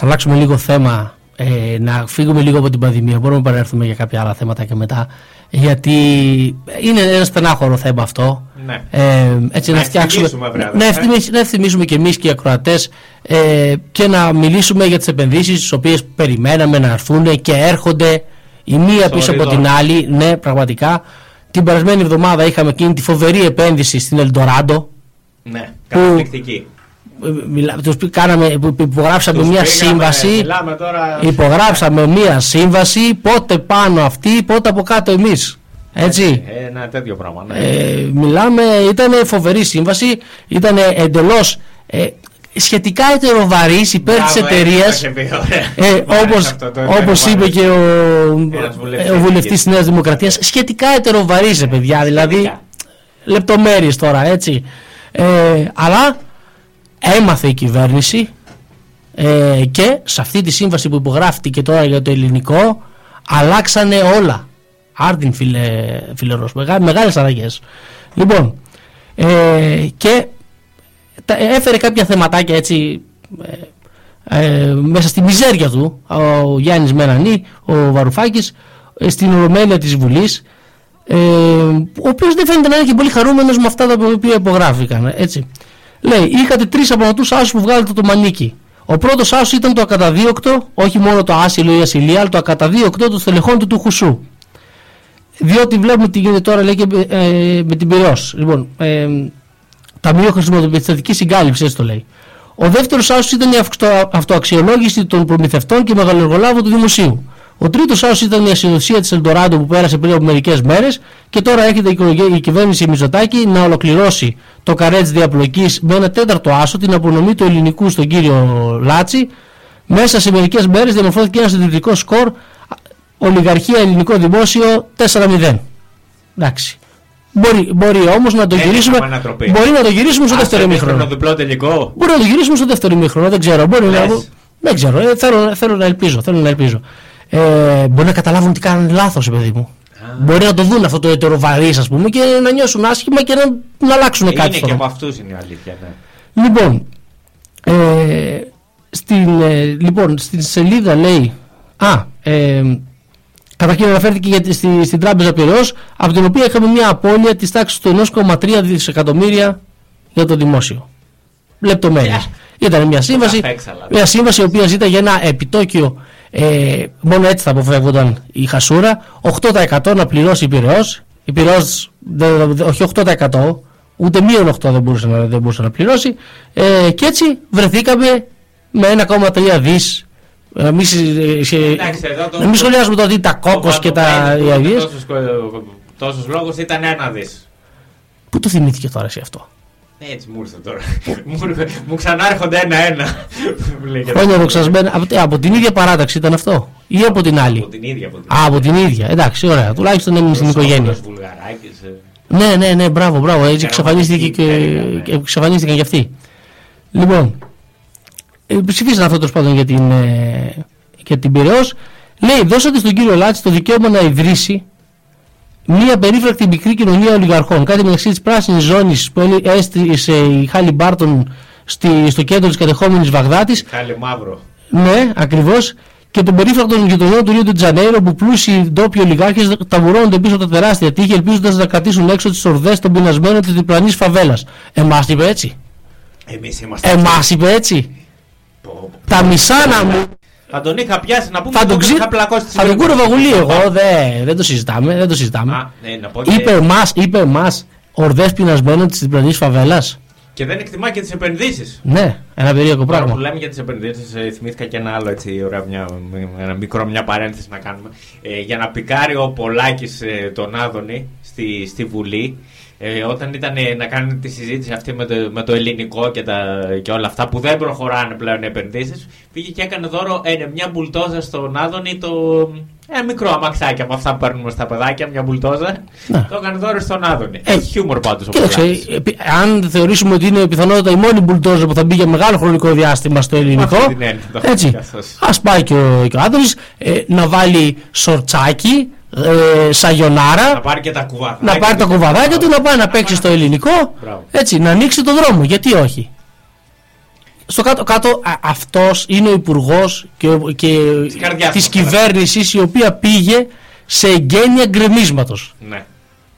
Ας αλλάξουμε λίγο θέμα, ε, να φύγουμε λίγο από την πανδημία. Μπορούμε να παρέλθουμε για κάποια άλλα θέματα και μετά. Γιατί είναι ένα στενάχωρο θέμα αυτό. Ναι. Ε, έτσι Να να, φτιάξουμε. ευθυμίσουμε, βρε, να, αδερφέ. ευθυμίσ- να ευθυμίσουμε και εμείς και οι ακροατές ε, και να μιλήσουμε για τις επενδύσεις τις οποίες περιμέναμε να έρθουν και έρχονται η μία πίσω από ορίζοντα. την άλλη. Ναι, πραγματικά. Την περασμένη εβδομάδα είχαμε εκείνη τη φοβερή επένδυση στην Ελντοράντο. Ναι, καταπληκτική. Ε, μιλά- τους πει- κάναμε, που- που υπογράψαμε Τους μια πήγαμε, σύμβαση. Μιλάμε τώρα. Υπογράψαμε μια σύμβαση, πότε πάνω αυτή, πότε από κάτω εμείς. Έτσι. Ε, Ένα τέτοιο πράγμα. Ναι. Ε, μιλάμε, ήταν φοβερή σύμβαση, ήταν εντελώς ε, σχετικά ετεροβαρής υπέρ της Μπράβο, εταιρείας. έτσι το είχε πει, ωραία. Ε, Μ' άρεσε όπως, αυτό το όπως είπε ετεροβαρής. και ο, Ένας βουλευτής ε, ο βουλευτής της της Νέας Δημοκρατίας σχετικά ετεροβαρής ρε παιδιά δηλαδή Σχετικά. λεπτομέρειες τώρα έτσι ε, αλλά έμαθε η κυβέρνηση ε, και σε αυτή τη σύμβαση που υπογράφτηκε τώρα για το ελληνικό αλλάξανε όλα άρτιν φίλε, φίλε Ρος, μεγά, μεγάλες αλλαγές λοιπόν ε, και τα, έφερε κάποια θεματάκια έτσι ε, ε, μέσα στη μιζέρια του ο Γιάννης Μερανή, ο Βαρουφάκης ε, στην Ολομέλεια της Βουλής ε, ο οποίος δεν φαίνεται να είναι και πολύ χαρούμενος με αυτά τα οποία υπογράφηκαν έτσι. Λέει είχατε τρεις από τους άσους που βγάλετε το μανίκι ο πρώτος άσος ήταν το ακαταδίωκτο όχι μόνο το άσυλο ή ασυλία αλλά το ακαταδίωκτο των στελεχών του του Χουσού διότι βλέπουμε τι γίνεται τώρα λέει και ε, με την Πυραιός λοιπόν ε, Ταμείο Χρησιμοποιητική Συγκάλυψης, έτσι το λέει. Ο δεύτερος άσος ήταν η αυξ- αυτοαξιολόγηση των προμηθευτών και μεγαλοεργολάβων του δημοσίου. Ο τρίτος άσο ήταν η ασυνδοσία της Ελντοράντο που πέρασε πριν από μερικές μέρες και τώρα έρχεται η οικογέ- η κυβέρνηση Μιζωτάκη να ολοκληρώσει το καρέ τη διαπλοκής με ένα τέταρτο άσο, την απονομή του ελληνικού στον κύριο Λάτσι. Μέσα σε μερικές μέρες διαμορφώθηκε ένα συντηρητικό σκορ ολιγαρχία ελληνικό δημόσιο 4-0. Εντάξει. Μπορεί, μπορεί όμως να το Δεν γυρίσουμε. είχαμε ανατροπή. Μπορεί να το γυρίσουμε στο Α, δεύτερο στο ημίχρονο. διπλό τελικό. Μπορεί να το γυρίσουμε στο δεύτερο ημίχρονο, δεν ξέρω. Μπορεί να... Λες. Δεν ξέρω, ε, θέλω, θέλω να ελπίζω. Θέλω να ελπίζω. Ε, μπορεί να καταλάβουν τι κάνανε λάθος, παιδί μου. Μπορεί να το δουν αυτό το ετεροβαρύς, ας πούμε, και να νιώσουν άσχημα και να, να αλλάξουν κάτι. Είναι στο και δρόμο. από αυτούς είναι η αλήθεια. Ναι. Λοιπόν, ε, στην, ε, λοιπόν, στην σελίδα λέει. Α, ε, καταρχήν αναφέρθηκε για, τη- στη, στην τράπεζα Πυραιός, από την οποία είχαμε μια απώλεια της τάξης του 1,3 δισεκατομμύρια για το δημόσιο. Λεπτομέρειες. Ήταν μια σύμβαση, απέξαλα. μια σύμβαση η οποία ζήταγε ένα επιτόκιο, ε, μόνο έτσι θα αποφεύγονταν η χασούρα, 8% να πληρώσει η Πυραιός. Η Πυραιός, δεν- δεν- όχι 8%, ούτε μείον 8 δεν μπορούσε να, δεν μπορούσε να πληρώσει. Ε, και έτσι βρεθήκαμε με 1,3 δις. Ε, Να μην, συ- σε- Εντάξει, εδώ το- να μην σχολιάζουμε το ότι τα κόκκος και τα ιαγίες. Τόσους λόγους ήταν ένα δις. Πού το θυμήθηκε τώρα εσύ αυτό; Έτσι μου ήρθε τώρα. μου, ήρθε- μου ξανάρχονται ένα-ένα. Μου λέγεται. Χρόνια δοξασμένα. Από, από την ίδια παράταξη ήταν αυτό; Ή από την άλλη; Από την ίδια. Από την Α, από την ίδια. Εντάξει, ωραία. Τουλάχιστον έμεινε στην οικογένεια. Ρωσόπουλος, Βουλγαράκης, ε. Ναι, ναι, ναι, μπράβο, μπράβο. Έτσι εξαφανίστηκε και, περίμενε. και εξαφανίστηκαν κι αυτοί. Λοιπόν, ε, ψηφίσαν αυτό τέλος πάντων για την, ε, για την Πυραιός. Λέει, δώσατε στον κύριο Λάτση το δικαίωμα να ιδρύσει μια περίφρακτη μικρή κοινωνία ολιγαρχών. Κάτι μεταξύ της πράσινης ζώνης που έλε- έστησε η Χάλι Μπάρτον στη, στο κέντρο της κατεχόμενης Βαγδάτης Χάλε μαύρο. ναι, ακριβώς. Και των περίφρακτων γειτονιών του Ρίου του Τζανέιρο που πλούσιοι ντόπιοι ολιγάρχες ταβουρώνονται πίσω από τα τεράστια τείχη ελπίζοντας να κρατήσουν έξω τις ορδές των πεινασμένων της διπλανής φαβέλας. Εμάς είπε έτσι. Εμείς είμαστε. Εμάς είπε έτσι. Πω, πω. Τα μισάνα μου Θα τον είχα πιάσει να πούμε θα ότι τον, ξύ... είχα πλακώσει τη θα τον συμπεριφορά. κούρευα γουλή εγώ. Δε, δεν το συζητάμε. Δεν το συζητάμε. Α, ναι, να πω και- είπε εμάς, είπε εμάς ορδέ πεινασμένων της διπλανής φαβέλα. Και δεν εκτιμά και τις επενδύσεις. Ναι, ένα περίεργο Τώρα που πράγμα. λέμε για τις επενδύσεις, θυμήθηκα και ένα άλλο έτσι, ωραία, μια, ένα μικρό μια παρένθεση να κάνουμε. Ε, για να πικάρει ο Πολάκης τον Άδωνη στη, στη Βουλή, ε, όταν ήταν ε, να κάνει τη συζήτηση αυτή με το, με το ελληνικό και, τα, και όλα αυτά που δεν προχωράνε πλέον οι επενδύσεις, πήγε και έκανε δώρο ε, μια μπουλτόζα στον Άδωνη το. Ένα μικρό αμαξάκι από αυτά που παίρνουμε στα παιδάκια, μια μπουλτόζα. Ναι. Το έκανε δώρο στον Άδωνη. Ε, Έχει χιούμορ πάντως ο Κοίταξε, Πολάκης. επί- αν θεωρήσουμε ότι είναι πιθανότατα η μόνη μπουλτόζα που θα μπει για μεγάλο χρονικό διάστημα στο ελληνικό. αυτή την έννοια το έχω Έτσι. και αυτός. Α πάει και ο, και ο Άδωνης, ε, να βάλει σορτσάκι, ε, σαγιονάρα, Να πάρει και τα κουβαδάκια. να πάρει τα του. κουβαδάκια του, να πάει να παίξει στο ελληνικό. Μπράβο. Έτσι, να ανοίξει το δρόμο. Γιατί όχι; Στο κάτω-κάτω αυτός είναι ο υπουργός και, και καρδιάς της μας, κυβέρνησης η οποία πήγε σε εγγένεια γκρεμίσματος. Ναι.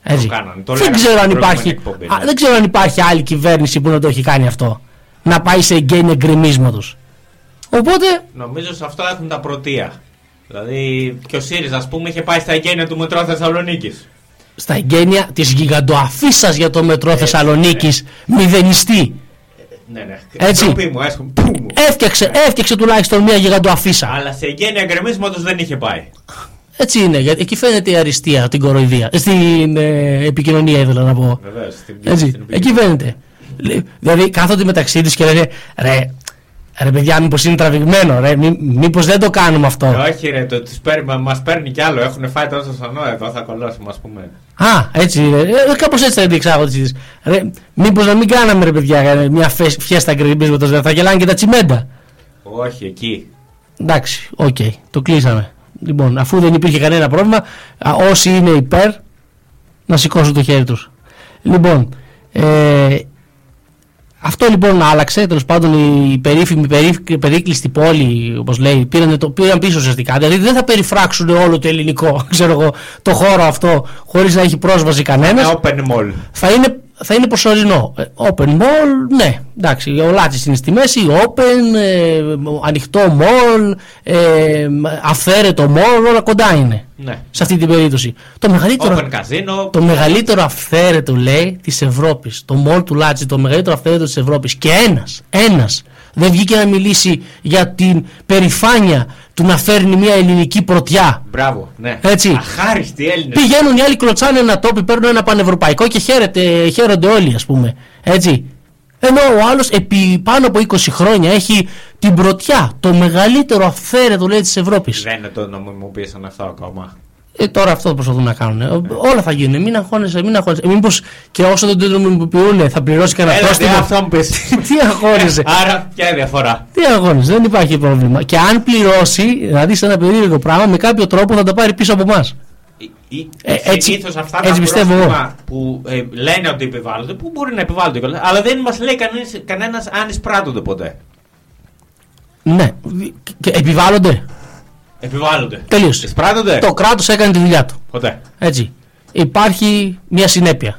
Έτσι. Το κάνανε. Το δεν, λέγανε ξέρω αν στην υπάρχει, προηγούμενη εκπομπή, α, ναι. δεν ξέρω αν υπάρχει άλλη κυβέρνηση που να το έχει κάνει αυτό. Να πάει σε εγγένεια γκρεμίσματος. Οπότε, Νομίζω σε αυτό έχουν τα πρωτεία. Δηλαδή και ο ΣΥΡΙΖΑ, ας πούμε, είχε πάει στα εγγένεια του μετρό Θεσσαλονίκης. στα εγγένεια της γιγαντοαφίσας για το μετρό Θεσσαλονίκης, μηδενιστή. Ναι, ναι. Έτσι. Ντροπή μου, έσχο. Πού μου. Έφτιαξε, έφτιαξε τουλάχιστον μια γιγαντοαφίσα. Αλλά σε εγγένεια γκρεμίσματος δεν είχε πάει. Έτσι είναι, γιατί εκεί φαίνεται η αριστεία, την κοροϊδία. Στην ε, επικοινωνία ήθελα να πω. Βεβαίως. Έτσι, εκεί φαίνεται. Λέ- Δηλαδή κάθονται μεταξύ τους και λένε ρε, ρε παιδιά, μήπως είναι τραβηγμένο, ρε, μή, μήπως δεν το κάνουμε αυτό; Όχι, ρε, το τους παίρνει, μα παίρνει κι άλλο. Έχουν φάει τόσο σανό εδώ, θα κωλώσουμε, ας πούμε. Α, έτσι είναι. Ε, Κάπως έτσι θα διεξάγω τη συζήτηση. Ρε, μήπως να μην κάναμε, ρε παιδιά, ε, μια φε- φιέστα γκρεμίσματος, δεν θα γελάνε και τα τσιμέντα. Όχι, εκεί. Εντάξει, οκ, το κλείσαμε. Λοιπόν, αφού δεν υπήρχε κανένα πρόβλημα, α, όσοι είναι υπέρ, να σηκώσουν το χέρι τους. Λοιπόν, ε, αυτό λοιπόν άλλαξε. Τέλος πάντων, η περίφημη περί- περίκλειστη πόλη, όπως λέει, πήραν, το, πήραν πίσω ουσιαστικά. Δηλαδή δεν θα περιφράξουν όλο το ελληνικό, ξέρω εγώ, το χώρο αυτό, χωρίς να έχει πρόσβαση κανένας. Ένα open mall. Θα είναι, θα είναι προσωρινό. Ε, Open mall, ναι, εντάξει, ο Λάτσης είναι στη μέση, open, ε, ανοιχτό mall, ε, αυθαίρετο mall, όλα κοντά είναι. Ναι. Σε αυτή την περίπτωση. Το μεγαλύτερο, Open casino. το μεγαλύτερο αυθαίρετο λέει της Ευρώπης. Το mall του Λάτσι, το μεγαλύτερο αυθαίρετο της Ευρώπης. Και ένας, ένας Δεν βγήκε να μιλήσει για την περηφάνεια του να φέρνει μια ελληνική πρωτιά. Μπράβο, ναι. Έτσι. Αχάριστοι Έλληνες. Πηγαίνουν οι άλλοι, κλωτσάνε ένα τόπι, παίρνουν ένα πανευρωπαϊκό και χαίρεται, χαίρονται όλοι, ας πούμε. Έτσι. Ενώ ο άλλος επί πάνω από 20 χρόνια έχει την πρωτιά, το μεγαλύτερο αυθαίρετο λέει της Ευρώπης. Δεν το νομιμοποίησαν αυτό ακόμα. Ε, τώρα αυτό προσπαθούν να κάνουν. Ε, όλα θα γίνουν. Μην αγχώνεσαι, μην αγχώνεσαι. Μήπως και όσο δεν το νομιμοποιούν θα πληρώσει κανένα Έλα, τι πρόστιμο. αυτό μου πεις. Τι αγχώνεσαι; Άρα, ποια είναι η διαφορά; Τι αγχώνεσαι, δεν υπάρχει πρόβλημα. Και αν πληρώσει, δηλαδή σε ένα περίεργο πράγμα, με κάποιο τρόπο θα τα πάρει πίσω από εμάς. Ε, έτσι- Συνήθως αυτά έτσι τα πιστεύω πρόστιμα που ε, λένε ότι επιβάλλονται, που μπορεί να επιβάλλονται κιόλας, αλλά δεν μας λέει κανένας, κανένας αν εισπράττονται ποτέ. Ναι. Και επιβάλλονται. Επιβάλλονται. Τελείωσε. Εισπράττονται. Το κράτος έκανε τη δουλειά του. Ποτέ. Έτσι. Υπάρχει μια συνέπεια.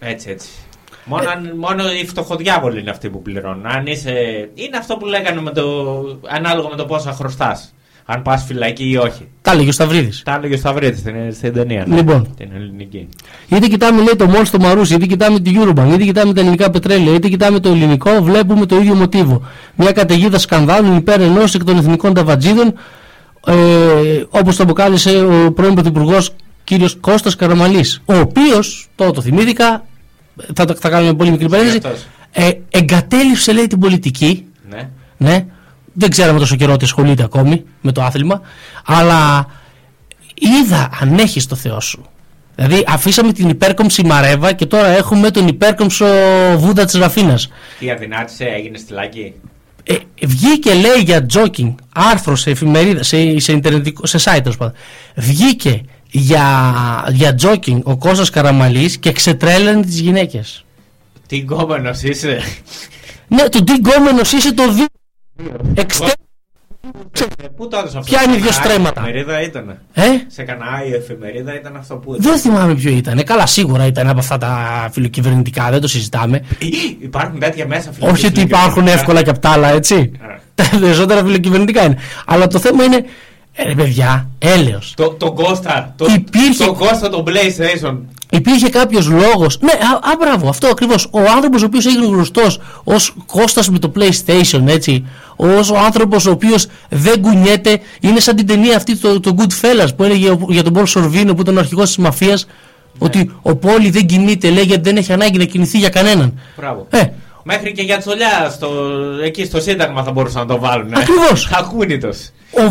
Έτσι, έτσι. Μόνο, αν- μόνο οι φτωχοδιάβολοι είναι αυτοί που πληρώνουν. Αν είσαι. Είναι αυτό που λέγανε με το. ανάλογα με το πόσα χρωστάς. Αν πας φυλακή ή όχι. Τα έλεγε ο Σταυρίδης. Τα έλεγε ο Σταυρίτη στην, στην ταινία. ναι. Λοιπόν. Την ελληνική. Είτε κοιτάμε λέει, το μόλ στο Μαρούσι, είτε κοιτάμε τη Eurobank, είτε κοιτάμε τα ελληνικά πετρέλαια, είτε κοιτάμε το ελληνικό, βλέπουμε το ίδιο μοτίβο. Μια καταιγίδα σκανδάλων υπέρ ενός εκ των εθνικών ταβατζίδων, ε, όπως το αποκάλεσε ο πρώην Πρωθυπουργός κ. Κώστας Καραμαλής, ο οποίος, τώρα το θυμήθηκα, θα, το- θα κάνουμε μια πολύ μικρή παρένθεση, αυτός. ε, εγκατέλειψε λέει την πολιτική Ναι. ναι. Δεν ξέραμε τόσο καιρό ότι ασχολείται ακόμη με το άθλημα. Αλλά είδα αν έχεις το Θεό σου. Δηλαδή αφήσαμε την υπέρκομψη Μαρέβα και τώρα έχουμε τον υπέρκομψο Βούδα της Ραφίνας. Τι αδυνάτησε, έγινε στη λάκη. Ε, βγήκε λέει για τζόκινγκ άρθρο σε εφημερίδα, σε, σε, ιντερνετικό- σε site τέλος πάντων. Βγήκε για, για τζόκινγκ ο Κώστας Καραμαλής και ξετρέλανε τις γυναίκες. Τι γκόμενος είσαι. Ναι, το τι γκόμενος είσαι το δι... Εξτε... Ε, Πού το έδωσε αυτό; Ποια είναι οι Σε δύο κανένα στρέμματα; Εφημερίδα ήταν. Ε; Σε κανένα άλλη εφημερίδα ήταν αυτό που ήταν. Δεν θυμάμαι ποιο ήταν. Καλά, σίγουρα ήταν από αυτά τα φιλοκυβερνητικά, δεν το συζητάμε. Ε, Υπάρχουν τέτοια μέσα Όχι ότι υπάρχουν εύκολα και απ' τα άλλα, έτσι. Τα περισσότερα φιλοκυβερνητικά είναι. Αλλά το θέμα είναι, ε, ρε παιδιά, έλεος. Το, το Κώστα. Το, Υπήρχε- το Κώστα το PlayStation. Υπήρχε κάποιος λόγος. Ναι, α, α, μπράβο, αυτό ακριβώς. Ο άνθρωπος ο οποίος έγινε γνωστός ως Κώστας με το PlayStation, έτσι. Ω ο άνθρωπος ο οποίος δεν κουνιέται. Είναι σαν την ταινία αυτή, το, το Goodfellas, που έλεγε ο- για τον Πολ Σορβίνο, που ήταν ο αρχηγός της μαφίας. Ότι ο Πόλη δεν κινείται, λέει, γιατί δεν έχει ανάγκη να κινηθεί για κανέναν. Μπράβο. Ε, Μέχρι και για τσολιά στο, εκεί στο Σύνταγμα θα μπορούσαν να το βάλουν. Ακριβώς. Ακούνητος. ο, ο,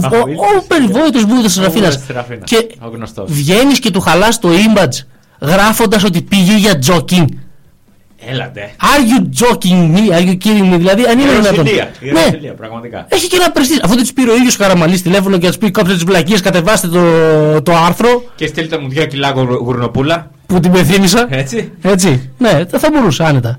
ο περιβόητος Μπούδας της Ραφίνας. Μπούδας της Ραφίνας. Και Ο γνωστός. βγαίνεις και του χαλάς το image γράφοντας ότι πήγε για jogging. Έλατε. Are you joking me, are you kidding me, δηλαδή αν είναι δυνατόν. Ιεροσιλία. Ναι, Ιεροσιλία, πραγματικά. έχει και ένα πρεστή. Αφού δεν τη πήρε ο ίδιος ο Καραμαλής τηλέφωνο και να τους πει κόψτε τις βλακίες, κατεβάστε το, το άρθρο Και στείλτε μου δυο κιλά γουρ- γουρνοπούλα. που την πεθύμησα. Έτσι. Έτσι. Ναι, θα θα μπορούσε άνετα.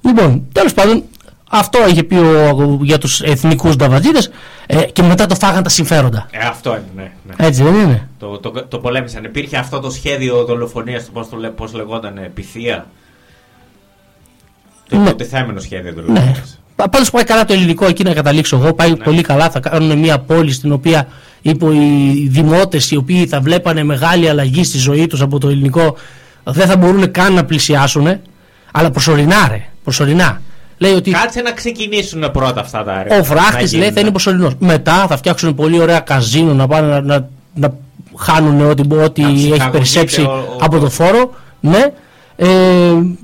Λοιπόν, τέλος πάντων, αυτό είχε πει ο, για τους εθνικούς νταβατζίδε ε, και μετά το φάγαν τα συμφέροντα. Ε, αυτό είναι, ναι. ναι. Έτσι δεν είναι; Το, το, το πολέμησαν. Υπήρχε αυτό το σχέδιο δολοφονίας του, πώς λέ, πώς λεγόταν, πυθία; Το Ναι. υποτιθέμενο σχέδιο Ναι. δολοφονίας. Πάντως πάει καλά το ελληνικό, εκεί να καταλήξω εγώ. Πάει πολύ καλά. Θα κάνουν μια πόλη στην οποία είπε οι δημότες οι οποίοι θα βλέπανε μεγάλη αλλαγή στη ζωή τους από το ελληνικό δεν θα μπορούν καν να πλησιάσουν. Αλλά προσωρινά, ρε. Προσωρινά. Λέει ότι Κάτσε να ξεκινήσουν πρώτα αυτά τα ρε. ο βράχτη λέει θα είναι προσωρινός. Μετά θα φτιάξουν πολύ ωραία καζίνο να πάνε να, να, να χάνουν ό,τι, ό,τι Να έχει ψυχαγωγείται περισσέψει ο- ο- από το φόρο. Ναι. Ε,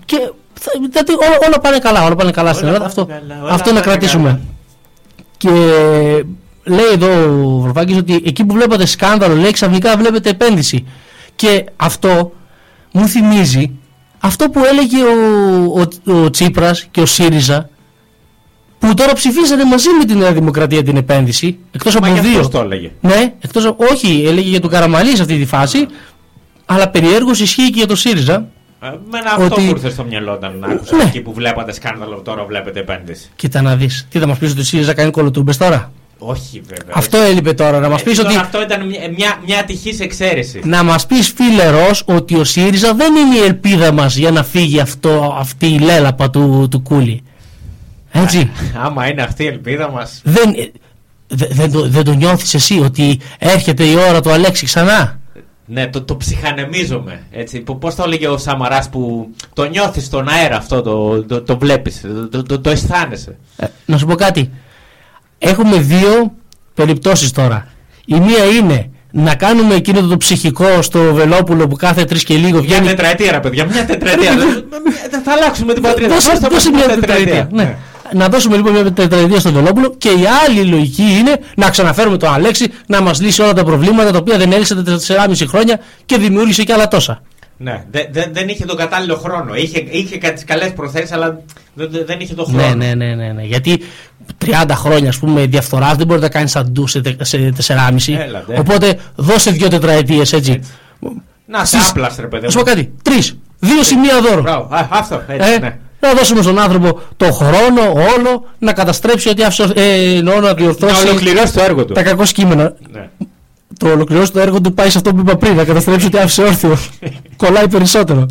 και θα, δηλαδή όλα, όλα πάνε καλά. Όλα πάνε καλά στην Όλα Ελλάδα. πάνε Αυτό, καλά, όλα αυτό να πάνε κρατήσουμε. καλά. Και λέει εδώ ο Βαρβάκης ότι εκεί που βλέπατε σκάνδαλο, λέει ξαφνικά βλέπετε επένδυση. Και αυτό μου θυμίζει αυτό που έλεγε ο, ο, ο Τσίπρας και ο ΣΥΡΙΖΑ που τώρα ψηφίσανε μαζί με τη Νέα Δημοκρατία την επένδυση εκτός Μα από γι' δύο. αυτός το έλεγε. Ναι, εκτός, από- όχι, έλεγε για τον Καραμαλής σε αυτή τη φάση αλλά περιέργως ισχύει και για το ΣΥΡΙΖΑ Ε, Μένα αυτό Ότι- μου ήρθε στο μυαλό όταν άκουσα Ναι. εκεί που βλέπατε σκάνδαλο, τώρα βλέπετε επένδυση. Κοίτα να δεις, τι θα μας πεις ότι ο ΣΥΡΙΖΑ κάνει κολοτούμπες τώρα; Όχι βέβαια. Αυτό έλειπε τώρα, να μας Ε, πεις τώρα ότι Αυτό ήταν μια, μια, μια ατυχής εξαίρεση. Να μας πεις φίλε Ρος ότι ο ΣΥΡΙΖΑ δεν είναι η ελπίδα μας για να φύγει αυτό, αυτή η λέλαπα του, του κούλι. Έτσι. Άμα είναι αυτή η ελπίδα μας δεν, ε, δε- δεν, το, δεν το νιώθεις εσύ ότι έρχεται η ώρα του Αλέξη ξανά; Ναι, το, το ψυχανεμίζομαι. Έτσι. Πώς το έλεγε ο Σαμαράς που το νιώθεις στον αέρα αυτό, το, το, το βλέπεις, το, το, το, το αισθάνεσαι. Ε, να σου πω κάτι. Έχουμε δύο περιπτώσεις τώρα. Η μία είναι να κάνουμε εκείνο το ψυχικό στο Βελόπουλο που κάθε τρεις και λίγο Μια βγαίνει. τετραετία, ρε παιδιά, μια τετραετία. Ρε, Δεν- Δεν θα αλλάξουμε την πατρίδα. Δώσε, Πώς θα δώσε πούμε μια τετραετία. Ναι. Να δώσουμε λοιπόν μια τετραετία στο Βελόπουλο και η άλλη λογική είναι να ξαναφέρουμε τον Αλέξη να μας λύσει όλα τα προβλήματα τα οποία δεν έλυσε τα 4,5 χρόνια και δημιούργησε και άλλα τόσα. Ναι, δε- δε- δεν είχε τον κατάλληλο χρόνο. Είχε, είχε τις καλές προθέσεις, αλλά δεν, δεν- δεν είχε τον χρόνο. Ναι, ναι, ναι, ναι, ναι. Γιατί 30 χρόνια ας πούμε διαφθοράς δεν μπορεί να κάνεις σαν ντου σε, τε- σε 4,5. Έλατε. Οπότε δώσε δύο τετραετίες έτσι. Να σε Στις- άπλας, ρε παιδί Να σου μου. πω κάτι. Τρεις. Δύο σημεία δώρο. Μπράβο. Α, αυτό, έτσι, Ε, ναι. Να δώσουμε στον άνθρωπο το χρόνο όλο να καταστρέψει ό,τι άφησε. Ε, εννοώ να Να διορθώσει ολοκληρώσει το έργο του. τα κακό κείμενα. Ναι. Το ολοκληρώσει το έργο του πάει σε αυτό που είπα πριν. Να καταστρέψει ό,τι άφησε όρθιο. Κολλάει περισσότερο.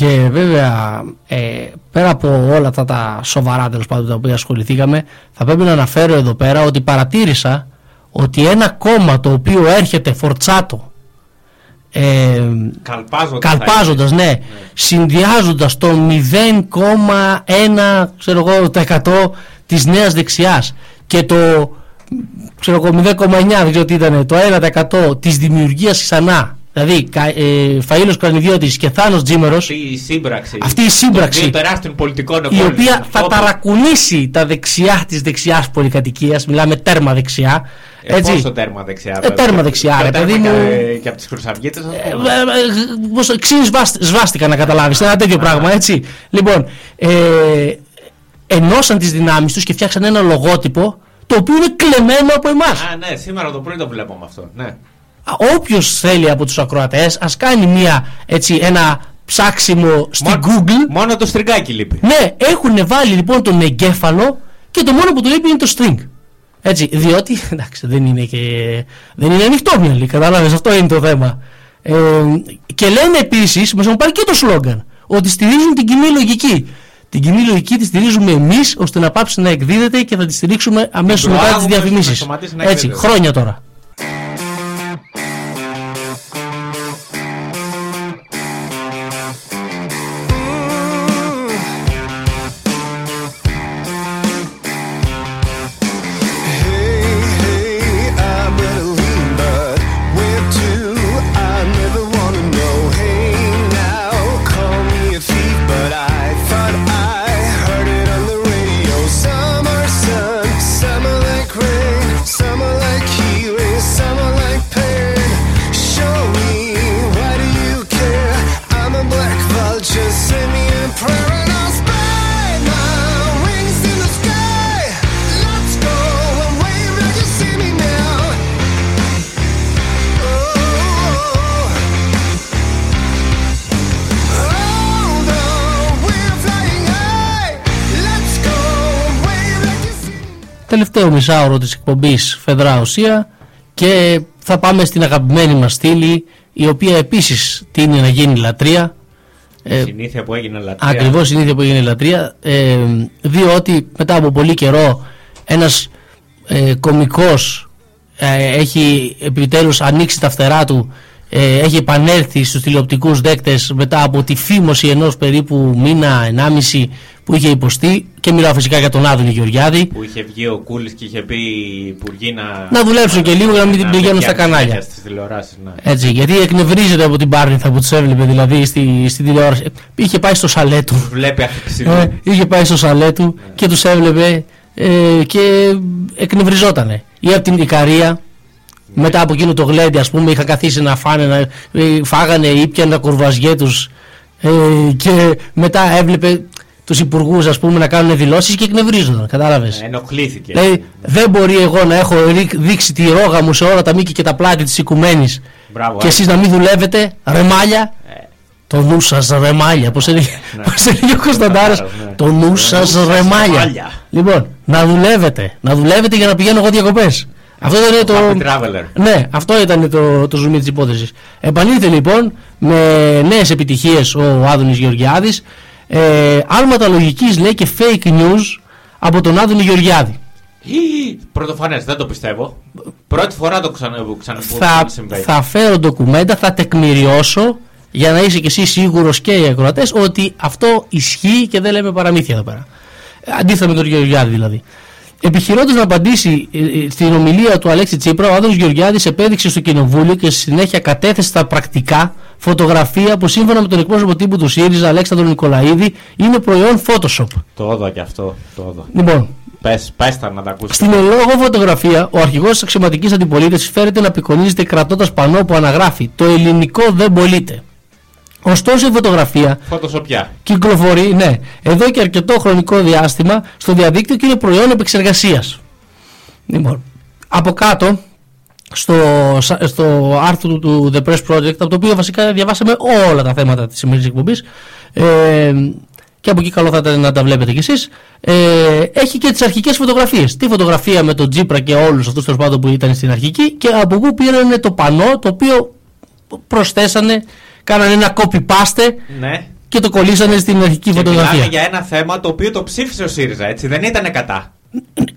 Και βέβαια, ε, πέρα από όλα αυτά τα σοβαρά τέλος πάντων τα οποία ασχοληθήκαμε, θα πρέπει να αναφέρω εδώ πέρα ότι παρατήρησα ότι ένα κόμμα το οποίο έρχεται φορτσάτο, ε, Καλπάζοντας. καλπάζοντας, ναι, συνδυάζοντας το 0,1 ξέρω εγώ, το 100 της νέας δεξιάς και το ξέρω εγώ, 0,9 δεν ξέρω τι ήταν, το 1% της δημιουργίας ξανά. Δηλαδή, Κα- ε, Φαΐλος Κρανιδιώτης και Θάνος Τζίμερος Αυτή η σύμπραξη. Αυτή η σύμπραξη. Των δύο τεράστιων πολιτικών η επόλυν. οποία θα Αυτό- ταρακουνήσει τα δεξιά της δεξιάς πολυκατοικίας, μιλάμε τέρμα δεξιά, Ε, έτσι. Πόσο τέρμα δεξιά. Ε, τέρμα δεξιά, ρε, παιδί μου. Και από τις Χρυσαυγίτες. Ε, ε, ε, πώς- ξύνη σβάστη- σβάστηκα να καταλάβεις ένα τέτοιο πράγμα έτσι λοιπόν ε, ενώσαν τις δυνάμεις τους και φτιάξαν ένα λογότυπο το οποίο είναι κλεμμένο από εμάς Α, ναι, σήμερα το πρωί το βλέπουμε αυτό. Ναι. Όποιος θέλει από τους ακροατές ας κάνει μια, έτσι, ένα ψάξιμο στην Μόνο- Google Μόνο το στριγκάκι λείπει. ναι έχουν βάλει λοιπόν τον εγκέφαλο και το μόνο που του λείπει είναι το string έτσι, διότι εντάξει, δεν είναι και δεν είναι ανοιχτόμυαλοι, κατάλαβες, αυτό είναι το θέμα. Ε, και λένε επίσης, μας έχουν πάρει και το σλόγκαν, ότι στηρίζουν την κοινή λογική. Την κοινή λογική τη στηρίζουμε εμείς ώστε να πάψει να εκδίδεται και θα τη στηρίξουμε αμέσως Την μετά τις προάγουμε ώστε να διαφημίσεις. σταματήσει να Έτσι, εκδίδεται. χρόνια τώρα. Τελευταίο μισάωρο της εκπομπής Φεδρά Ουσία και θα πάμε στην αγαπημένη μας στήλη η οποία επίσης τίνει να γίνει λατρεία ε, Συνήθεια που έγινε λατρεία. Ακριβώς η ίδια που έγινε λατρεία ε, διότι μετά από πολύ καιρό ένας ε, κομικός ε, έχει επιτέλους ανοίξει τα φτερά του ε, έχει επανέλθει στους τηλεοπτικούς δέκτες μετά από τη φήμωση ενός περίπου μήνα, ενάμιση που είχε υποστεί και μιλάω φυσικά για τον Άδωνη Γεωργιάδη Που είχε βγει ο Κούλης και είχε πει οι υπουργοί να. Να δουλέψουν και λίγο για να μην πηγαίνουν στα πιάνουν κανάλια. συνέχεια Στις τηλεοράσεις, ναι. έτσι, γιατί εκνευρίζεται από την Πάρνηθα που τους έβλεπε δηλαδή στη, στην τηλεόραση Ε, είχε πάει στο σαλέ του Βλέπει αυτή τη Ε, είχε πάει στο σαλέ του και τους έβλεπε ε, και εκνευριζότανε. Ή από την Ικαρία, μετά από εκείνο το γλέντι, ας πούμε, είχα καθίσει να φάνε, να, ε, φάγανε ή πιάνε τα κουρβαζιέ τους ε, και μετά έβλεπε τους υπουργούς, ας πούμε, να κάνουν δηλώσεις και εκνευρίζονταν, κατάλαβες. Ενοχλήθηκε. Δηλαδή δεν μπορεί εγώ να έχω ρί- δείξει τη ρόγα μου σε όλα τα μήκη και τα πλάτη της οικουμένης Μπράβο, Και ε. εσείς να μην δουλεύετε, ρεμάλια. Το νου σας ρεμάλια. Πώς έλεγε, πώς έλεγε ο Κωνσταντάρο. ναι. Το νου σας σας ρεμάλια. ρεμάλια. Λοιπόν, να δουλεύετε. Να δουλεύετε για να πηγαίνω εγώ διακοπές. Αυτό ήταν το. Happy traveler. Ναι, αυτό ήταν το, το ζουμί της υπόθεσης. Επανήλθε λοιπόν με νέες επιτυχίες ο Άδωνης Γεωργιάδης. Ε, άλματα λογικής λέει και fake news από τον Άδωνη Γεωργιάδη. Πρωτοφανές, δεν το πιστεύω. Πρώτη φορά το ξανα, ξανα, που θα, συμβαίνει. θα φέρω ντοκουμέντα, θα τεκμηριώσω για να είσαι και εσύ σίγουρος και οι ακροατές ότι αυτό ισχύει και δεν λέμε παραμύθια εδώ πέρα. Ε, Αντίθετα με τον Γεωργιάδη δηλαδή. Επιχειρώντας να απαντήσει ε, ε, στην ομιλία του Αλέξη Τσίπρα, ο Άδωνος Γεωργιάδης επέδειξε στο Κοινοβούλιο και στη συνέχεια κατέθεσε στα πρακτικά φωτογραφία που σύμφωνα με τον εκπρόσωπο τύπου του ΣΥΡΙΖΑ Αλέξανδρο Νικολαίδη είναι προϊόν Photoshop. Το έδω και αυτό. Το έδω. Λοιπόν, Πες, πες τα να τα ακούσεις. στην ελόγω φωτογραφία, ο αρχηγός της αξιωματικής αντιπολίτευσης φέρεται να απεικονίζεται κρατώντας πανό που αναγράφει Το ελληνικό δεν πωλείται. Ωστόσο, η φωτογραφία Φωτοσοπιά. κυκλοφορεί, ναι, εδώ και αρκετό χρονικό διάστημα στο διαδίκτυο και είναι προϊόν επεξεργασίας. Λοιπόν, από κάτω, στο, στο άρθρο του The Press Project, από το οποίο βασικά διαβάσαμε όλα τα θέματα της σημερινής εκπομπής, ε, και από εκεί καλό θα ήταν να τα βλέπετε κι εσείς, ε, έχει και τις αρχικές φωτογραφίες. Τη φωτογραφία με τον Τζίπρα και όλους αυτούς τους πάντων που ήταν στην αρχική και από πού πήραν το πανό το οποίο προσθέσανε, κάνανε ένα copy-paste Ναι. και το κολλήσανε στην αρχική Και φωτογραφία. μιλάμε για ένα θέμα το οποίο το ψήφισε ο ΣΥΡΙΖΑ, έτσι. Δεν ήταν κατά.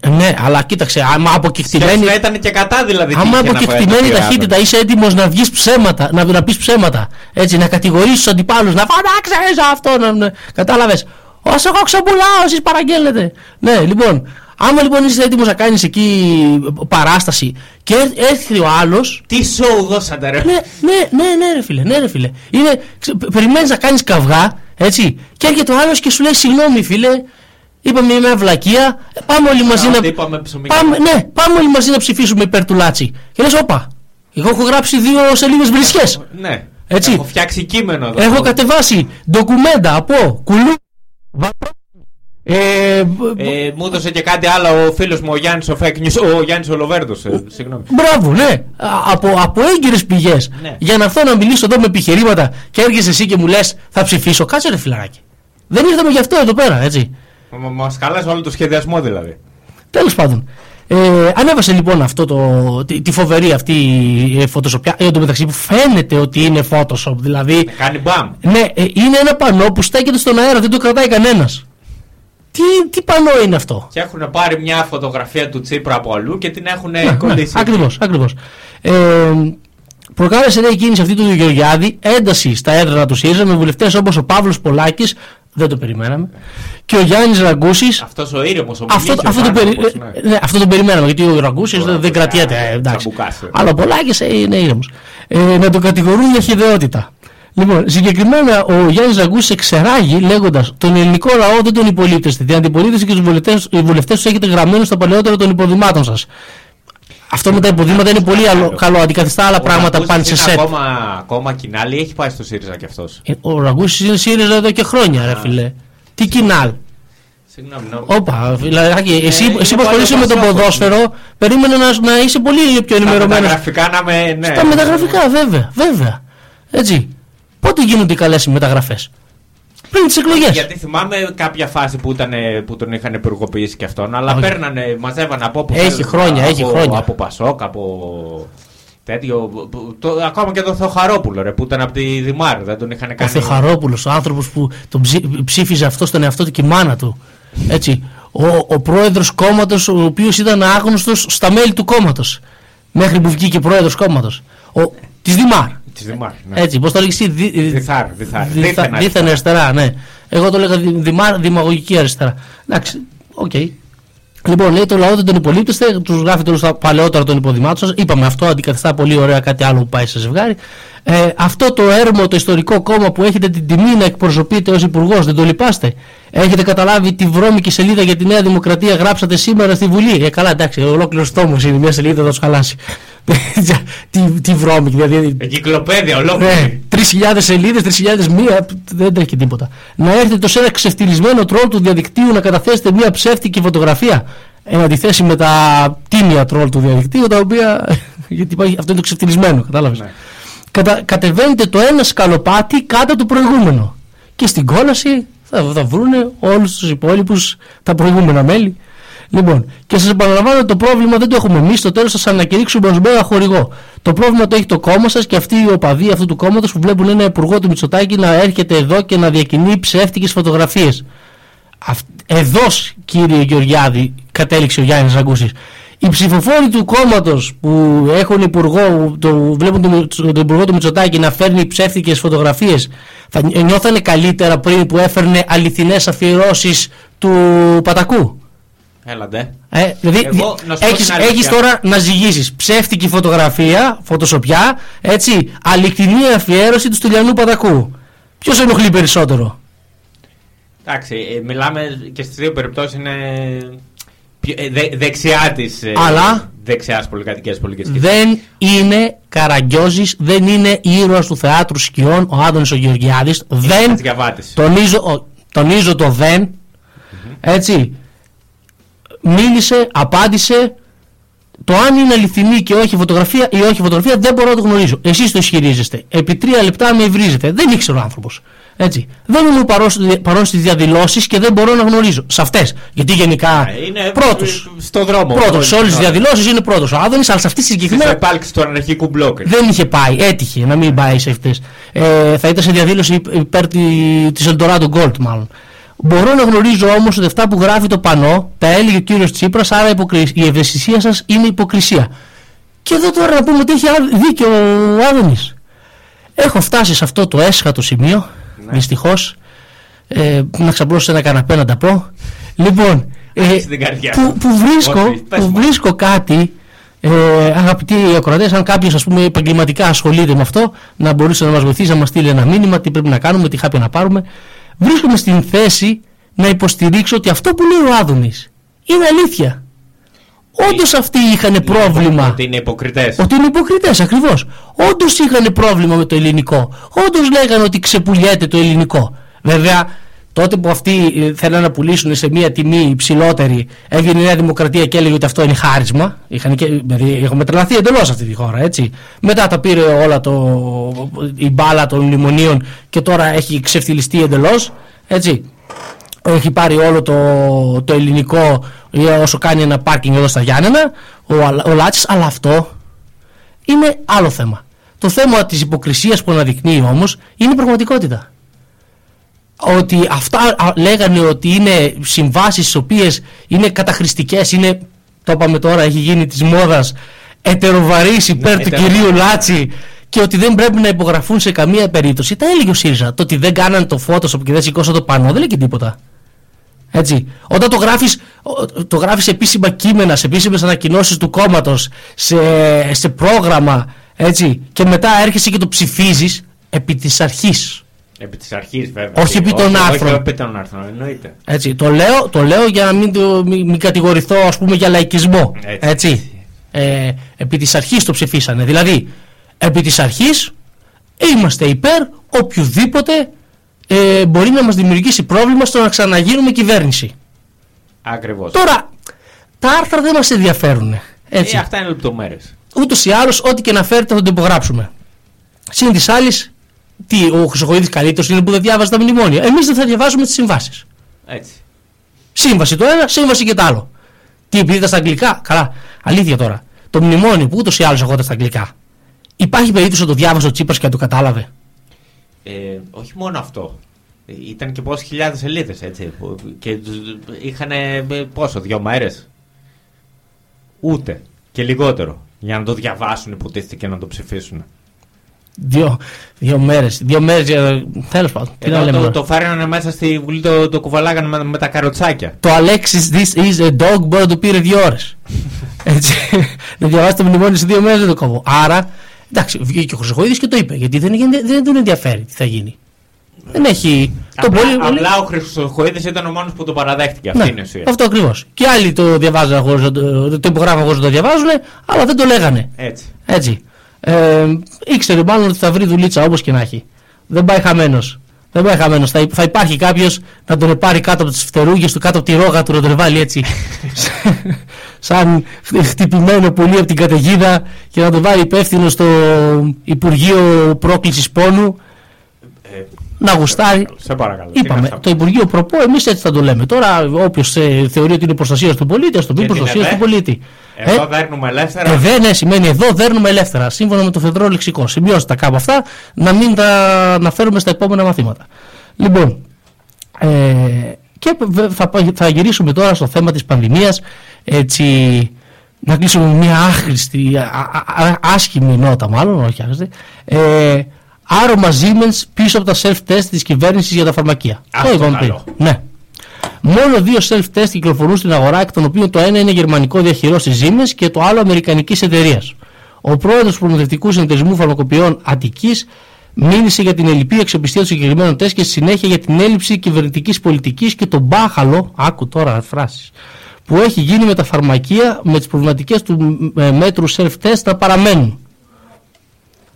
Ναι, αλλά κοίταξε, άμα αποκεκτημένη, Σκέψου να ήταν και κατά δηλαδή. τι άμα είχε να αποκεκτημένη φέρει ταχύτητα είσαι έτοιμος να βγεις ψέματα, να, να πεις ψέματα. Έτσι, να κατηγορήσεις τους αντιπάλους, να φανάξε αυτό. Να, να, Κατάλαβες. Όσο εγώ ξεπουλάω, εσείς παραγγέλνετε. Ναι, λοιπόν, άμα λοιπόν είσαι έτοιμος να κάνεις εκεί παράσταση και έρ- έρθει ο άλλο. Τι σοου δώσατε ρε. Ναι, ναι, ναι, ναι, ρε φίλε, ναι, ρε φίλε. Είναι, περιμένεις να κάνεις καυγά, έτσι, και έρχεται ο άλλος και σου λέει συγγνώμη, φίλε, είπαμε μια βλακεία, πάμε όλοι μαζί Α, να. ότι είπαμε ψωμικά. Πάμε, ναι, πάμε όλοι μαζί να ψηφίσουμε υπέρ του Λάτσι. Και λες, όπα, εγώ έχω γράψει δύο σελίδες βρισιέ. Ναι. Έτσι. Έχω φτιάξει κείμενο εδώ. Έχω κατεβάσει ντοκουμέντα από κουλού. Βα- Ε, μπ- Ε, μου έδωσε και κάτι άλλο ο φίλος μου ο Γιάννης ο Fake News, ο Γιάννης ο Λοβέρδο. Ε, συγγνώμη. Μπράβο, ναι. Α, Από, από έγκυρες πηγές. Ναι. Για να έρθω να μιλήσω εδώ με επιχειρήματα και έρχεσαι εσύ και μου λες θα ψηφίσω. Κάτσε ρε φιλαράκι. Δεν ήρθαμε γι' αυτό εδώ πέρα, έτσι. Μα χαλάς όλο το σχεδιασμό δηλαδή. Τέλος πάντων. Ε, ανέβασε λοιπόν αυτό το, τη, τη φοβερή αυτή ε, φωτοσοπιά. Ε, εν τω μεταξύ που φαίνεται ότι είναι Photoshop. Δηλαδή, Κάνει μπαμ. ναι, ε, είναι ένα πανό που στέκεται στον αέρα, δεν το κρατάει κανένας. Τι, τι πανό είναι αυτό; Και έχουν πάρει μια φωτογραφία του Τσίπρα από αλλού και την έχουν κολλήσει. Ακριβώς, ακριβώς. Ε, προκάλεσε λέει, η κίνηση αυτή του Γεωργιάδη ένταση στα έδρανα του ΣΥΡΙΖΑ με βουλευτές όπως ο Παύλος Πολάκης, δεν το περιμέναμε, και ο Γιάννης Ραγκούσης. Αυτός ο ήρεμος, ο Αυτό, Μιλίχιος αυτό, το περι... άνθρωπος, ναι. ναι, αυτό το περιμέναμε γιατί ο Ραγκούσης Ο δεν, δεν Ραγκούσης, κρατιέται. α, ε, εντάξει. τσαμπουκάς, ε. Αλλά ο Πολάκης είναι ήρεμος. Ε, να τον κατηγορούν για χειδαιότητα. Λοιπόν, συγκεκριμένα ο Γιάννης Ραγκούση εξεράγει λέγοντας: Τον ελληνικό λαό δεν τον υπολείπτεστε. Την αντιπολίτευση και τους βουλευτές τους έχετε γραμμένου στα παλαιότερα των υποδημάτων σας. Αυτό με τα υποδήματα είναι πολύ άλλο- καλό. Αντικαθιστά άλλα Ο πράγματα Ραγκούσης πάνε σε είναι σετ. Ακόμα, ακόμα κοινάλη, έχει πάει στο ΣΥΡΙΖΑ κι αυτός. Ε, Ο Ραγκούση είναι ΣΥΡΙΖΑ εδώ και χρόνια, ρε φιλέ. Τι κοινάλ. Συγγνώμη, νο- Όπα, φιλαράκι, εσύ, είναι εσύ που πολύ ασχολείσαι με το βασιόφωνο. ποδόσφαιρο, περίμενε να, να είσαι πολύ πιο Τα ενημερωμένος. μεταγραφικά να με. Ναι. Τα μεταγραφικά, βέβαια, βέβαια. Έτσι. Πότε γίνονται οι καλές μεταγραφές, Πριν τις εκλογές. Γιατί θυμάμαι κάποια φάση που, ήταν, που τον είχαν υπουργοποιήσει και αυτόν, αλλά Όχι. παίρνανε, μαζεύανε από όπου Έχει θέλουν, χρόνια, από, έχει χρόνια. Από Πασόκ, από τέτοιο. που- Το, ακόμα και τον Θεοχαρόπουλο ρε, που ήταν από τη Δημάρ, δεν τον είχαν Ο κάνει. Θεοχαρόπουλος, ο άνθρωπος που τον ψή- ψήφιζε αυτό στον εαυτό του και η μάνα του. Έτσι. Ο, ο πρόεδρος κόμματος, ο οποίος ήταν άγνωστος στα μέλη του κόμματος. Μέχρι που βγήκε πρόεδρος κόμματος. Της Δημάρ. Της Δημάρ, ναι. Έτσι, πώς το λέγει εσύ, δι, Δηθάρ, δηθάρ. Δηθα- Δήθεν Δήθεν αριστερά, ναι. Εγώ το λέγα δι- δημά- δημαγωγική αριστερά. Εντάξει, οκ. Λοιπόν, λέει το λαό δεν τον υπολείπτεστε, τους γράφετε όλου τα παλαιότερα των υποδημάτων σας. Είπαμε αυτό, αντικαθιστά πολύ ωραία κάτι άλλο που πάει σε ζευγάρι. Ε, αυτό το έρμο, το ιστορικό κόμμα που έχετε την τιμή να εκπροσωπείτε ως υπουργός, δεν το λυπάστε; Έχετε καταλάβει τη βρώμικη σελίδα για τη Νέα Δημοκρατία γράψατε σήμερα στη Βουλή; Ε, καλά, εντάξει, ολόκληρος τόμος είναι μια σελίδα, θα τους χαλάσει. τι, τι βρώμικη, δηλαδή. Εγκυκλοπαίδεια Ναι, ολόκληρη. 3.000 σελίδες, 3.000 μία, δεν τρέχει τίποτα. Να έρθετε σε ένα ξεφτυλισμένο τρόλ του διαδικτύου να καταθέσετε μία ψεύτικη φωτογραφία. Εν αντιθέσει με τα τίμια τρόλ του διαδικτύου, τα οποία. γιατί υπάρχει, αυτό είναι το ξεφτυλισμένο, κατάλαβες. Ναι. κατα, κατεβαίνετε το ένα σκαλοπάτι κάτω το προηγούμενο. Και στην κόλαση θα, θα βρούνε όλους τους υπόλοιπους τα προηγούμενα μέλη. Λοιπόν, και σας επαναλαμβάνω το πρόβλημα δεν το έχουμε εμείς. Στο τέλος θα σας ανακηρύξουμε ω μέγα χορηγό. Το πρόβλημα το έχει το κόμμα σας και αυτοί οι οπαδοί αυτού του κόμματος που βλέπουν ένα υπουργό του Μητσοτάκη να έρχεται εδώ και να διακινεί ψεύτικες φωτογραφίες. Εδώ, κύριε Γεωργιάδη, κατέληξε ο Γιάννης Ραγκούση. Οι ψηφοφόροι του κόμματος που έχουν υπουργό, το, βλέπουν τον, τον υπουργό του Μητσοτάκη να φέρνει ψεύτικες φωτογραφίες, θα νιώθανε καλύτερα πριν που έφερνε αληθινές αφιερώσεις του Πατακού; Έλαντε. Ε, δηλαδή, Εγώ, να σου πω έχεις, την αλήθεια. έχεις τώρα να ζυγίσεις ψεύτικη φωτογραφία, φωτοσοπιά, έτσι, αληθινή αφιέρωση του Στυλιανού Πατακού. Ποιος ενοχλεί περισσότερο; Εντάξει, ε, μιλάμε και στις δύο περιπτώσεις είναι πιο- ε, δε- δεξιά της Αλλά- δεξιάς πολυκατοικίας πολιτική Δεν είναι Καραγκιόζης, δεν είναι ήρωας του θεάτρου σκιών, ο Άδωνης ο Γεωργιάδης. Δεν, τονίζω, ο- τονίζω το δεν, έτσι, μίλησε, απάντησε, το αν είναι αληθινή και όχι φωτογραφία ή όχι φωτογραφία δεν μπορώ να το γνωρίζω. Εσείς το ισχυρίζεστε. Επί τρία λεπτά με υβρίζετε. Δεν ήξερε ο άνθρωπος. Έτσι. Δεν ήμουν παρόν, στη- παρόν στις διαδηλώσεις και δεν μπορώ να γνωρίζω. Σε αυτές. Γιατί γενικά Είναι πρώτος. στο δρόμο. Πρώτος σε όλες τις Τώρα. διαδηλώσεις είναι πρώτος ο Άδωνης, αλλά σε αυτή τη Στη συγκεκριμένα επάλξη του αναρχικού μπλοκ. δεν είχε πάει, έτυχε να μην πάει σε αυτές. Ε, θα ήταν σε διαδήλωση υπ- υπέρ τη, της Eldorado Gold μάλλον. Μπορώ να γνωρίζω όμως ότι αυτά που γράφει το πανό τα έλεγε ο κύριος Τσίπρας, άρα υποκρι- η ευαισθησία σας είναι υποκρισία. Και εδώ τώρα να πούμε ότι έχει άδ- δίκιο ο Άδωνης. Έχω φτάσει σε αυτό το έσχατο σημείο, Ναι. δυστυχώς, ε, να ξαπλώσω σε ένα καναπέ να τα πω. Λοιπόν, ε, Έχεις την καρδιά που, σου. που βρίσκω, Όχι, πες που μου. βρίσκω κάτι ε, αγαπητοί ακροατές, αν κάποιος επαγγελματικά ασχολείται με αυτό, να μπορούσε να μας βοηθήσει να μας στείλει ένα μήνυμα, τι πρέπει να κάνουμε, τι χάπια να πάρουμε. Βρίσκομαι στην θέση να υποστηρίξω ότι αυτό που λέει ο Άδωνης είναι αλήθεια. Όντως αυτοί είχαν πρόβλημα. Ότι είναι υποκριτές. Ότι είναι υποκριτές, ακριβώς. Όντως είχαν πρόβλημα με το ελληνικό. Όντως λέγανε ότι ξεπουλιέται το ελληνικό. Βέβαια, τότε που αυτοί ε, θέλαν να πουλήσουν σε μια τιμή υψηλότερη, έβγαινε η Νέα Δημοκρατία και έλεγε ότι αυτό είναι χάρισμα. Είχαν και, δηλαδή, έχουμε τρελαθεί εντελώς αυτή τη χώρα, έτσι. Μετά τα πήρε όλα το, η μπάλα των μνημονίων και τώρα έχει ξεφτυλιστεί εντελώς. Έτσι έχει πάρει όλο το, το ελληνικό ε, όσο κάνει ένα πάρκινγκ εδώ στα Γιάννενα ο, Αλ- ο Λάτσης αλλά αυτό είναι άλλο θέμα το θέμα της υποκρισίας που αναδεικνύει όμως είναι η πραγματικότητα ότι αυτά α, λέγανε ότι είναι συμβάσεις τις οποίες είναι καταχρηστικές είναι, το είπαμε τώρα έχει γίνει της μόδας ετεροβαρής υπέρ του ετεροβαρής. κυρίου Λάτση και ότι δεν πρέπει να υπογραφούν σε καμία περίπτωση. Τα έλεγε ο ΣΥΡΙΖΑ. Το ότι δεν κάναν το Photoshop και δεν σηκώσαν το πανό δεν λέει και τίποτα. Έτσι. Όταν το γράφεις, ο- το γράφεις σε επίσημα κείμενα, σε επίσημες ανακοινώσεις του κόμματος, σε, σε πρόγραμμα, έτσι, και μετά έρχεσαι και το ψηφίζεις επί της αρχής. Επί της αρχής, βέβαια. Όχι επί των άρθρων. Όχι επί των άρθρων, εννοείται. Έτσι, το λέω, το λέω για να μην, το, μην, μην κατηγορηθώ ας πούμε για λαϊκισμό. Έτσι. Έτσι. Ε, επί της αρχής το ψηφίσανε. Δηλαδή, επί της αρχής είμαστε υπέρ οποιοδήποτε ε, μπορεί να μας δημιουργήσει πρόβλημα στο να ξαναγίνουμε κυβέρνηση. Ακριβώς. Τώρα, τα άρθρα δεν μας ενδιαφέρουν. Έτσι. Ε, αυτά είναι λεπτομέρειες. Ούτως ή άλλως, ό,τι και να φέρετε θα το υπογράψουμε. Συν της άλλης, τι, ο Χρυσοχοίδης καλύτερος είναι που δεν διάβαζε τα μνημόνια. Εμείς δεν θα διαβάζουμε τις συμβάσεις. Έτσι. Σύμβαση το ένα, σύμβαση και το άλλο. Τι, επειδή ήταν στα αγγλικά. Καλά, αλήθεια τώρα. Το μνημόνιο που ούτως ή άλλως εγώ στα αγγλικά. Υπάρχει περίπτωση να το διάβασε ο Τσίπρας και να το κατάλαβε; Ε, όχι μόνο αυτό. Ε, Ήταν και πόσες χιλιάδες σελίδες, έτσι. που- Και είχαν πόσο, δύο μέρε. Ούτε. Και λιγότερο. Για να το διαβάσουν, υποτίθεται και να το ψηφίσουν. Δύο, δύο μέρες. Δύο μέρες. Τέλος πάντων. Τι να Εδώ λέμε. το, τώρα. το φέρανε μέσα στη Βουλή, το, το κουβαλάγανε με, με τα καροτσάκια. Το Alexis this is a dog μπορεί να το πήρε δύο ώρες. Έτσι. να διαβάσει το μνημόνιο σε δύο μέρες δεν το κόβω. Άρα, εντάξει, βγήκε και ο Χρυσοχοίδης και το είπε. Γιατί δεν, έγινε- δεν τον ενδιαφέρει τι θα γίνει. Δεν έχει. Το Απλά, πολύ, πολύ- απλά ο Χρυσοχοίδης ήταν ο μόνος που το παραδέχτηκε. Αυτή Ναι, είναι η ουσία. αυτό ακριβώς. Και άλλοι το διαβάζαν χωρίς να το, το υπογράφαν χωρί να το διαβάζουν, αλλά δεν το λέγανε. Έτσι. Έτσι. Ε, ήξερε μάλλον ότι θα βρει δουλίτσα όπως και να έχει. Δεν πάει χαμένος. Δεν πάει χαμένος. Θα, θα υπάρχει κάποιος να τον πάρει κάτω από τις φτερούγες του, κάτω από τη ρόγα του, να τον βάλει έτσι. σαν χτυπημένο πολύ από την καταιγίδα και να τον βάλει υπεύθυνο στο Υπουργείο Πρόκλησης Πόνου Ε, να γουστάρει. Σε παρακαλώ. τι είναι Είπαμε, αυτά; το Υπουργείο Προπό, εμείς έτσι θα το λέμε. Τώρα, όποιος θεωρεί ότι είναι προστασία του πολίτη, ας το πει Και την προστασία ΕΒΕ. του πολίτη. Εδώ Ε, δέρνουμε ελεύθερα. ε, δε, ναι, σημαίνει εδώ δέρνουμε ελεύθερα, σύμφωνα με το φεδρό λεξικό. Σημειώστε τα κάπου αυτά, να μην τα αναφέρουμε στα επόμενα μαθήματα. Λοιπόν, ε, και βε- θα, πα- θα γυρίσουμε τώρα στο θέμα της πανδημίας, έτσι, να κλείσουμε με μια άχρηστη, α, α- α- άσχημη νότα μάλλον, όχι άχρηστη, ε, άρωμα Siemens πίσω από τα self-test της κυβέρνησης για τα φαρμακεία. Αυτό το είπαμε πριν. καλό. Ναι. Μόνο δύο self-test κυκλοφορούν στην αγορά, εκ των οποίων το ένα είναι γερμανικό διαχειρός της Siemens και το άλλο αμερικανικής εταιρείας. Ο πρόεδρος του Προμηθευτικού Συνεταιρισμού Φαρμακοποιών Αττικής μίλησε για την ελληπή αξιοπιστία των συγκεκριμένων τεστ και στη συνέχεια για την έλλειψη κυβερνητικής πολιτικής και τον μπάχαλο, άκου τώρα φράσεις, που έχει γίνει με τα φαρμακεία με τις προβληματικές του ε, μέτρου self-test να παραμένουν.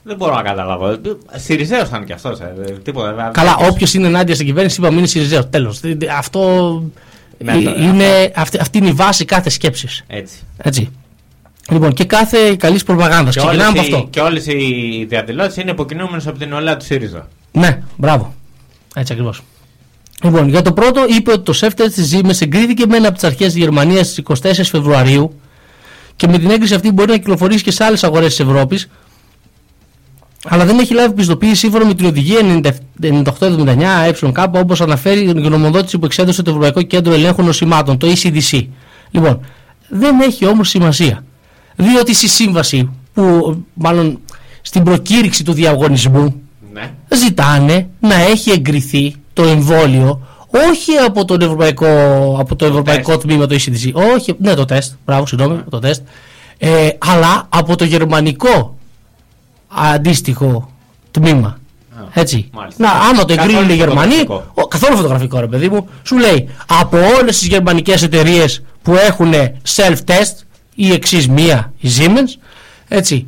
Δεν μπορώ να καταλάβω. Σιριζέος ήταν κι αυτός. Ε. Τίποτα. δεν- Καλά, δεν- όποιος είναι ενάντια στην κυβέρνηση, είπαμε είναι Σιριζέος. Τέλος. Αυτό Ναι, ε, το- είναι, αυτή, αυτή είναι η βάση κάθε σκέψης. Έτσι. Έτσι. Λοιπόν, και κάθε καλής προπαγάνδας. Και Ξεκινάμε από όλες, οι, αυτό. και όλες οι διαδηλώσεις είναι υποκινούμενες από την ολέα του ΣΥΡΙΖΑ. Ναι, μπράβο. Έτσι ακριβώς. Λοιπόν, για το πρώτο είπε ότι το σεφτέρ της Siemens εγκρίθηκε με ένα από τις αρχές της Γερμανίας στις 24 Φεβρουαρίου και με την έγκριση αυτή μπορεί να κυκλοφορήσει και σε άλλες αγορές της Ευρώπης. Αλλά δεν έχει λάβει πιστοποίηση σύμφωνα με την οδηγία 9879 ΕΚ, όπω αναφέρει η γνωμοδότηση που εξέδωσε το Ευρωπαϊκό Κέντρο Ελέγχου Νοσημάτων, το ECDC. Λοιπόν, δεν έχει όμως σημασία. Διότι στη σύμβαση, που μάλλον στην προκήρυξη του διαγωνισμού, Ναι. ζητάνε να έχει εγκριθεί το εμβόλιο όχι από, τον ευρωπαϊκό, από το, ευρωπαϊκό τεστ. τμήμα το ECDC, όχι, ναι το τεστ, μπράβο, συγγνώμη, το τεστ, ε, αλλά από το γερμανικό αντίστοιχο τμήμα. Έτσι. μάλιστα. Να, άμα το Καθόλου εγκρίνουν οι Γερμανοί, φωτογραφικό. ο, καθόλου φωτογραφικό ρε παιδί μου, σου λέει από όλες τις γερμανικές εταιρείες που έχουν self-test, η εξής μία, η Siemens, έτσι,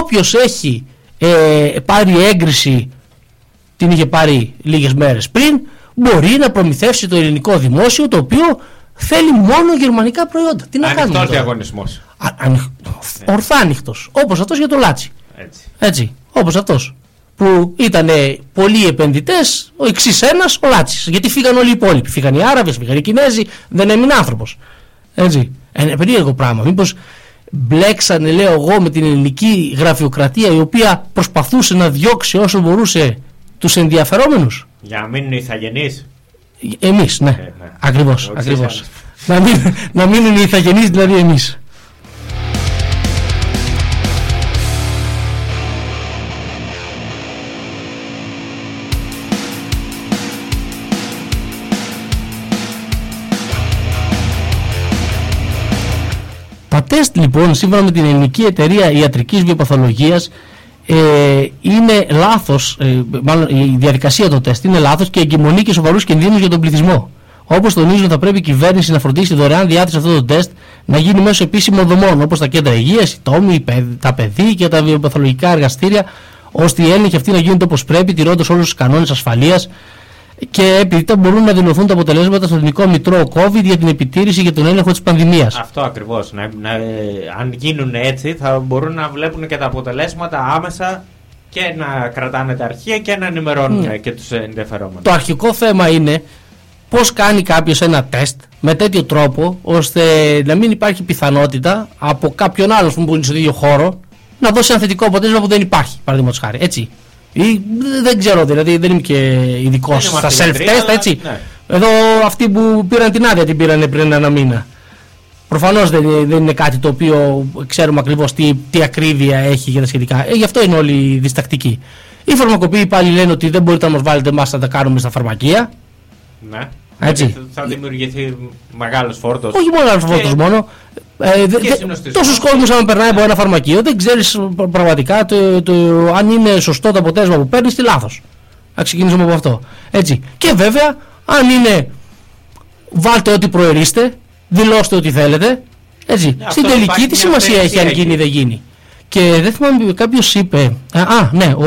όποιος έχει ε, πάρει έγκριση, την είχε πάρει λίγες μέρες πριν, μπορεί να προμηθεύσει το ελληνικό δημόσιο, το οποίο θέλει μόνο γερμανικά προϊόντα. Τι να κάνουμε Ανοιχτός τώρα; διαγωνισμός. Α, ανοιχ- Ορθά ανοιχτός. Όπως αυτός για το Λάτσι. Έτσι. Έτσι. Όπως αυτός. Που ήταν πολλοί επενδυτές, ο εξής ένας, ο Λάτσι. Γιατί φύγαν όλοι οι υπόλοιποι. Φύγαν οι Άραβες, φύγαν οι Κινέζοι, δεν έμεινε άνθρωπος. Έτσι. Ε, Είναι περίεργο πράγμα. Μήπως μπλέξανε, λέω εγώ, με την ελληνική γραφειοκρατία η οποία προσπαθούσε να διώξει όσο μπορούσε τους ενδιαφερόμενους; Για να μείνουν ηθαγενείς; Εμείς, ναι. Ε, ναι. Ακριβώς. Ο εξής Ακριβώς. ένας. να, μην, να μείνουν οι ηθαγενείς, δηλαδή εμείς. Τα τεστ λοιπόν σύμφωνα με την ελληνική εταιρεία ιατρικής βιοπαθολογίας ε, είναι λάθος, ε, μάλλον η διαδικασία των τεστ είναι λάθος και εγκυμονεί και σοβαρούς κινδύνους για τον πληθυσμό. Όπως τονίζουν θα πρέπει η κυβέρνηση να φροντίσει δωρεάν διάθεση αυτών των τεστ να γίνει μέσω επίσημων δομών όπως τα κέντρα υγείας, οι τόμοι, οι παιδ- τα παιδί και τα βιοπαθολογικά εργαστήρια ώστε οι έλεγχοι αυτοί να γίνονται όπως πρέπει τηρώντας όλους τους κανόνες ασφαλείας και επειδή τα μπορούν να δηλωθούν τα αποτελέσματα στο Εθνικό Μητρό COVID για την επιτήρηση και τον έλεγχο της πανδημίας. Αυτό ακριβώς. Να, να, ε, αν γίνουν έτσι θα μπορούν να βλέπουν και τα αποτελέσματα άμεσα και να κρατάνε τα αρχεία και να ενημερώνουν Ναι. και τους ενδιαφερόμενους. Το αρχικό θέμα είναι πώς κάνει κάποιος ένα τεστ με τέτοιο τρόπο ώστε να μην υπάρχει πιθανότητα από κάποιον άλλο που είναι στο ίδιο χώρο να δώσει ένα θετικό αποτέλεσμα που δεν υπάρχει, παραδείγματος χάρη. Έτσι. Ή δεν ξέρω, δηλαδή δεν είμαι και ειδικός Δεν στα είμαστε γιατροί, self-test, αλλά, έτσι. ναι. Εδώ αυτοί που πήραν την άδεια την πήραν πριν ένα μήνα. Προφανώς δεν, δεν είναι κάτι το οποίο ξέρουμε ακριβώς τι, τι ακρίβεια έχει για τα σχετικά. Ε, γι' αυτό είναι όλοι διστακτικοί. Οι φαρμακοποιοί πάλι λένε ότι δεν μπορείτε να μας βάλετε εμά να τα κάνουμε στα φαρμακεία. Ναι. Έτσι. Γιατί Θα δημιουργηθεί μεγάλος φόρτος. Όχι μόνο άλλο φόρτος μόνο. Ε, δε- και δε- συνοστισμό. τόσους κόσμους άμα περνάει από ένα φαρμακείο δεν ξέρεις πρα- πραγματικά το, το, αν είναι σωστό το αποτέλεσμα που παίρνεις ή λάθος. Να ξεκινήσουμε από αυτό. Έτσι. Και βέβαια αν είναι βάλτε ό,τι προερίστε, δηλώστε ό,τι θέλετε. Έτσι. Ναι, αυτό Στην τελική υπάρχει τι μια σημασία έχει αν αυθαιρεσία γίνει ή εκεί. δεν γίνει. Και δεν θυμάμαι κάποιος είπε. Α, α, ναι, ο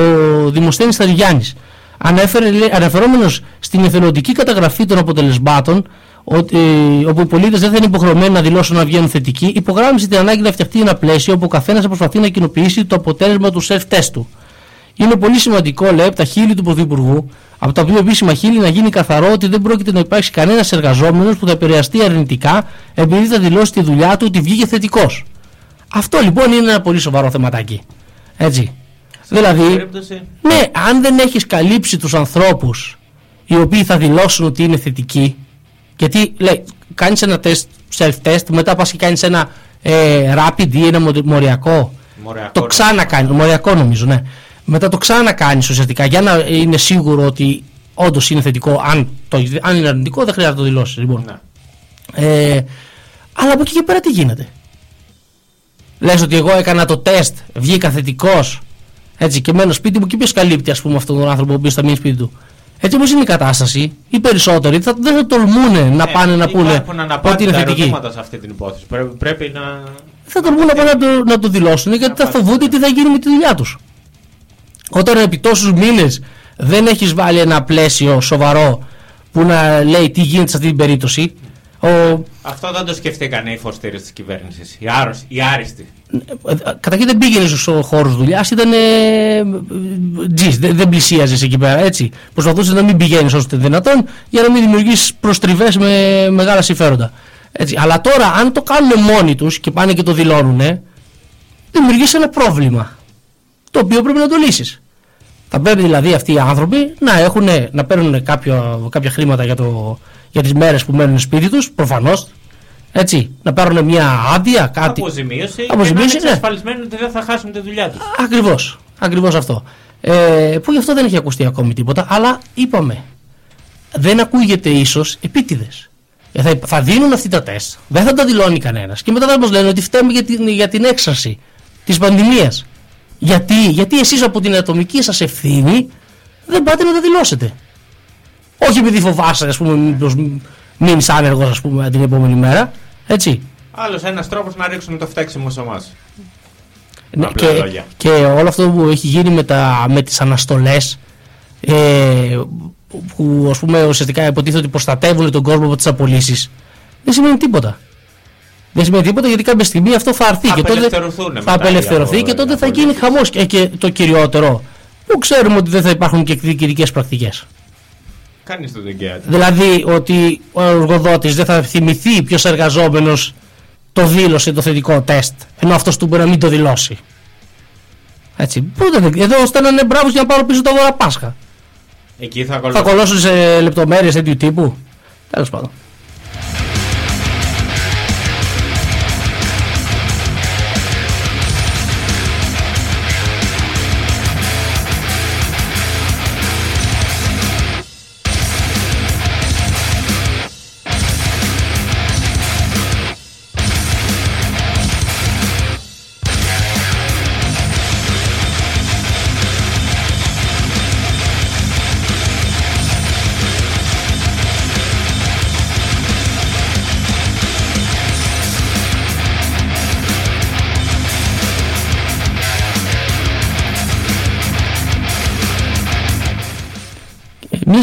Δημοσθένης Σταριγιάννης Ανέφερε, λέει, αναφερόμενος στην εθελοντική καταγραφή των αποτελεσμάτων, ότι, ε, όπου οι πολίτες δεν θα είναι υποχρεωμένοι να δηλώσουν να βγαίνουν θετικοί, υπογράμμισε την ανάγκη να φτιαχτεί ένα πλαίσιο όπου ο καθένας θα προσπαθεί να κοινοποιήσει το αποτέλεσμα του self-test του. Είναι πολύ σημαντικό, λέει, από τα χείλη του Πρωθυπουργού, από τα πιο επίσημα χείλη, να γίνει καθαρό ότι δεν πρόκειται να υπάρξει κανένας εργαζόμενος που θα επηρεαστεί αρνητικά επειδή θα δηλώσει τη δουλειά του ότι βγήκε θετικός. Αυτό λοιπόν είναι ένα πολύ σοβαρό θεματάκι. Έτσι. Δηλαδή, περίπτωση. ναι, αν δεν έχεις καλύψει τους ανθρώπους οι οποίοι θα δηλώσουν ότι είναι θετικοί, γιατί λέει, κάνεις ένα τεστ, self-test, μετά πας και κάνεις ένα ε, rapid ή ένα μο- μοριακό, Μοριακό, το ναι. ξανακάνεις, μοριακό νομίζω, ναι. Μετά το ξανακάνεις ουσιαστικά για να είναι σίγουρο ότι όντως είναι θετικό. Αν, το, αν είναι αρνητικό δεν χρειάζεται να το δηλώσεις. Λοιπόν. Ναι. Ε, αλλά από εκεί και πέρα τι γίνεται; Λες ότι εγώ έκανα το τεστ, βγήκα θετικός. Έτσι και μένω σπίτι μου και ποιος καλύπτει ας πούμε αυτόν τον άνθρωπο που θα μείνει σπίτι του; Έτσι όπω είναι η κατάσταση, οι περισσότεροι θα, δεν θα τολμούνε να Ναι, πάνε να πούνε Υπάρχουν ότι αναπάντητα είναι θετικοί. ερωτήματα σε αυτή την υπόθεση. Πρέπει, πρέπει να. Θα τολμούν να πάνε να το, να το δηλώσουν γιατί θα φοβούνται τι θα γίνει με τη δουλειά τους. Όταν επί τόσους μήνες δεν έχεις βάλει ένα πλαίσιο σοβαρό που να λέει τι γίνεται σε αυτή την περίπτωση, ο, Αυτό δεν το σκεφτήκανε οι υποστήριε της κυβέρνησης. Οι, άρρωστοι, οι άριστοι. Ε, Καταρχήν δεν πήγαινε στους χώρους δουλειάς, ήταν ε, τζις, δεν, δεν πλησίαζες εκεί πέρα. Έτσι. Προσπαθούσες να μην πηγαίνεις όσο το δυνατόν για να μην δημιουργήσεις προστριβές με μεγάλα συμφέροντα. Έτσι. Αλλά τώρα, αν το κάνουν μόνοι τους και πάνε και το δηλώνουν, δημιουργείς ένα πρόβλημα. Το οποίο πρέπει να το λύσεις. Θα πρέπει δηλαδή αυτοί οι άνθρωποι να, έχουν, να παίρνουν κάποιο, κάποια χρήματα για, το, για τις μέρες που μένουν σπίτι τους, προφανώς, έτσι, να παίρνουν μια άδεια, κάτι. Αποζημίωση, και Αποζημίωση, να είναι ναι. εξασφαλισμένοι ότι δεν θα χάσουν τη δουλειά τους. Ακριβώς, ακριβώς αυτό. Ε, που γι' αυτό δεν έχει ακουστεί ακόμη τίποτα, αλλά είπαμε, δεν ακούγεται ίσως επίτηδες. Ε, θα, θα δίνουν αυτή τα τεστ, δεν θα τα δηλώνει κανένας και μετά θα μας λένε ότι φταίμε για την, για την έξαρση της πανδημίας. Γιατί, γιατί εσείς από την ατομική σας ευθύνη δεν πάτε να τα δηλώσετε. Όχι επειδή φοβάσαι, ας πούμε, μήπως μείνεις άνεργος, ας πούμε, την επόμενη μέρα. Έτσι. Άλλος ένας τρόπος να ρίξουν το φταίξιμο σε εμάς. Ναι, Απλά και, λόγια. και όλο αυτό που έχει γίνει με, τα, με τις αναστολές ε, που ας πούμε ουσιαστικά υποτίθεται ότι προστατεύουν τον κόσμο από τις απολύσεις δεν σημαίνει τίποτα. Δεν σημαίνει τίποτα γιατί κάποια στιγμή αυτό θα έρθει Θα και τότε απελευθερωθούν θα μετά απελευθερωθεί οι και απο- τότε οι θα γίνει απολύσεις. χαμός και, και το κυριότερο που ξέρουμε ότι δεν θα υπάρχουν και διοικητικές πρακτικές. Κανεί δεν το εγγυάται. Δηλαδή ότι ο εργοδότης δεν θα θυμηθεί ποιος εργαζόμενος το δήλωσε το θετικό τεστ ενώ αυτός του μπορεί να μην το δηλώσει. Έτσι. Πού δεν, εδώ στέλνανε μπράβο για να πάρω πίσω τα δώρα Πάσχα. Εκεί θα Θα ακολουθούν. κολλώσουν σε λεπτομέρειες τέτοιου τύπου. Τέλος πάντων.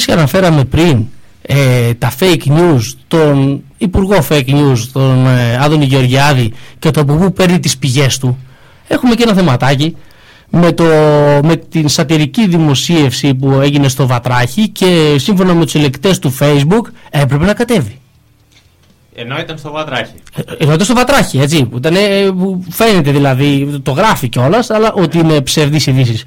Μιας και αναφέραμε πριν ε, τα fake news, τον υπουργό fake news, τον ε, Άδωνη Γεωργιάδη και το από πού παίρνει τις πηγές του, έχουμε και ένα θεματάκι με, το, με την σατυρική δημοσίευση που έγινε στο Βατράχι και σύμφωνα με τους ελεκτές του Facebook έπρεπε να κατέβει. Ενώ ήταν στο βατράχι. Ενώ ήταν στο Βατράχι, έτσι, που, ήταν, ε, που φαίνεται δηλαδή, το γράφει κιόλας, αλλά ότι είναι ψευδείς ειδήσεις.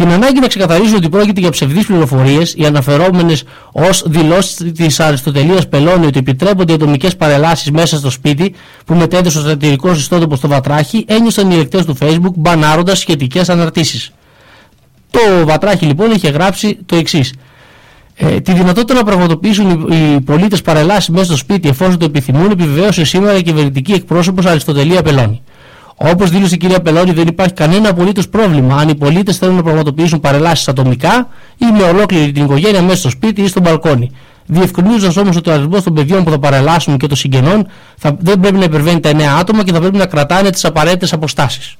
Την ανάγκη να ξεκαθαρίζουν ότι πρόκειται για ψευδείς πληροφορίες, οι αναφερόμενες ως δηλώσεις της Αριστοτελείας Πελώνη ότι επιτρέπονται ατομικές παρελάσεις μέσα στο σπίτι που μετέδωσε ο στρατηγικός ιστότοπος στο Βατράχι, ένιωσαν οι ελεκτές του Facebook μπανάροντας σχετικές αναρτήσεις. Το Βατράχι λοιπόν είχε γράψει το εξής. Ε, τη δυνατότητα να πραγματοποιήσουν οι, οι πολίτες παρελάσεις μέσα στο σπίτι εφόσον το επιθυμούν, επιβεβαίωσε σήμερα η κυβερνητική εκπρόσωπος Αριστοτελία Πελώνη. Όπως δήλωσε η κυρία Πελώνη, δεν υπάρχει κανένα απολύτως πρόβλημα αν οι πολίτες θέλουν να πραγματοποιήσουν παρελάσεις ατομικά ή με ολόκληρη την οικογένεια μέσα στο σπίτι ή στο μπαλκόνι. Διευκρινίζοντας όμως ότι ο αριθμός των παιδιών που θα παρελάσουν και των συγγενών θα, δεν πρέπει να υπερβαίνει τα 9 άτομα και θα πρέπει να κρατάνε τις απαραίτητες αποστάσεις.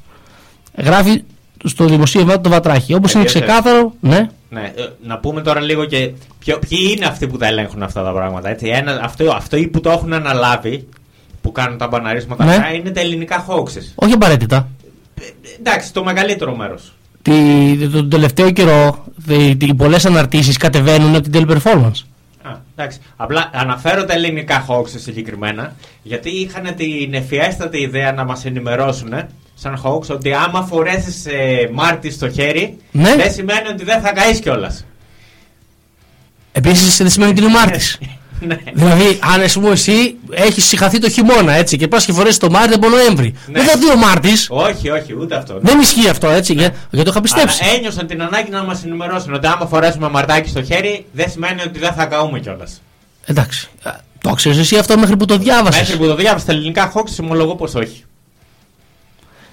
Γράφει στο δημοσίευμα του το Βατράχη. Όπως είναι Παιδιά, ξεκάθαρο, ναι. Ναι, ε, να πούμε τώρα λίγο και ποιο, ποιοι είναι αυτοί που τα ελέγχουν αυτά τα πράγματα. Έτσι. Ένα, αυτό, αυτοί που το έχουν αναλάβει, που κάνουν τα μπαναρίσματα Ναι. αυτά, είναι τα ελληνικά hoaxes. Όχι απαραίτητα. Ε, εντάξει, το μεγαλύτερο μέρος. Τη, τον τελευταίο καιρό οι πολλές αναρτήσεις κατεβαίνουν από την teleperformance. Α, εντάξει. Απλά αναφέρω τα ελληνικά hoaxes συγκεκριμένα, γιατί είχαν την ευφιέστατη ιδέα να μας ενημερώσουν σαν hoax ότι άμα φορέσεις ε, μάρτι στο χέρι, Ναι. δεν σημαίνει ότι δεν θα καείς κιόλας. Επίσης δεν σημαίνει ότι είναι Μάρτης. ναι. δηλαδή, αν ας πούμε εσύ έχεις συγχαθεί το χειμώνα έτσι και πας και φορέσεις το Μάρτι από Νοέμβρη. Ναι. Δεν θα δει ο Μάρτης. όχι, όχι, ούτε αυτό. Δεν ισχύει αυτό έτσι. Για, γιατί το είχα πιστέψει. Αλλά ένιωσαν την ανάγκη να μας ενημερώσουν ότι άμα φορέσουμε μαρτάκι στο χέρι, δεν σημαίνει ότι δεν θα καούμε κιόλας. Εντάξει. Α, Το ξέρεις εσύ αυτό μέχρι που το διάβασες. Μέχρι που το διάβασα στα ελληνικά hoax, ομολογώ πως όχι.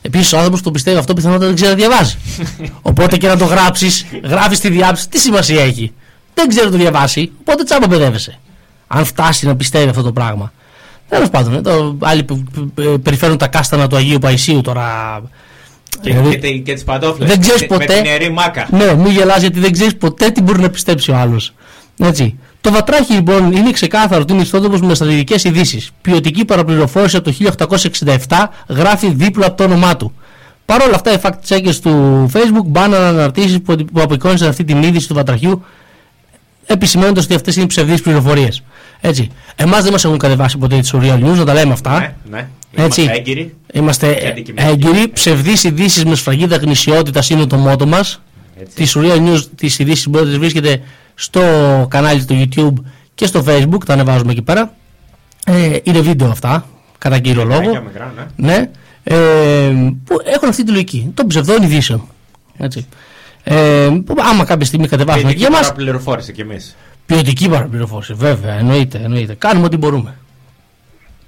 Επίσης, ο άνθρωπος που το πιστεύει αυτό πιθανότατα δεν ξέρει να διαβάζει. οπότε και να το γράψεις, γράφεις τη διάψη, τι σημασία έχει. Δεν ξέρει να το διαβάσει, οπότε τσάμπα μπερδεύεσαι. Αν φτάσει να πιστεύει αυτό το πράγμα. Τέλος πάντων, ε, το, άλλοι που που- που περιφέρουν τα κάστανα του Αγίου Παϊσίου τώρα. Και, Δηλαδή, και, τε- και τις παντόφλες. δεν ξέρεις Με ποτέ. την ιερή μάκα. Ναι, μην γελάς γιατί δεν ξέρεις ποτέ τι μπορεί να πιστέψει ο άλλος. Έτσι. Το βατράχι λοιπόν είναι ξεκάθαρο ότι είναι ιστότοπος με στρατηγικές ειδήσεις. Ποιοτική παραπληροφόρηση από το 1867 γράφει δίπλα από το όνομά του. Παρ' όλα αυτά, οι fact-checkers του Facebook μπάναν αναρτήσεις που, που απεικόνισαν αυτή την είδηση του βατραχιού, επισημένοντα ότι αυτές είναι ψευδείς πληροφορίες. Έτσι. Εμάς δεν μας έχουν κατεβάσει ποτέ τις Real News, να τα λέμε αυτά. Ναι, ναι. Έτσι. Είμαστε έγκυροι. Είμαστε Και αντικειμενικοί. έγκυροι. Ψευδείς ειδήσεις με σφραγίδα γνησιότητας είναι το μότο μας. Έτσι. Τις Real News, τις ειδήσεις μπορείτε να τις βρίσκετε στο κανάλι του YouTube και στο Facebook. Τα ανεβάζουμε εκεί πέρα. Ε, είναι βίντεο αυτά, κατά κύριο λόγο. Μικρά, μικρά, ναι. Ναι. Ε, που έχουν αυτή τη λογική των ψευδών ειδήσεων. Έτσι. Ε, που άμα κάποια στιγμή κατεβάσουμε και Ποιητική για μας παραπληροφόρηση κι εμείς. ποιοτική παραπληροφόρηση, βέβαια, εννοείται, εννοείται. Κάνουμε ό,τι μπορούμε.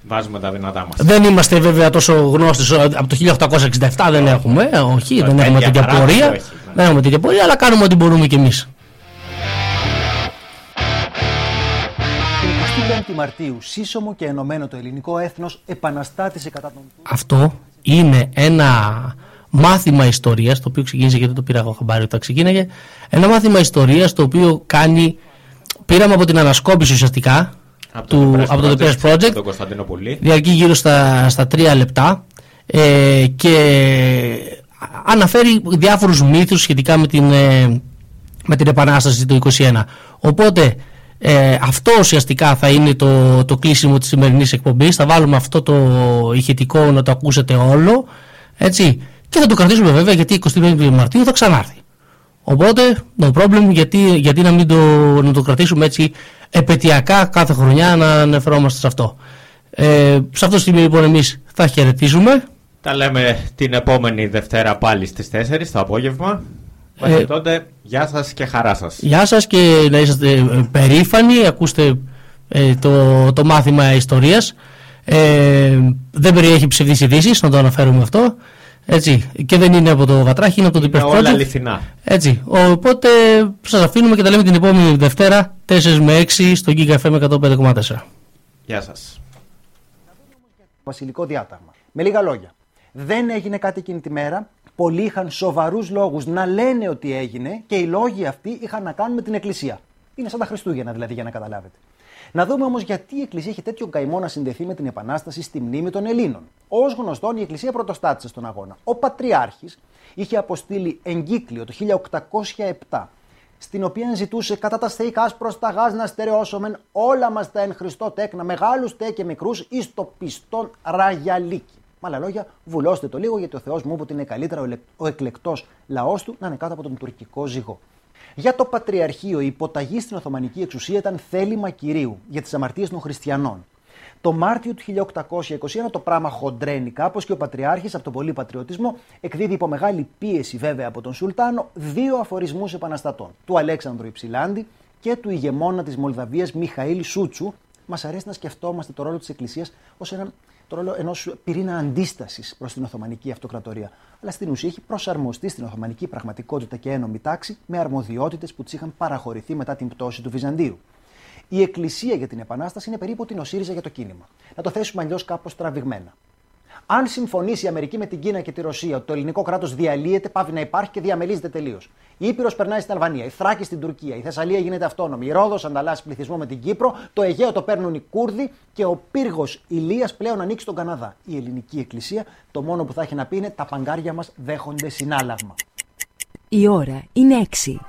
Βάζουμε τα δυνατά μας. Δεν είμαστε βέβαια τόσο γνώστες από το 1867 δεν έχουμε. ε, Όχι, δεν τα έχουμε ίδια τέτοια χαρά, πορεία. όχι, ναι. Δεν έχουμε τέτοια πορεία, αλλά κάνουμε ό,τι μπορούμε κι εμείς. Την 25η Μαρτίου, σύσσωμο και ενωμένο το ελληνικό έθνος επαναστάτησε κατά τον Αυτό είναι ένα μάθημα ιστορίας, το οποίο ξεκίνησε γιατί το πήρα εγώ χαμπάρι όταν ξεκίνησε. Ένα μάθημα ιστορίας το οποίο κάνει. Πήραμε από την ανασκόπηση ουσιαστικά του, από το The Press Project. Τον Κωνσταντινοπολί. διαρκεί γύρω στα, στα τρία λεπτά ε, και αναφέρει διάφορους μύθους σχετικά με την, ε, με την Επανάσταση του 21. Οπότε ε, αυτό ουσιαστικά θα είναι το, το κλείσιμο της σημερινής εκπομπής. Θα βάλουμε αυτό το ηχητικό να το ακούσετε όλο. Έτσι. Και θα το κρατήσουμε βέβαια γιατί 25 Μαρτίου θα ξανάρθει. Οπότε, no problem, γιατί, γιατί να μην το, να το κρατήσουμε έτσι επαιτειακά κάθε χρονιά να αναφερόμαστε σε αυτό. Ε, σε αυτό το σημείο λοιπόν εμείς θα χαιρετίζουμε. Τα λέμε την επόμενη Δευτέρα πάλι στις 4 το απόγευμα. Ε, Μέχρι τότε, γεια σας και χαρά σας. Γεια σας και να είσαστε ε, περήφανοι, ακούστε ε, το, το μάθημα ιστορίας. Ε, δεν περιέχει ψευδείς ειδήσεις, να το αναφέρουμε αυτό. Έτσι. Και δεν είναι από το Βατράχι, είναι από το Είναι Deep όλα Project. αληθινά. Έτσι. Οπότε σας αφήνουμε και τα λέμε την επόμενη Δευτέρα 4 με 6 στο Giga FM 105,4. Γεια σας. βασιλικό διάταγμα. Με λίγα λόγια, δεν έγινε κάτι εκείνη τη μέρα. Πολλοί είχαν σοβαρούς λόγους να λένε ότι έγινε και οι λόγοι αυτοί είχαν να κάνουν με την Εκκλησία. Είναι σαν τα Χριστούγεννα δηλαδή για να καταλάβετε. Να δούμε όμως γιατί η Εκκλησία έχει τέτοιο καημό να συνδεθεί με την Επανάσταση στη μνήμη των Ελλήνων. Ω γνωστόν, η Εκκλησία πρωτοστάτησε στον αγώνα. Ο Πατριάρχης είχε αποστείλει εγκύκλιο το 1807 στην οποία ζητούσε κατά τα θεϊκάς προς τα γάς να στερεώσομεν όλα μας τα εν Χριστώ τέκνα, μεγάλους τε και μικρούς, εις το πιστόν ραγιαλίκι. Με άλλα λόγια, βουλώστε το λίγο γιατί ο Θεός μου είπε ότι είναι καλύτερα ο, ελε- ο εκλεκτός λαός του να είναι κάτω από τον τουρκικό ζυγό. Για το Πατριαρχείο η υποταγή στην Οθωμανική εξουσία ήταν θέλημα κυρίου για τις αμαρτίες των χριστιανών. Το Μάρτιο του 1821 το πράγμα χοντρένει κάπως και ο Πατριάρχης από τον πολύ πατριωτισμό εκδίδει υπό μεγάλη πίεση βέβαια από τον Σουλτάνο δύο αφορισμούς επαναστατών, του Αλέξανδρου Υψηλάντη και του ηγεμόνα της Μολδαβίας Μιχαήλ Σούτσου. Μας αρέσει να σκεφτόμαστε το ρόλο της Εκκλησίας ως ένα, το ρόλο ενός πυρήνα αντίστασης προς την Οθωμανική Αυτοκρατορία. Αλλά στην ουσία έχει προσαρμοστεί στην Οθωμανική πραγματικότητα και ένομη τάξη με αρμοδιότητες που της είχαν παραχωρηθεί μετά την πτώση του Βυζαντίου. Η Εκκλησία για την Επανάσταση είναι περίπου την ΟΣΥΡΙΖΑ για το κίνημα. Να το θέσουμε αλλιώς κάπως τραβηγμένα. Αν συμφωνήσει η Αμερική με την Κίνα και τη Ρωσία ότι το ελληνικό κράτος διαλύεται, πάβει να υπάρχει και διαμελίζεται τελείως. Η Ήπειρος περνάει στην Αλβανία, η Θράκη στην Τουρκία, η Θεσσαλία γίνεται αυτόνομη, η Ρόδος ανταλλάσσει πληθυσμό με την Κύπρο, το Αιγαίο το παίρνουν οι Κούρδοι και ο πύργος Ηλίας πλέον ανοίξει στον Καναδά. Η ελληνική εκκλησία το μόνο που θα έχει να πει είναι τα παγκάρια μας δέχονται συνάλλαγμα. Η ώρα είναι 6.